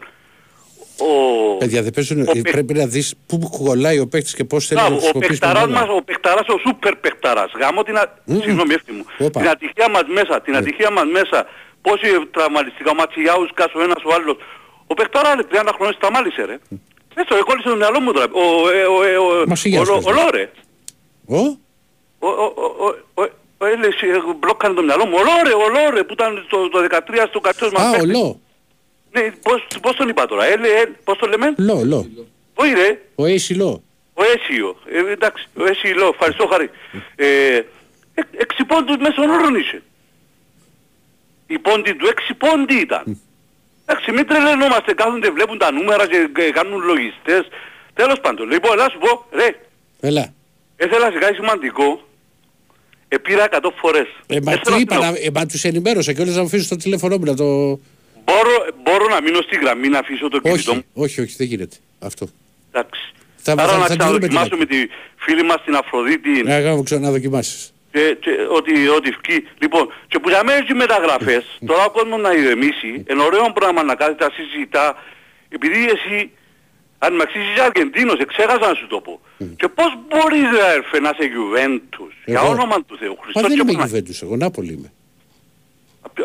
Ο... Παιδιά, δεν παίζουν, ο παίκ- πρέπει να δεις πού κολλάει ο παίκτης και πώς θέλει να Μπράβο, ο χρησιμοποιήσει τον παιχταράς μπάλα. μας, ο παιχταράς, ο σούπερ παιχταράς. Γάμω την, α... Μμμ. συγγνώμη εύτη μου. Όπα. Την ατυχία μας μέσα, την Ναι. ατυχία μας μέσα. Πόσοι τραυματιστικά, ο Ματσιγιάους, ο ένας ο άλλος. Ο παιχταράς ρε, 30 χρόνια σταμάλισε ρε. Έτσι, εκόλλησε το μυαλό μου τώρα. Ο, ε, ο, ε, ο, Μασιγιάς ο, ο, παίζεις. ο Λόρε. Ο, Ο, ο, ο, ο, ο, ο, έλεσε, ε, μπλόκανε το μυαλό μου. Ο Λόρε, ο Λόρε που ήταν το, το 13 στο κατσός μας. Α, ο παίχτης. Λό. Ναι, πώς, πώς τον είπα τώρα. Έλε, ε, πώς το λέμε; Λό, Λό. Όχι ρε. Ο Έισι Λό. Ο Έσιο. Ε, εντάξει, ο Έσιο, ευχαριστώ χαρή. Ε, ε, έξι πόντους μέσω όρων είσαι. Η πόντη του έξι πόντι ήταν. Εντάξει, μην τρελαινόμαστε, κάθονται, βλέπουν τα νούμερα και, και κάνουν λογιστές. Τέλος πάντων, λοιπόν, να σου πω, ρε, Έλα. έθελα σε κάτι σημαντικό. Επήρα 100 φορές. Ε, μα Έστειλα τι είπα, στην- να, ε, μα τους ενημέρωσα και όλες να μου αφήσουν το τηλέφωνό μου να το... Μπορώ, μπορώ να μείνω στη γραμμή να αφήσω το κινητό μου. Όχι, όχι, όχι, δεν γίνεται αυτό. Εντάξει. Θα- Άρα θα- να θα τη βρούμε την ξαναδοκιμάσω με τη φίλη μας την Αφροδίτη Να κάνω ξαναδοκιμάσεις. και, και ότι, ότι φκεί. Λοιπόν, και που για μένα οι μεταγραφές, τώρα ο κόσμος να ηρεμήσει, είναι ωραίο πράγμα να κάθεται να συζητά, επειδή εσύ, αν με αξίζεις Αργεντίνος, εξέχασα να σου το πω. Και πώς μπορείς ρε έρφε να είσαι Juventus, για Εγώ. όνομα του Θεού, Μα Χριστός δεν και είμαι Παναγία. Γιουβέντους, εγώ Νάπολη είμαι.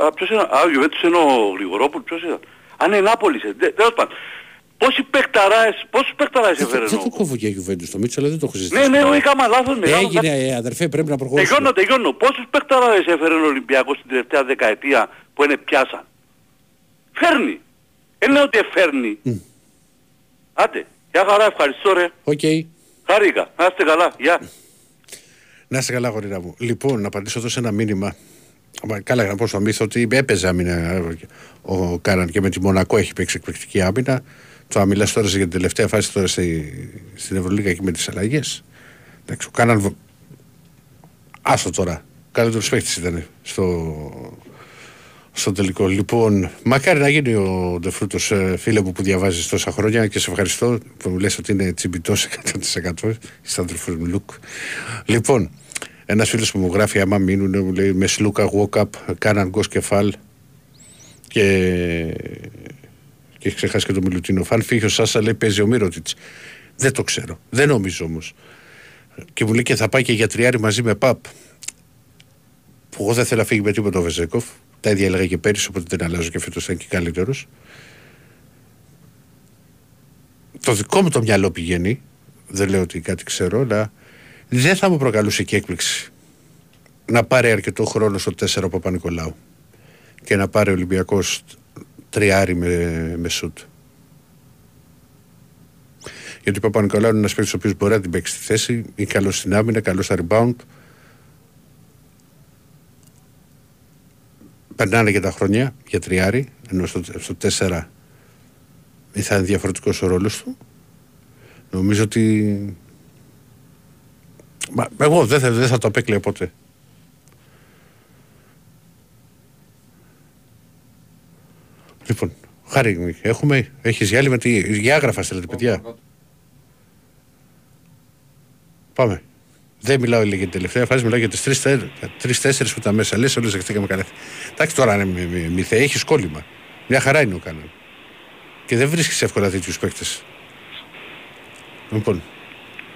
Α, ποιος είναι, α, ο Juventus είναι ο Γρηγορόπουλος, ποιος ήταν; Αν είναι Νάπολης, ε, τε- τέλος πάντων. Πόσοι παιχταράες, πόσους παιχταράες Δεν, έφερε δεν ο... το κόβω για Γιουβέντους το Μίτσο, αλλά δεν το έχω Ναι, συζητήσει. ναι, όχι, έκανα λάθος, μεγάλο λάθος. Έγινε, ε, αδερφέ, πρέπει να προχωρήσουμε. Τελειώνω, τελειώνω. Πόσους παιχταράδες έφερε ο Ολυμπιακός την τελευταία δεκαετία που είναι πιάσαν. Φέρνει. Δεν λέω ότι φέρνει. Άντε. Γεια χαρά, ευχαριστώ ρε. Οκ. Χάρηκα. Να είστε καλά. Γεια. Να είστε καλά, γορίνα μου. Λοιπόν, να απαντήσω εδώ σε ένα μήνυμα. Αμα, Καλά, για να πω στο μύθο ότι έπαιζε άμυνα. ε, Ο Κάναν και με τη Μονακό έχει παίξει εκπληκτική άμυνα. Το μιλά τώρα για την τελευταία φάση τώρα στη, στην Ευρωλίγα και με τις αλλαγές. Εντάξει, ο Κάναν. β- Άστο τώρα. Καλύτερος παίχτη ήταν στο, στο τελικό. Λοιπόν, μακάρι να γίνει ο Ντεφρούτο, φίλε μου που διαβάζεις τόσα χρόνια και σε ευχαριστώ που μου λες ότι είναι τσιμπητός 100%. Είσαι αδελφό μου, Λουκ. Λοιπόν, ένας φίλος που μου γράφει, άμα μείνουν, μου λέει μες σλούκα, walk up, κάναν γκος κεφάλ και. και έχει ξεχάσει και το Μιλουτίνο. Φαν φύγει ο Σάσα, λέει παίζει ο Μύρωτιτς. Δεν το ξέρω. Δεν νομίζω όμως. Και μου λέει και θα πάει και για τριάρι μαζί με Παπ. Που εγώ δεν θέλω να φύγει με τίποτα ο Βεζέκοφ. Τα ίδια έλεγα και πέρυσι, οπότε δεν αλλάζω και φέτος ήταν και καλύτερος. Το δικό μου το μυαλό πηγαίνει. Δεν λέω ότι κάτι ξέρω, αλλά δεν θα μου προκαλούσε και έκπληξη να πάρει αρκετό χρόνο στο 4 ο Παπα-Νικολάου και να πάρει ο Ολυμπιακός τριάρι με, με σουτ. Γιατί ο Παπα-Νικολάου είναι ένας παίκτης ο οποίος μπορεί να την παίξει στη θέση, είναι καλός στην άμυνα, καλός στα rebound. Περνάνε και τα χρόνια για τριάρι, ενώ στο, στο 4 θα είναι διαφορετικός ο ρόλος του. Νομίζω ότι. Μα, εγώ δεν θα, δεν θα το απέκλεια ποτέ. Λοιπόν, χάρη έχουμε. Έχεις διάλειμμα, τι, για άγραφα στέλνετε παιδιά; Πάμε. Δεν μιλάω για την τελευταία φάση, μιλάω για τις τρει-τέσσερι που ήταν μέσα. Λες, όλες δεχτήκαμε καλά. Εντάξει, τώρα είναι μη, μη, μη θε, έχεις κόλλημα. Μια χαρά είναι ο Κάναν. Και δεν βρίσκεις εύκολα τέτοιους παίκτες. Λοιπόν,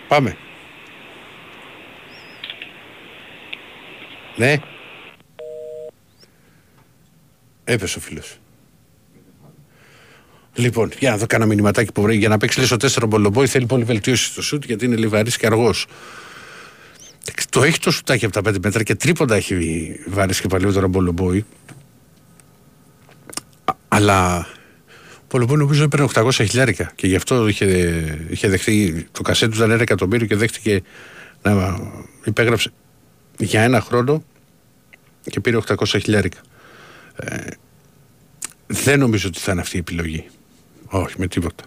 πάμε. Ναι. Έπεσε ο φίλος. Λοιπόν, για να δω κάνα μηνυματάκι που βρει. Για να παίξει λες ο 4 μπολομπόι θέλει πολύ βελτίωση στο σουτ γιατί είναι λιβαρής και αργός. Το έχει το σουτάκι από τα 5 μέτρα και τρίποντα έχει βάλει και παλιότερα μπολομπόι. Αλλά ο Πολομπόι νομίζω έπαιρνε 800 χιλιάρικα και γι' αυτό είχε, είχε δεχτεί. Το κασέτ του ήταν ένα εκατομμύριο και δέχτηκε να υπέγραψε για ένα χρόνο και πήρε 800 χιλιάρικα. Ε, δεν νομίζω ότι θα είναι αυτή η επιλογή. Όχι, με τίποτα.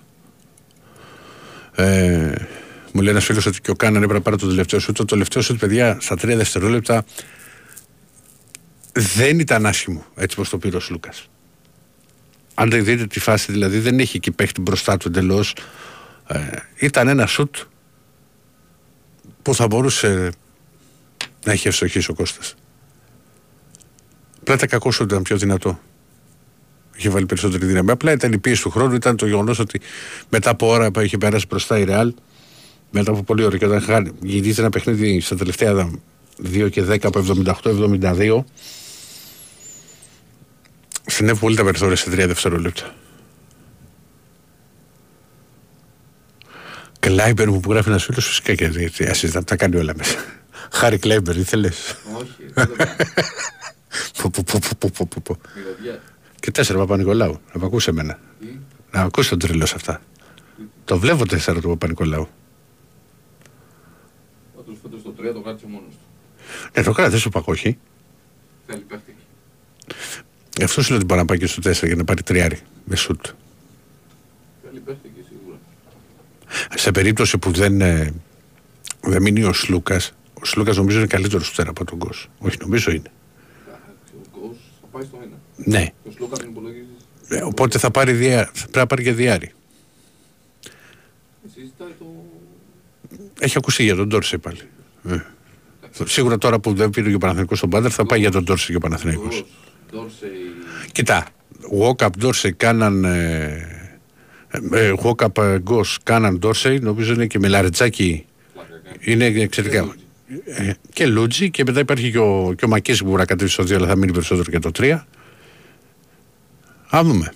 Ε, μου λέει ένας φίλος ότι και ο Κάναν έπρεπε να πάρει το τελευταίο σου. Το τελευταίο σου, παιδιά, στα τρία δευτερόλεπτα δεν ήταν άσχημο έτσι όπως το πήρε ο Λούκα. Αν δεν δείτε τη φάση, δηλαδή δεν έχει εκεί παίχτη μπροστά του εντελώς. Ε, ήταν ένα σουτ που θα μπορούσε να έχει ευστοχήσει ο Κώστας. Απλά τα κακό σου ήταν πιο δυνατό. Είχε βάλει περισσότερη δύναμη. Απλά ήταν η πίεση του χρόνου, ήταν το γεγονός ότι μετά από ώρα που είχε περάσει μπροστά η Ρεάλ, μετά από πολύ ώρα και όταν χάνει- γυρίζει ένα παιχνίδι στα τελευταία 2 και 10 από 78-72, στενεύουν πολύ τα περιθώρια σε 3 δευτερόλεπτα. Κλάιμπερ μου που γράφει ένας φίλος, φυσικά και έτσι, ας συζητάμε, τα κάνει όλα μέσα. Χάρη Κλάιμπερ, ήθελε. Όχι, δεν το κάνω. Πω, πω, πω, πω, πω, πω, πω. Μυρωδιά. Και τέσσερα Παπα-Νικολάου. Να με ακούσει εμένα. Τι; Να με ακούσει τον τρελό σε αυτά. Το βλέπω τέσσερα του Παπα-Νικολάου. Πάντως φέτος το 3 το κράτησε μόνος του. Ναι, το κράτη, δεν σου είπα όχι. Θέλει παίχτη. Γι' αυτό σου λέω ότι μπορεί να πάει και στο 4 για να πάρει τριάρι με σουτ. Θέλει παίχτη και σίγουρα. Σε περίπτωση που δεν, ε, δεν μείνει ο Σλούκας, ο Σλούκα νομίζω είναι καλύτερος σουτέρ από τον Γκος. Όχι, νομίζω είναι. Εντάξει, Ο Γκος θα πάει στο 1. Ναι. Το Σλούκα τον υπολογίζεις. Ε, οπότε θα πάρει διά, θα πρέπει να πάρει και διάρι. Συζητάει το... Έχει ακουστεί για τον Ντόρσε πάλι. Ε. Σίγουρα τώρα που δεν πήρε και ο Παναθηναϊκός στον Πάντερ θα πάει για τον Ντόρσε και ο Παναθηναϊκός. Γκος, Ντόρσεϊ, Κοίτα, Walkup Dorsey κάναν. Ε, ε, Walkup Γκος κάναν Dorsey, νομίζω είναι και με Λαρετζάκη. πλάκα κάνει. Είναι εξαιρετικά. Ε, και Λούτζι και μετά υπάρχει και ο, και ο Μακής που μπορεί να κατέβει στο 2 αλλά θα μείνει περισσότερο και το 3. Α δούμε.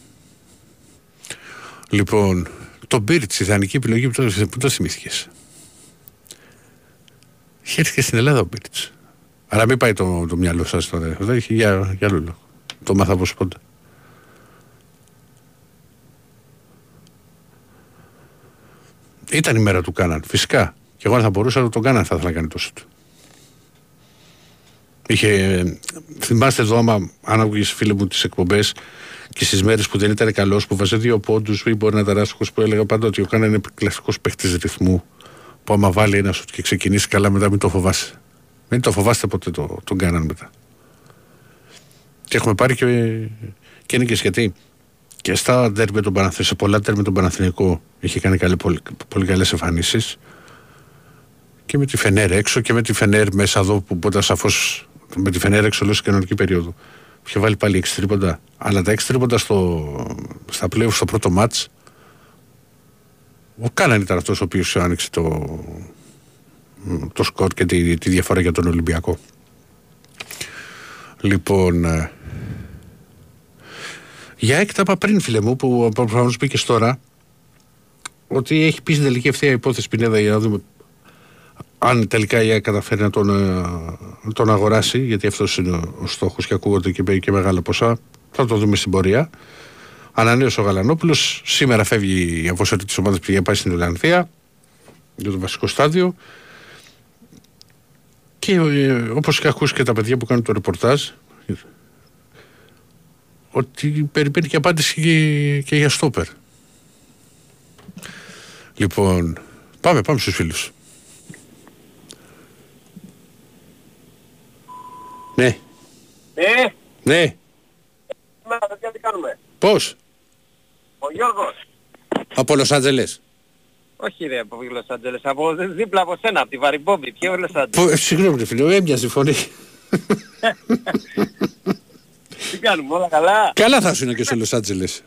Λοιπόν, το Μπίρτς, η ιδανική επιλογή που το, που το θυμήθηκες. Είχε έρθει και στην Ελλάδα ο Μπίρτς. Αλλά μην πάει το, το μυαλό σας τώρα. Δεν έχει για, για άλλο λόγο. Το μάθα από σπόντα. Ήταν η μέρα του Κάναν, φυσικά. Και εγώ αν θα μπορούσα να τον Κάναν θα ήθελα να κάνει τόσο του. Είχε, θυμάστε εδώ, άμα αν άκουγες φίλε μου τις εκπομπές και στις μέρες που δεν ήταν καλός, που βάζε δύο πόντους ή μπορεί να ήταν άσχος, που έλεγα πάντα ότι ο Κάναν είναι κλασικός παίχτης ρυθμού, που άμα βάλει ένα σουτ και ξεκινήσει καλά μετά μην το φοβάσαι. Μην το φοβάστε ποτέ το, τον Κάναν μετά. Και έχουμε πάρει και, και είναι και γιατί και στα ντέρμπι των Παναθηναϊκών, σε πολλά ντέρμπι τον Παναθηναϊκό είχε κάνει καλή, πολύ, πολύ καλές εμφανίσεις και με τη Φενέρ έξω και με τη Φενέρ μέσα εδώ που ποτέ σαφώς με τη Φενέρ έξω λέω σε κανονική περίοδο. Είχε βάλει πάλι 6 τρίποντα. Αλλά τα 6 τρίποντα στο, στα πλέον στο πρώτο μάτς ο Κάναν ήταν αυτός ο οποίος άνοιξε το, το σκορ και τη, τη διαφορά για τον Ολυμπιακό. Λοιπόν, ε, για έκταπα πριν φίλε μου που προφανώ μπήκε τώρα ότι έχει πει στην τελική ευθεία υπόθεση Πινέδα για να δούμε αν τελικά η ΑΕΚ καταφέρει να τον, ε, να τον αγοράσει γιατί αυτός είναι ο, ο στόχος και ακούγονται και, και μεγάλα ποσά θα το δούμε στην πορεία Ανανέωσε ο Γαλανόπουλος σήμερα φεύγει η αφοσιότητα της ομάδας που πάει στην Ολλανδία για το βασικό στάδιο και ε, όπως και ακούσει και τα παιδιά που κάνουν το ρεπορτάζ ότι περιμένει και απάντηση και, και για στόπερ. Λοιπόν, πάμε, πάμε στους φίλους. Ναι, Ε, ναι, μα, παιδιά, τι κάνουμε; πώς, Ο Γιώργος. από Λος Άντζελες. Όχι ρε από Λος Άντζελες, από δίπλα από σένα, από τη Βαριμπόμπη. Ποιο Λος Άντζελες. Πω, ε, Συγγνώμη ρε φίλε, έμοιαζε η φωνή. Τι κάνουμε, όλα καλά; Καλά θα σου είναι και στο Λος Άντζελες.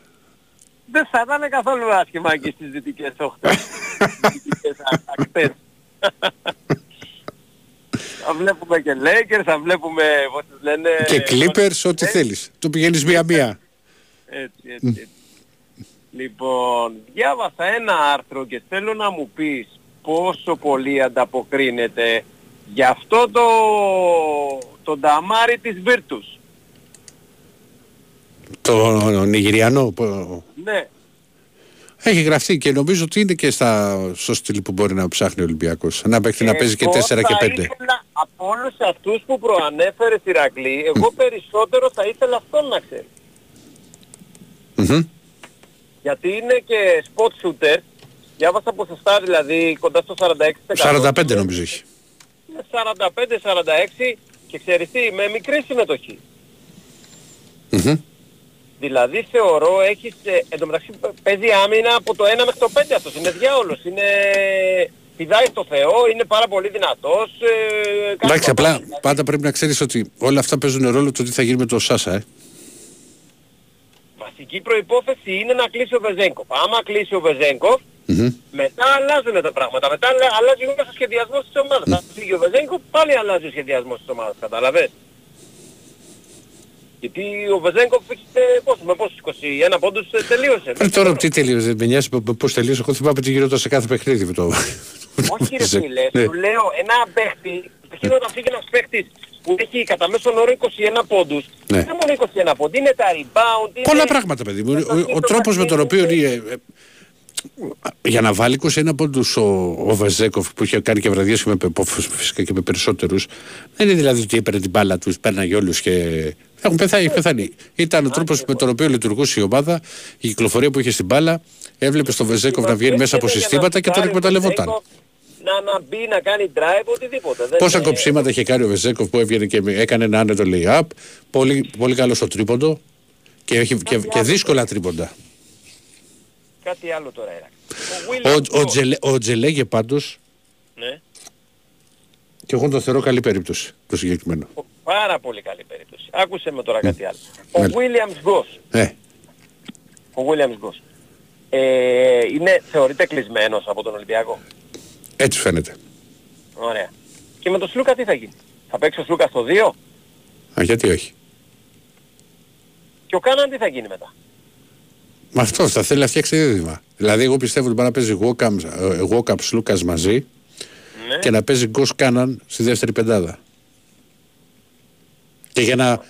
Δεν θα ήταν καθόλου άσχημα εκεί στις δυτικές όχθες. Στις δυτικές α- ακτές. Θα βλέπουμε και Lakers, θα βλέπουμε, πώς τους λένε... Και Clippers, ό,τι θέλεις. Το πηγαίνεις μία-μία. Έτσι, έτσι, έτσι. Λοιπόν, διάβασα ένα άρθρο και θέλω να μου πεις πόσο πολύ ανταποκρίνεται για αυτό το, το νταμάρι της Virtus. Το Νιγηριανό. που- Ναι, Έχει γραφτεί και νομίζω ότι είναι και στα, στο στυλ που μπορεί να ψάχνει ο Ολυμπιακός. Να παίξει να παίζει και Εγώ 4 και θα 5. ήθελα από όλους αυτούς που προανέφερε Ηρακλή, εγώ περισσότερο θα ήθελα αυτόν να ξέρει. Μμμ. Γιατί είναι και spot shooter, διάβασα ποσοστά δηλαδή κοντά στο 46%. 45 νομίζω έχει. Είναι 45-46 και ξέρεις τι, με μικρή συμμετοχή. Μμμ. Δηλαδή θεωρώ έχεις, ε, εν τω μεταξύ παίζει άμυνα από το 1 μέχρι το 5 αυτός, είναι διάολος, είναι πηδάει στο Θεό, είναι πάρα πολύ δυνατός. Ε, κάνει Εντάξει, παπά- απλά πάντα πρέπει να ξέρεις ότι όλα αυτά παίζουν ρόλο το τι θα γίνει με το Σάσα, ε. Βασική προϋπόθεση είναι να κλείσει ο Βεζέγκοφ. Άμα κλείσει ο Βεζέγκοφ, Μμμ. μετά αλλάζουν τα πράγματα. Μετά αλλα- αλλάζει όλος ο σχεδιασμός της ομάδας. Θα φύγει ο Βεζέγκοφ, πάλι αλλάζει ο σχεδιασμός της ομάδας. Καταλαβες. Γιατί ο Βεζέγκοφ έχει ε, πόσο, με πόσους 21 πόντους ε, τελείωσε. Ε, τώρα τι τελείωσε, δεν με νοιάζει με- με πώς τελείωσε. Εγώ θυμάμαι τι γινόταν σε κάθε παιχνίδι με το... Όχι ρε φίλε, Ναι. σου λέω ένα παίχτη, αρχίζει όταν φύγει ένας παίχτης που έχει κατά μέσον όρο 21 πόντους, Ναι. δεν είναι μόνο 21 πόντους, είναι τα rebound, είναι... Πολλά πράγματα, παιδί μου. Ο, ο τρόπος με τον οποίο... είναι, ε, για να βάλει 21 πόντους ο, ο Βεζέκοφ που είχε κάνει και βραδιές και με, πε- φυσικά και με περισσότερους δεν είναι δηλαδή ότι έπαιρνε την μπάλα τους, πέρναγε όλους και έχουν πεθάνει, έχει πεθάνει. Ήταν ο τρόπος με τον οποίο λειτουργούσε η ομάδα, η κυκλοφορία που είχε στην μπάλα, έβλεπε τον Βεζέκοφ να βγαίνει μέσα από Έρχεται για να συστήματα και τον σουτάρει ο εκμεταλλευόταν. Βεζέγκοφ, Να, να μπει, να κάνει drive, οτιδήποτε. Δεν Πόσα είναι- κοψίματα είχε κάνει ο Βεζέκοφ που έβγαινε και έκανε ένα άνετο lay-up, πολύ, πολύ καλό στο τρίποντο και, έχει, και, και δύσκολα τρίποντα. Κάτι άλλο τώρα era. Ο, ο, Τζελέ, ο Τζελέγε πάντως Ναι, και εγώ τον θεωρώ καλή περίπτωση το συγκεκριμένο. πάρα πολύ καλή περίπτωση. Άκουσε με τώρα κάτι άλλο. Ο Μάλιστα. Williams Goss, Ε, ο Williams Goss, ε, είναι, θεωρείται κλεισμένος από τον Ολυμπιακό; έτσι φαίνεται. Ωραία. Και με τον Σλούκα τι θα γίνει; Θα παίξει ο Σλούκας στο 2 Α, γιατί όχι. και ο Κάναν τι θα γίνει μετά; Με αυτό θα θέλει να φτιάξει δίδυμα. Δηλαδή, εγώ πιστεύω ότι μπορεί να παίζει Γόκαμ Λούκα μαζί Ναι. και να παίζει Γκος Κάναν στη δεύτερη πεντάδα. Και για να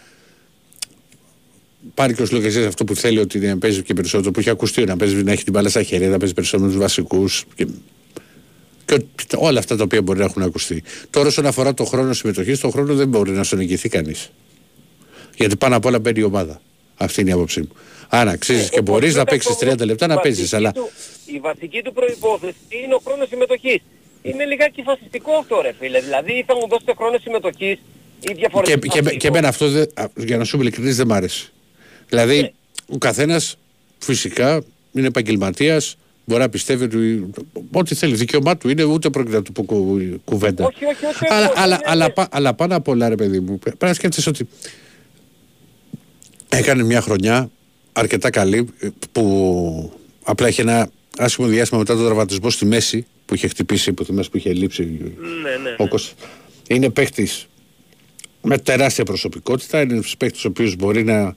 πάρει και ο Σλούκας αυτό που θέλει ότι να παίζει και περισσότερο, που έχει ακουστεί, να, παίζει, να έχει την μπάλα στα χέρια, να παίζει περισσότερο με τους βασικούς. Και, και ο- όλα αυτά τα οποία μπορεί να έχουν ακουστεί. Τώρα, όσον αφορά το χρόνο συμμετοχής, το χρόνο δεν μπορεί να στον εγγυηθεί κανείς. Γιατί πάνω απ' όλα μπαίνει η ομάδα. Αυτή είναι η άποψή μου. Αν αξίζεις και μπορείς να Οπότε παίξεις αυτό 30 λεπτά, να η παίζεις. βασική Αλλά του- Η βασική του προϋπόθεση είναι ο χρόνος συμμετοχής. Είναι λιγάκι φασιστικό αυτό ρε φίλε. Δηλαδή θα μου δώσετε χρόνο συμμετοχής ή και, διαφορετικά. και, και εμένα αυτό, δεν- α, για να σου είμαι ειλικρινής, δεν μ' άρεσε. Δηλαδή, Ναι. ο καθένας φυσικά είναι επαγγελματίας, μπορεί να πιστεύει ότι ό,τι θέλει, δικαίωμά του είναι, ούτε πρόκειται να του πω κου- κουβέντα. Όχι, όχι, όχι. αλλά, όχι, αλλά, ναι, αλλά, ναι. πα- αλλά πάνω απ' όλα, ρε παιδί μου, πρέπει να σκέφτεσαι ότι έκανε μια χρονιά αρκετά καλή ε, που απλά είχε ένα άσχημο διάστημα μετά τον τραυματισμό στη μέση που είχε χτυπήσει, που θυμάσαι που είχε λείψει Ναι, ναι. ο Κος- Είναι παίχτης με τεράστια προσωπικότητα. Είναι ένας παίχτης ο οποίος μπορεί να,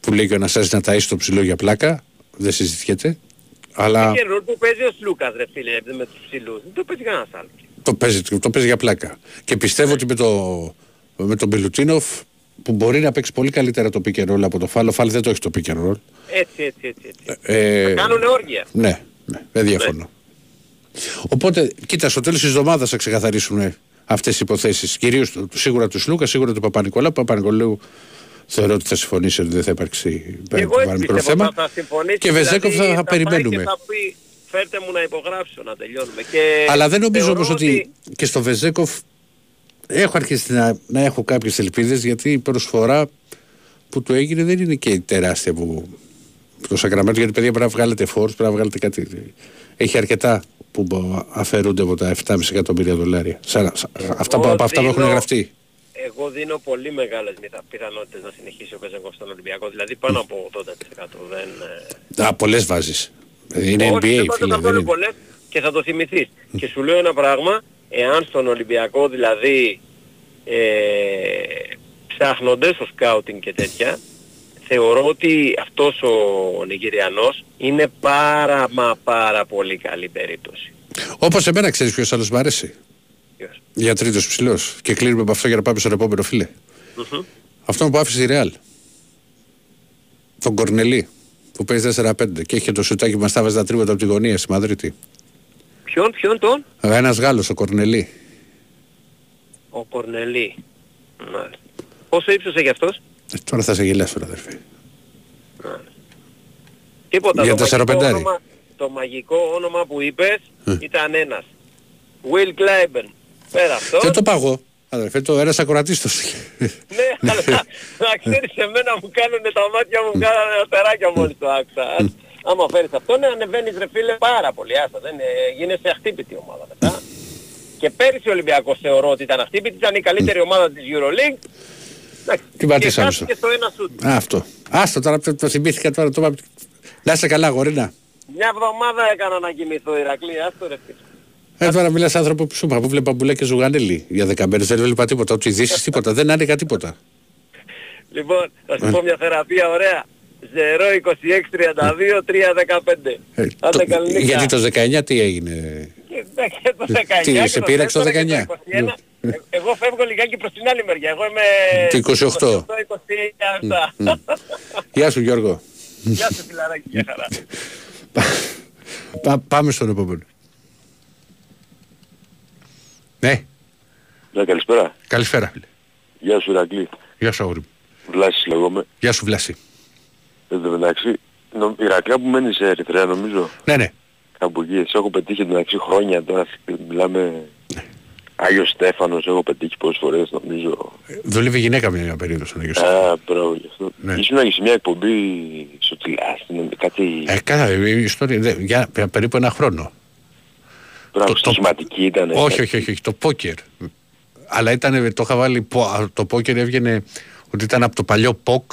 που λέει και ο Αναστάσης, να ταΐσει το ψηλό για πλάκα. Δεν συζητιέται. Αλλά Είχε ρόλο που παίζει ο Σλούκας ρε φίλε με τους ψηλούς. Δεν το παίζει κανένας άλλος. το παίζει, το παίζει για πλάκα. Και πιστεύω ότι με, το, με τον Μπιλουτίνοφ που μπορεί να παίξει πολύ καλύτερα το pick and roll από το Φάλ. Ο Φάλ δεν το έχεις το pick and roll. Έτσι, έτσι, έτσι. έτσι. Ε, Κάνουνε όργια. ναι, ναι, δεν διαφωνώ. Οπότε, κοίτα, στο τέλος της εβδομάδας θα ξεκαθαρίσουν αυτές οι υποθέσεις. Κυρίως το- σίγουρα τους Σλούκα, σίγουρα του Παπα-Νικολάου. Ο Παπα-Νικολάου θεωρώ ότι θα συμφωνήσει ότι δεν θα υπάρξει Και εγώ έτσι μικρό πιστεύω θέμα. θα, θα συμφωνήσει. Και Βεζέκοφ δηλαδή, θα, θα πάει περιμένουμε. Και θα πει φέρτε μου να υπογράψω να τελειώνουμε. Και Αλλά δεν νομίζω θεωρώ όμως ότι και στο Βεζέκοφ έχω αρχίσει να, να έχω κάποιες ελπίδες γιατί η προσφορά που του έγινε δεν είναι και η τεράστια που το Σακραμέντο γιατί παιδιά πρέπει να βγάλετε φόρους, πρέπει να βγάλετε κάτι. Έχει αρκετά που μπο- αφαιρούνται από τα 7,5 εκατομμύρια δολάρια. Σαν, σαν- αυτά, που- Εγώ από αυτά που έχουν δίνω- γραφτεί. Εγώ δίνω πολύ μεγάλες μυθα- πιθανότητες να συνεχίσει ο Βεζέγκοφ στον Ολυμπιακό. Δηλαδή πάνω από 80%. Δεν, ε, Α, πολλές βάζεις. Είναι Όχι, NBA, δεν βάζω φίλε. καθόλου Δεν είναι. πολλές και θα το θυμηθείς. και σου λέω ένα πράγμα, εάν στον Ολυμπιακό δηλαδή ε, ψάχνονται στο σκάουτινγκ και τέτοια, θεωρώ ότι αυτός ο Νιγηριανός είναι πάρα μα πάρα πολύ καλή περίπτωση. Όπως εμένα ξέρεις ποιος άλλος μου αρέσει; Ποιος; Για τρίτος ψηλός. Και κλείνουμε από αυτό για να πάμε στον επόμενο φίλε. Μμμ. Αυτό που άφησε η Ρεάλ. Τον Κορνελί. Που παίζει 4-5 και είχε το σουτάκι που μας τα βάζει τα τρίποτα από τη γωνία στη Μαδρίτη. Ποιον, ποιον τον; Ένας Γάλλος, ο Κορνελί. Ο Κορνελή. Μάλιστα. Πόσο ύψος έχει αυτός; Ε, τώρα θα σε γελάσω, ρε αδερφέ. Τίποτα. Για το, μαγικό 4-5. όνομα, το μαγικό όνομα που είπες Ε. ήταν ένας. Will Clyburn. Πέρα αυτό. Δεν το παγώ. Αδερφέ, το ένας ακροατής το Ναι, αλλά να ξέρεις εμένα μου κάνουν τα μάτια μου κάνανε αστεράκια μόλις το άκουσα. Άμα φέρεις αυτό, ναι, ανεβαίνεις ρε φίλε πάρα πολύ. Άστα, δεν είναι, γίνεσαι αχτύπητη ομάδα μετά. Και πέρυσι ο Ολυμπιακός θεωρώ ότι ήταν αυτή, επειδή ήταν η καλύτερη ομάδα της EuroLeague. Εντάξει, Την πατήσαμε και στο. χάθηκε στο ένα σουτ. Α, αυτό. Άστο τώρα το, το θυμήθηκα τώρα. Το... είπα. Να είσαι καλά, γορίνα. Μια εβδομάδα έκανα να κοιμηθώ Ηρακλή, άστο ρε φίλε. Ε, τώρα μιλάς άνθρωπο που σου είπα, που βλέπα που λέει και ζουγανέλη για δέκα μέρες, δεν έβλεπα τίποτα. Ούτε ειδήσει τίποτα. Δεν άνοιγα τίποτα. Λοιπόν, θα σου Ε. πω μια θεραπεία ωραία. 0, 26, 32, 3, 15. Ε, Άντε το- καλή νύχτα. γιατί το 19 τι έγινε; Και και το 19 Τι, και σε το πήραξε το δεύτερο και 19. 21. Ε, Εγώ φεύγω λιγάκι προς την άλλη μεριά. Εγώ είμαι... Το 28. 28, 29, Γεια σου Γιώργο. Γεια σου φιλαράκι, γεια χαρά. Πά- πάμε στον επόμενο. Ναι, Ναι, καλησπέρα. καλησπέρα. φίλε. Γεια σου Ηρακλή. Γεια σου αγόρι μου. Βλάσης λέγομαι. Γεια σου Βλάση. Εν τω μεταξύ, νο- η Ηρακλή που μένει σε Ερυθρέα νομίζω. Ναι, ναι. Κάπου εκεί. Σε έχω πετύχει εν τω μεταξύ χρόνια τώρα. Μιλάμε... Άγιος Στέφανος έχω πετύχει πολλές φορές νομίζω. Δουλεύει γυναίκα μια, μια περίοδος στον Αγιο Α, μπράβο γι' αυτό. Ναι. Ήσουν και σε μια εκπομπή στο τηλεάστημα, κάτι Ε, κάθε η ιστορία, δε- για πε- περίπου ένα χρόνο. πράγμα στοιχηματική ήταν. Όχι, όχι, όχι, όχι, το πόκερ. Αλλά ήταν, το είχα βάλει, πο- α, το πόκερ έβγαινε ότι ήταν από το παλιό ΠΟΚ,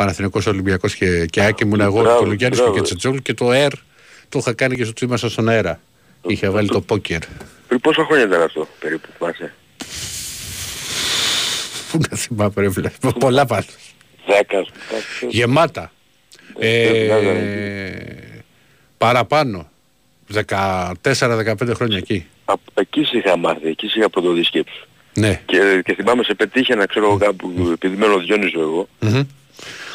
Παναθηναϊκός Ολυμπιακός και, και Άκη ήμουν εγώ, Μπράβο, ο Λουγκιάννης και ο μπράβο. Κετσετζόγλου και το ΕΡ το είχα κάνει και στο του ήμασταν στον αέρα. Είχε βάλει το πόκερ. Πριν πόσα χρόνια ήταν αυτό περίπου, θυμάσαι. Πού να θυμάμαι ρε φίλε, πολλά πάντως. Δέκα, ας πούμε. Γεμάτα. Ε, Ε, παραπάνω. 14-15 χρόνια εκεί. Από εκεί σε είχα μάθει, εκεί σε είχα πρωτοδισκέψει. Ναι. Και, και θυμάμαι σε πετύχαινα, ξέρω εγώ κάπου, επειδή μένω Διόνυσο εγώ.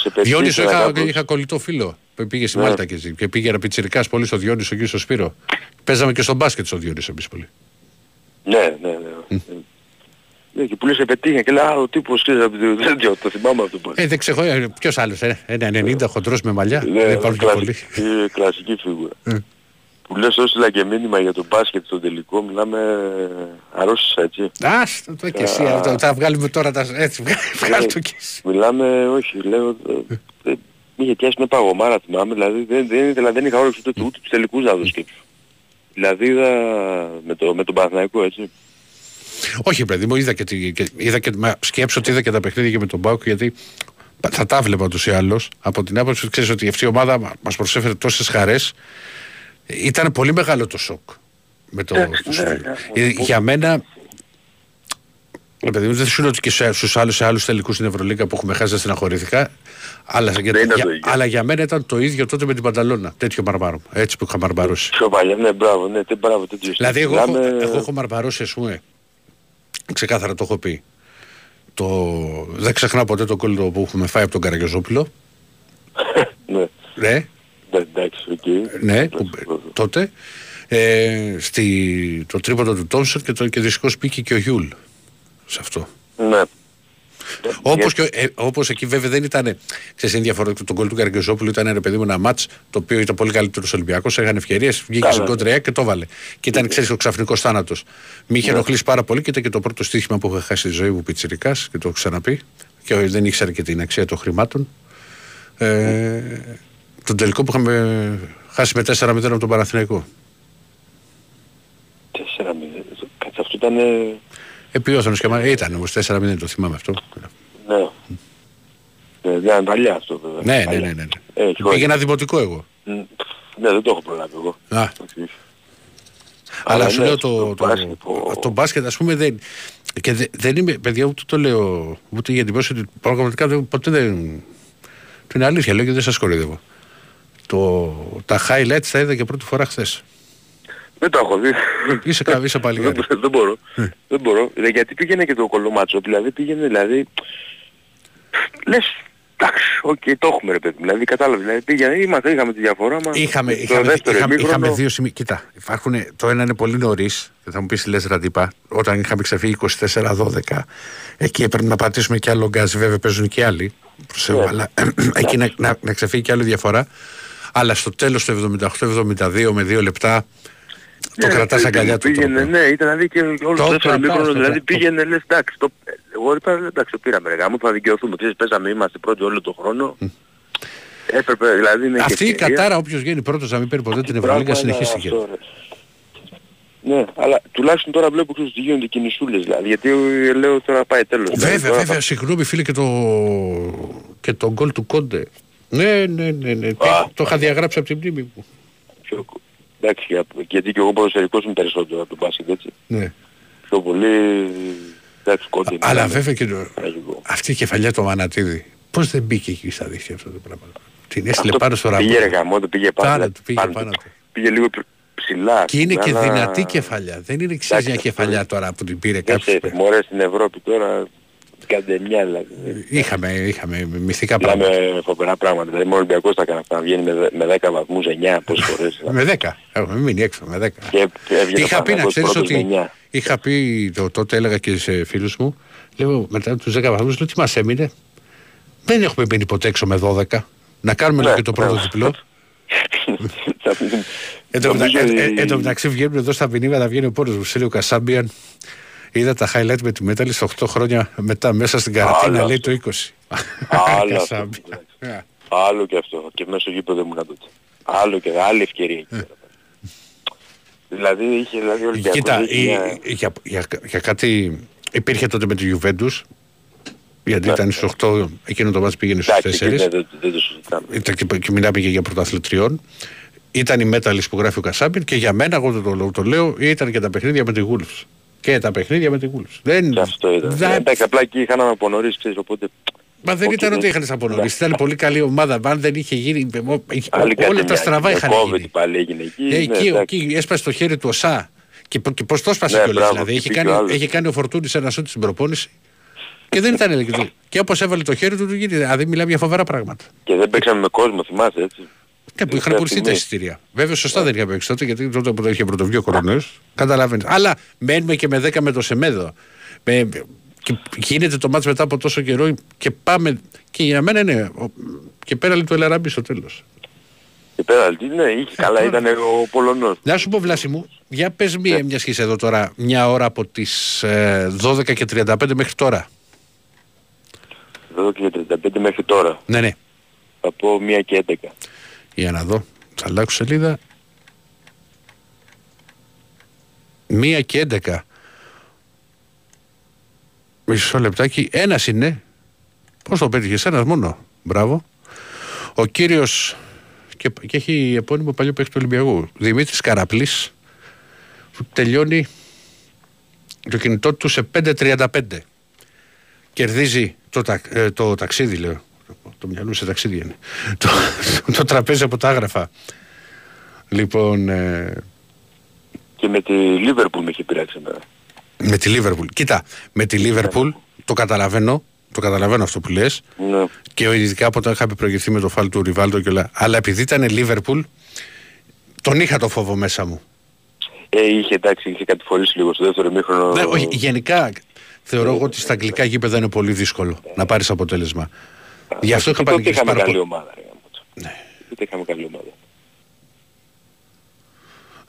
Μμμ. Σε πετύχαινα Διόνυσο είχα, κάπου- είχα κολλητό φίλο που πήγε στη Ναι. Μάλτα και, και πήγε πιτσιρικάς πολύ στο Διόνυσο και στο Σπύρο. Παίζαμε και στο μπάσκετ στο Διόνυσο εμείς πολύ. Ναι, ναι, ναι. Ναι, και που λες σε πετύχαινα και λέει, α, ο τύπος, ξέρεις, από το τέτοιο, το θυμάμαι αυτό που Ε, δεν ξέρω, ε, ποιος άλλος, ε, ένα 90 χοντρός με μαλλιά. Ναι, δεν υπάρχουν και πολλοί. κλασική, ε, κλασική φίγουρα. Ε. Που λες έστειλα και μήνυμα για το μπάσκετ στο τελικό, μιλάμε αρρώστησα έτσι. Άστο το και εσύ Α. αυτό. Θα βγάλουμε τώρα τα. Έτσι, βγάλ το και εσύ. Μιλάμε, όχι, λέω, ε, ε, μη είχε πιάσει με παγωμάρα θυμάμαι, δηλαδή δεν, δεν, δηλαδή, δεν είχα όρεξη ούτε, ούτε τους τελικούς να δω σκέψου. Δηλαδή είδα με, το, με τον Παναθηναϊκό έτσι. Όχι, παιδί μου, είδα και, τη- και, είδα και μα, σκέψω ότι είδα και τα παιχνίδια και με τον Μπάουκ γιατί πα- θα τα βλέπα ούτως ή άλλως από την άποψη ότι ξέρεις ότι αυτή η ομάδα μα- μας προσέφερε τόσες χαρές ήταν πολύ μεγάλο το σοκ με το, Ε, για μένα ρε παιδί μου, δεν σου λέω ότι και σε- στους άλλους, σε άλλους τελικούς στην Ευρωλίγα που έχουμε χάσει δεν στεναχωρήθηκα αλλά, για, Δεν ήταν για- το ίδιο. αλλά για μένα ήταν το ίδιο τότε με την Πανταλώνα τέτοιο μαρμάρο έτσι που είχα μαρμαρώσει Πιο παλιά, ναι, μπράβο, ναι, τε, μπράβο, τέτοιο Δηλαδή, εγώ, Μιλάμε- έχω, εγώ έχω μαρμαρώσει, ας πούμε. Ξεκάθαρα το έχω πει. Το... Δεν ξεχνάω ποτέ το κόλλο που έχουμε φάει από τον Καραγιοζόπουλο. Ναι. Ναι, Ναι, εντάξει, οκ. ναι, που, τότε. Ε, στη, το τρίποντο του Τόμσον και, το, και δυστυχώς μπήκε και ο Γιούλ σε αυτό. Ναι. Όπως, και, ε, όπως εκεί βέβαια δεν ήταν, ξέρεις είναι διαφορετικό, το γκολ του Καραγκιοζόπουλου ήταν ρε παιδί μου ένα ματς το οποίο ήταν πολύ καλύτερος Ολυμπιακός, έκανε ευκαιρίες, βγήκε Καλά. στην κόντρια και το 'βαλε. Και ήταν ξέρεις ο ξαφνικός θάνατος. Με είχε Ναι. ενοχλήσει πάρα πολύ και ήταν και το πρώτο στοίχημα που είχα χάσει στη ζωή μου πιτσιρικάς και το έχω ξαναπεί και δεν ήξερα και την αξία των χρημάτων. Ε, τον τελικό που είχαμε χάσει με 4-0 από τον Παναθηναϊκό. 4-0. Κάτσε αυτό ήταν... ε, Επιόθωνος και μα- ήταν όμως 4-0 το θυμάμαι αυτό. Ναι. Ναι, ήταν παλιά αυτό βέβαια. Ναι, ναι, Παλιά. ναι. ναι, ναι. Ε, έχει χρόνια. Πήγαινα δημοτικό εγώ. Μ, Ναι, δεν το έχω προλάβει εγώ. Α. Όχι. Αλλά Αλλά σου ναι, λέω στο το, το, μπάσκετ, το, το μπάσκετ, ας πούμε, δεν, και δε- δεν είμαι, παιδιά, ούτε το λέω, ούτε για την πόση, ότι πραγματικά δεν, ποτέ δεν, το είναι αλήθεια, λέω και δεν σας κοροϊδεύω. Το, τα highlights τα είδα και πρώτη φορά χθες. Δεν το έχω δει. Είσαι, κα- είσαι παλικάρι. δεν, δεν μπορώ. δεν μπορώ. Ε, Γιατί πήγαινε και το κωλόματσο. Δηλαδή πήγαινε δηλαδή... Λες, εντάξει, οκ, το έχουμε ρε παιδί. Δηλαδή κατάλαβες. Δηλαδή πήγαινε, είμαστε, είχαμε τη διαφορά μας. Είχαμε, το είχαμε, δεύτερο είχαμε, ημίχρονο- είχαμε δύο σημεία. Κοίτα, υπάρχουν, το ένα είναι πολύ νωρίς. Θα μου πεις τι λες, Ραντίπα. Όταν είχαμε ξεφύγει 24-12, εκεί έπρεπε να πατήσουμε και άλλο γκάζι. Βέβαια παίζουν και άλλοι. Προσέχω, Ναι. αλλά εκεί να, να, να ξεφύγει και άλλη διαφορά. Αλλά στο τέλος του 78-72 με δύο λεπτά το Ναι, κρατάς πήγαινε, αγκαλιά του. Πήγαινε, τρόπο. ναι, ήταν δηλαδή και όλος Το το δεύτερος κρατάς, ημίχρονο, το δηλαδή κρατάς. πήγαινε, λες, εντάξει, το, εγώ είπα, εντάξει, το πήραμε ρε γάμο, θα δικαιωθούμε, ξέρεις, παίζαμε, είμαστε πρώτοι όλο τον χρόνο. Έπρεπε, δηλαδή, είναι Αυτή και η ευκαιρία. κατάρα, όποιος βγαίνει πρώτος να μην παίρνει ποτέ την Ευρωλίγα, Πράγμα είναι συνεχίστηκε. αυτό, ρε. Ναι, αλλά τουλάχιστον τώρα βλέπω ξέρεις ότι γίνονται κινησούλες δηλαδή, γιατί ε, λέω τώρα πάει τέλος. Δηλαδή, Βέβαια, τώρα βέβαια, συγγνώμη φίλε και το, και το γκολ του Κόντε. Ναι, ναι, ναι, ναι. το, το είχα διαγράψει από την μνήμη μου. Πιο, εντάξει, για- γιατί και εγώ ποδοσφαιρικός είμαι περισσότερο από τον μπάσκετ, έτσι. Ναι. Πιο πολύ, εντάξει, κόντι. Αλλά βέβαια και το, αυτή η κεφαλιά του Μανατίδη. Πώς δεν μπήκε εκεί στα δίχτυα αυτό το πράγμα. Την έστειλε Αυτό πάνω στο ραμπό. Πήγε ρε γαμό, το πήγε πάνω. Πάνω του, πήγε πάνω πάνω του. του. Πήγε λίγο π- ψηλά. Και είναι και αλλά- δυνατή κεφαλιά. Δεν είναι εξής Εντάξει, μια αυτό κεφαλιά τώρα που την πήρε Δεν κάποιος. ξέρεις, μωρέ στην Ευρώπη τώρα, κάντε μια δηλαδή. Είχαμε, είχαμε μυθικά πράγματα. Μιλάμε φοβερά πράγματα. Δηλαδή μόνο ο Ολυμπιακός τα έκανε αυτά. Να βγαίνει με, δε- με 10 βαθμούς, 9 πόσες φορές. Με 10. Έχουμε μείνει έξω με 10. Και έβγαινε ο Είχα πει να Παναθηναϊκός ξέρεις πρώτος με ότι 9. είχα πει το, τότε έλεγα και σε φίλους μου λέω μετά τους 10 βαθμούς λέω τι μας έμεινε; Δεν έχουμε μείνει ποτέ έξω με 12 να κάνουμε Ναι, λίγο και το πρώτο ναι. διπλό Εν τω Νομίζω μετα- ε, ε, ότι- εν τω μεταξύ βγαίνουν εδώ στα μηνύματα, βγαίνει ο πόρος μου, σε λέει ο Κασάμπιαν. Είδα τα highlight με τη Μέταλη 8 χρόνια μετά μέσα στην καρατίνα, Άλλο λέει το 20. Άλλο αυτό. Κασάμπιαν. Ε, Άλλο και αυτό. Και μέσω γήπεδο ήμουν τότε. Άλλο και άλλη ευκαιρία. εκεί πέρα. Δηλαδή είχε δηλαδή ο Ολυμπιακός. Κοίτα, είχε η- μια- για, για, για κάτι υπήρχε τότε με τη Juventus, γιατί Ναι, ήταν στους 8, εκείνο το μάτς πήγαινε στους Εντάξει, εκεί 4. δεν, δεν, δεν το συζητάμε. Ήταν και, και μιλάμε και για πρωταθλητριών. Ήταν η μέταλλη που γράφει ο Κασάμπιν και για μένα, εγώ το, το, το λέω, ήταν και τα παιχνίδια με τη Wolves. Και τα παιχνίδια με τη Wolves. Δεν, Και αυτό ήταν. δεν- Εντάξει, απλά εκεί είχαν από νωρίς, ξέρεις, οπότε... Μα δεν Όχι, ήταν δεν- ότι είχαν από νωρίς. Ήταν πολύ καλή ομάδα. Αν δεν είχε γίνει. Άλλη κάτι όλα τα μια- στραβά μια είχαν COVID γίνει. πάλι έγινε εκεί. Ε, ναι, εκεί, εντάξει. εκεί έσπασε το χέρι του ΟΣΑ. Και, πο- και πώς το έσπασε Ναι, κιόλας. μπράβο, Δηλαδή και έχει πήγε κάνει, ο άλλος. έχει κάνει ο Φορτούνης ένα σούτ στην προπόνηση. Και δεν ήταν ελεγκτικό. Και όπως έβαλε το χέρι του, του γίνει. Δηλαδή μιλάμε για φοβερά πράγματα. Και δεν παίξαμε με κόσμο, θυμάσαι έτσι. Ναι, που είχαν Τελευταία πουληθεί τα στιγμή. εισιτήρια. Βέβαια, σωστά δεν είχα παίξει τότε, γιατί τότε που το είχε πρωτοβγεί ο κορονοϊός. Καταλαβαίνεις. Αλλά μένουμε και με 10 με το Σεμέδο. Με, και γίνεται το μάτς μετά από τόσο καιρό και πάμε. Και για μένα είναι. ο- Και πέρα λέει το Ελαράμπη στο τέλος. Και πέρα, τι, ναι, είχε καλά, ήταν ο Πολωνός. Να σου πω, Βλάση μου, για πες μία, μιας σχέση εδώ τώρα, μια ώρα από τις 12 και 35 μέχρι τώρα. 12 και 35 μέχρι τώρα. Ναι, ναι. Θα πω 1 και 11. Για να δω. Θα αλλάξω σελίδα. Μία και έντεκα. Μισό λεπτάκι. Ένας είναι. Πώς το πέτυχες, ένας μόνο. Μπράβο. Ο κύριος και, και έχει επώνυμο παλιό παίκτης του Ολυμπιακού. Δημήτρης Καραπλής που τελειώνει το κινητό του σε 5.35. Κερδίζει το, τα, ε, το ταξίδι, λέω. Το μυαλό σε ταξίδι είναι. το, το τραπέζι από τα άγραφα. Λοιπόν, ε, Και με τη Λίβερπουλ με είχε πειράξει εμένα. με τη Λίβερπουλ. Κοίτα, με τη Λίβερπουλ το καταλαβαίνω. Το καταλαβαίνω αυτό που λες Ναι. και ειδικά όταν είχαμε προηγηθεί με το φάλ του Ριβάλτο και όλα. Αλλά επειδή ήταν Λίβερπουλ, τον είχα το φόβο μέσα μου. Ε, είχε εντάξει, είχε κατηφορήσει λίγο στο δεύτερο μήχρονο. Ναι, όχι, γενικά θεωρώ εγώ ότι στα αγγλικά γήπεδα είναι πολύ δύσκολο να πάρεις αποτέλεσμα. Γι' αυτό είχα Και τότε πανηγυρίσει είχαμε πάρα καλή πολύ. ομάδα. ρε, γαμώτο. Τότε είχαμε καλή ομάδα.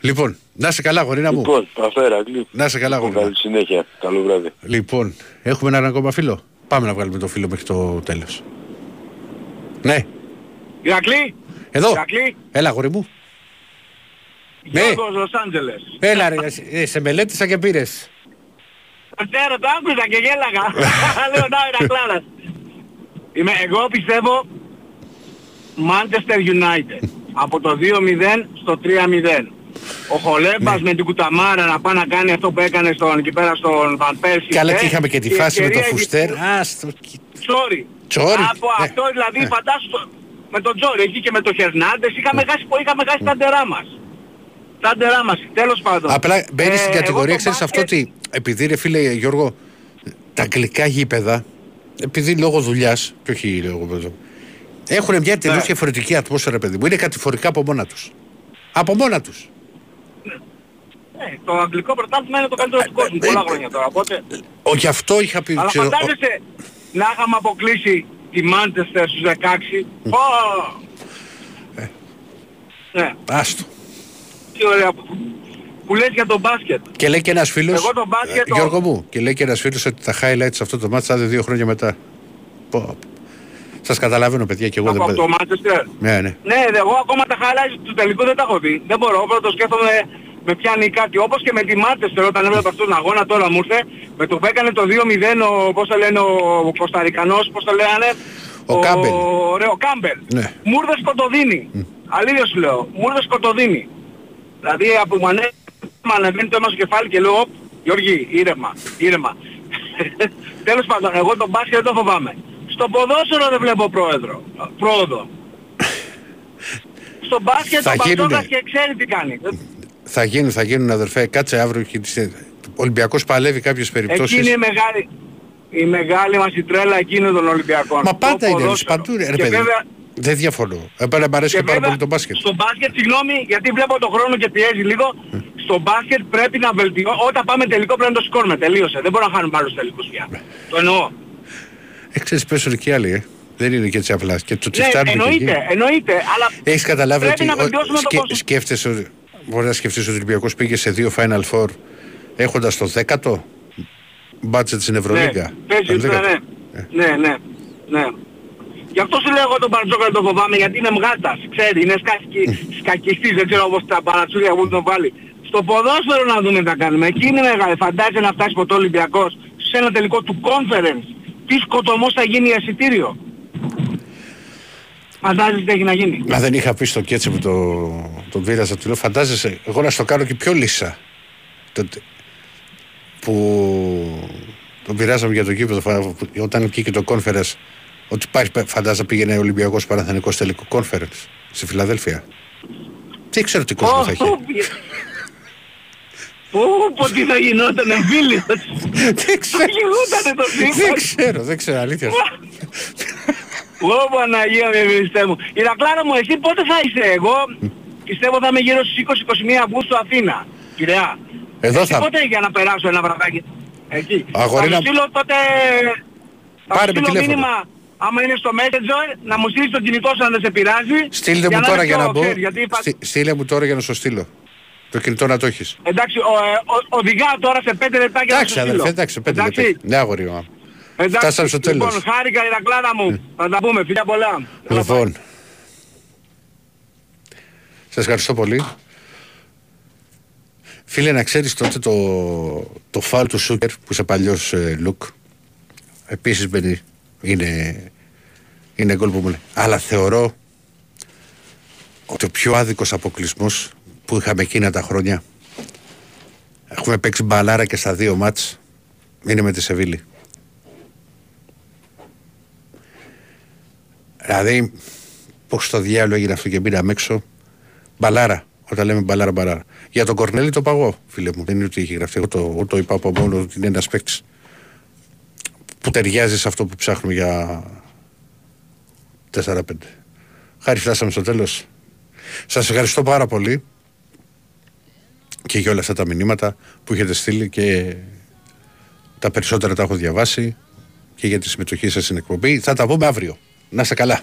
Λοιπόν, να είσαι καλά, γορίνα μου. Λοιπόν, αυτό Ερακλή. Να είσαι καλά, γορίνα. Καλή συνέχεια. Καλό βράδυ. Λοιπόν, έχουμε έναν ακόμα φίλο; Πάμε να βγάλουμε το φίλο μέχρι το τέλος. Ναι, Ηρακλή, εδώ. Ηρακλή, Έλα, γορί μου. Ναι. Γιώργος Λος Άντζελες. Έλα, ρε, ε, σε μελέτησα και πήρες. Ξέρω, το άκουσα και γέλαγα. Λέω, να, Ηρακλάρας. Είμαι, εγώ πιστεύω Manchester United. Από το 2-0 στο 3-0. Ο Χολέμπας Ναι. με την κουταμάρα να πάει να κάνει αυτό που έκανε στον, εκεί πέρα στον Βαν Πέρσι. Καλά ε, και είχαμε και τη η φάση με το ευκαιρία Φουστέρ. έχει- Άστο. Τσόρι. Τσόρι. Από Ναι. αυτό δηλαδή φαντάσου το- με τον Τζόρι εκεί και με τον Χερνάντες είχαμε Ναι. χάσει, είχαμε χάσει τα ντερά μας. Τα ντερά μας. Τέλος πάντων. Απλά μπαίνει Ε, στην εγώ κατηγορία, το ξέρεις αυτό μπάσκετ- ότι επειδή ρε φίλε Γιώργο, τα αγγλικά γήπεδα, επειδή λόγω δουλειάς, και όχι λόγω έχουν μια τελείως Ναι. διαφορετική ατμόσφαιρα, παιδί μου. Είναι κατηφορικά από μόνα τους. Από μόνα τους. Ε, το αγγλικό πρωτάθλημα είναι το καλύτερο του κόσμου. ε, Πολλά ε, χρόνια τώρα. Οπότε... Ο, γι' αυτό είχα πει, Αλλά ξέρω, ο- φαντάζεσαι να είχαμε αποκλείσει τη Μάντσεστερ στους 16. Ω! Ναι, άστο. τι ωραία που, που λες για τον μπάσκετ. Και λέει και ένας φίλος, Εγώ το μπάσκετ ε, το- Γιώργο μου, και λέει και ένας φίλος ότι τα highlights σε αυτό το μάτς θα είναι δύο χρόνια μετά. Πω, πω. Σας καταλαβαίνω παιδιά και εγώ Από δεν το Manchester. Ναι, ναι. Ναι, δε, εγώ ακόμα τα highlights του τελικού δεν τα έχω δει. Δεν μπορώ, πρώτα το σκέφτομαι με πιάνει κάτι. Όπως και με τη Μάντσεστερ όταν έβλεπα αυτόν τον αγώνα τώρα μου ήρθε, με το που έκανε το 2-0 ο, πώς το λένε, ο Κωνσταντινός, πώς το λέγανε, Ο Κάμπελ. Ωραίο, ο Κάμπελ. Ναι. Μου ήρθε σκοτωδίνη. Αλήθεια σου λέω. Μου ήρθε σκοτωδίνη. Δηλαδή από μου ανέβει, μου ανεβαίνει το ένα στο κεφάλι και λέω, «Οπ, Γιώργη, ήρεμα, ήρεμα. Τέλος πάντων, εγώ το μπάσκετ δεν το φοβάμαι. Στο ποδόσφαιρο δεν βλέπω πρόεδρο, πρόοδο. Στο μπάσκετ Θα ο Μπαρτζόκας γίνουνε. και ξέρει τι κάνει. Θα γίνουν, θα γίνουν αδερφέ. Κάτσε αύριο. και τις- Ο Ολυμπιακός παλεύει κάποιες περιπτώσεις. Εκείνη η μεγάλη, η μεγάλη μας η τρέλα εκείνη των Ολυμπιακών. Μα Το πάντα είναι ποδόσφαιρο. παντού, ρε Και παιδί. βέβαια, Δεν διαφωνώ. Εμένα μου αρέσει και, πάρα βέβαια, πολύ το μπάσκετ. Στο μπάσκετ, συγγνώμη, γιατί βλέπω τον χρόνο και πιέζει λίγο. Στο μπάσκετ πρέπει να βελτιώσουμε. Όταν πάμε τελικό πρέπει να το σηκώνουμε. Τελείωσε. Δεν μπορούμε να χάνουμε άλλους τελικούς πια. Το εννοώ. Ε, ξέρεις, πέσουν και οι άλλοι, ε. Δεν είναι και έτσι απλά. Και το Ναι, τσιφτάρουν και εκεί. εννοείται, εννοείται. Αλλά Έχεις καταλάβει πρέπει ότι να βελτιώσουμε το πόσο. σκέφτεσαι, ότι- μπορείς να σκεφτείς ότι ο Ολυμπιακός πήγε σε δύο Final Four έχοντας το δέκατο μπάτζετ στην Ευρωλίγκα. Ναι, παίζει, Τον ναι, δέκατο. ναι. Ναι, ναι, ναι. Γι' αυτό σου λέω εγώ τον Μπαρτζόκα δεν τον φοβάμαι γιατί είναι μγάτας, ξέρει, είναι σκακι, σκακιστής, δεν ξέρω όπως τα παρατσούρια που τον βάλει. Στο ποδόσφαιρο να δούμε τι θα κάνουμε. Εκεί είναι μεγάλη. Φαντάζεσαι να φτάσει ποτέ ο Ολυμπιακός σε ένα τελικό του conference. Τι σκοτωμός θα γίνει για εισιτήριο. Φαντάζεσαι τι έχει να γίνει. Μα δεν είχα πει στο κέτσι που το, τον πείρασα, του λέω φαντάζεσαι, εγώ να στο κάνω και πιο λύσα. Τότε, που τον πειράζαμε για το κήπεδο, φα- που- όταν βγήκε το conference, ότι υπάρχει, φαντάζα πήγαινε ο Ολυμπιακός Παναθηνικός τελικό conference στη Φιλαδέλφια. Τι ξέρω τι κόσμο θα έχει. Πού, πω τι θα γινόταν εμφύλιος. Δεν ξέρω. Θα γινότανε το Δεν σύμπαν. ξέρω, δεν ξέρω, αλήθεια. σου. Ω Παναγία με Χριστέ μου. Ηρακλάρα μου, εσύ πότε θα είσαι; Εγώ. Πιστεύω θα είμαι γύρω στις 20-21 Αυγούστου Αθήνα. Πειραιά. Εδώ Εσύ θα- πότε για να περάσω ένα βραδάκι; Εκεί. Αγορίνα θα μου. σου στείλω τότε... Θα Πάρε σου με στείλω τηλέφωνο. μήνυμα, άμα είναι στο Messenger, να μου στείλεις το κινητό σου αν δεν σε πειράζει. Στείλτε για μου να τώρα είναι για πιο, να μπω. ξέρεις, γιατί είπα- Στι- Στείλε μου τώρα για να σου στείλω. Το κινητό να το έχεις. Εντάξει, ο, ε, ο, οδηγάω τώρα σε 5 λεπτά για να Εντάξει σου στείλω. αδερφέ, εντάξει, πέντε λεπτά. Εντάξει. Ναι αγόρι μου. Εντάξει, Φτάσαμε στο τέλος. Λοιπόν, χάρηκα Ηρακλάρα μου. Θα τα πούμε. Φιλιά πολλά. Λοιπόν, σας ευχαριστώ πολύ. Φίλε, να ξέρεις τότε το, το φάουλ του Σούκερ που είσαι παλιός ε, Λουκ. Επίσης μπαίνει, είναι, είναι γκολ που μου λέει. Αλλά θεωρώ ότι ο πιο άδικος αποκλεισμός που είχαμε εκείνα τα χρόνια έχουμε παίξει μπαλάρα και στα δύο μάτς είναι με τη Σεβίλη. Δηλαδή, πώς στο διάλογο έγινε αυτό και μπήκαμε έξω. Μπαλάρα. Όταν λέμε μπαλάρα, μπαλάρα. Για τον Κορνέλη το παγώ, φίλε μου. Δεν είναι ότι έχει γραφτεί. Εγώ το, εγώ το είπα από μόνο ότι είναι ένας παίκτης που ταιριάζει σε αυτό που ψάχνουμε για 4-5. Χάρη φτάσαμε στο τέλος. Σας ευχαριστώ πάρα πολύ και για όλα αυτά τα μηνύματα που έχετε στείλει και τα περισσότερα τα έχω διαβάσει και για τη συμμετοχή σας στην εκπομπή. Θα τα πούμε αύριο. Να είστε καλά.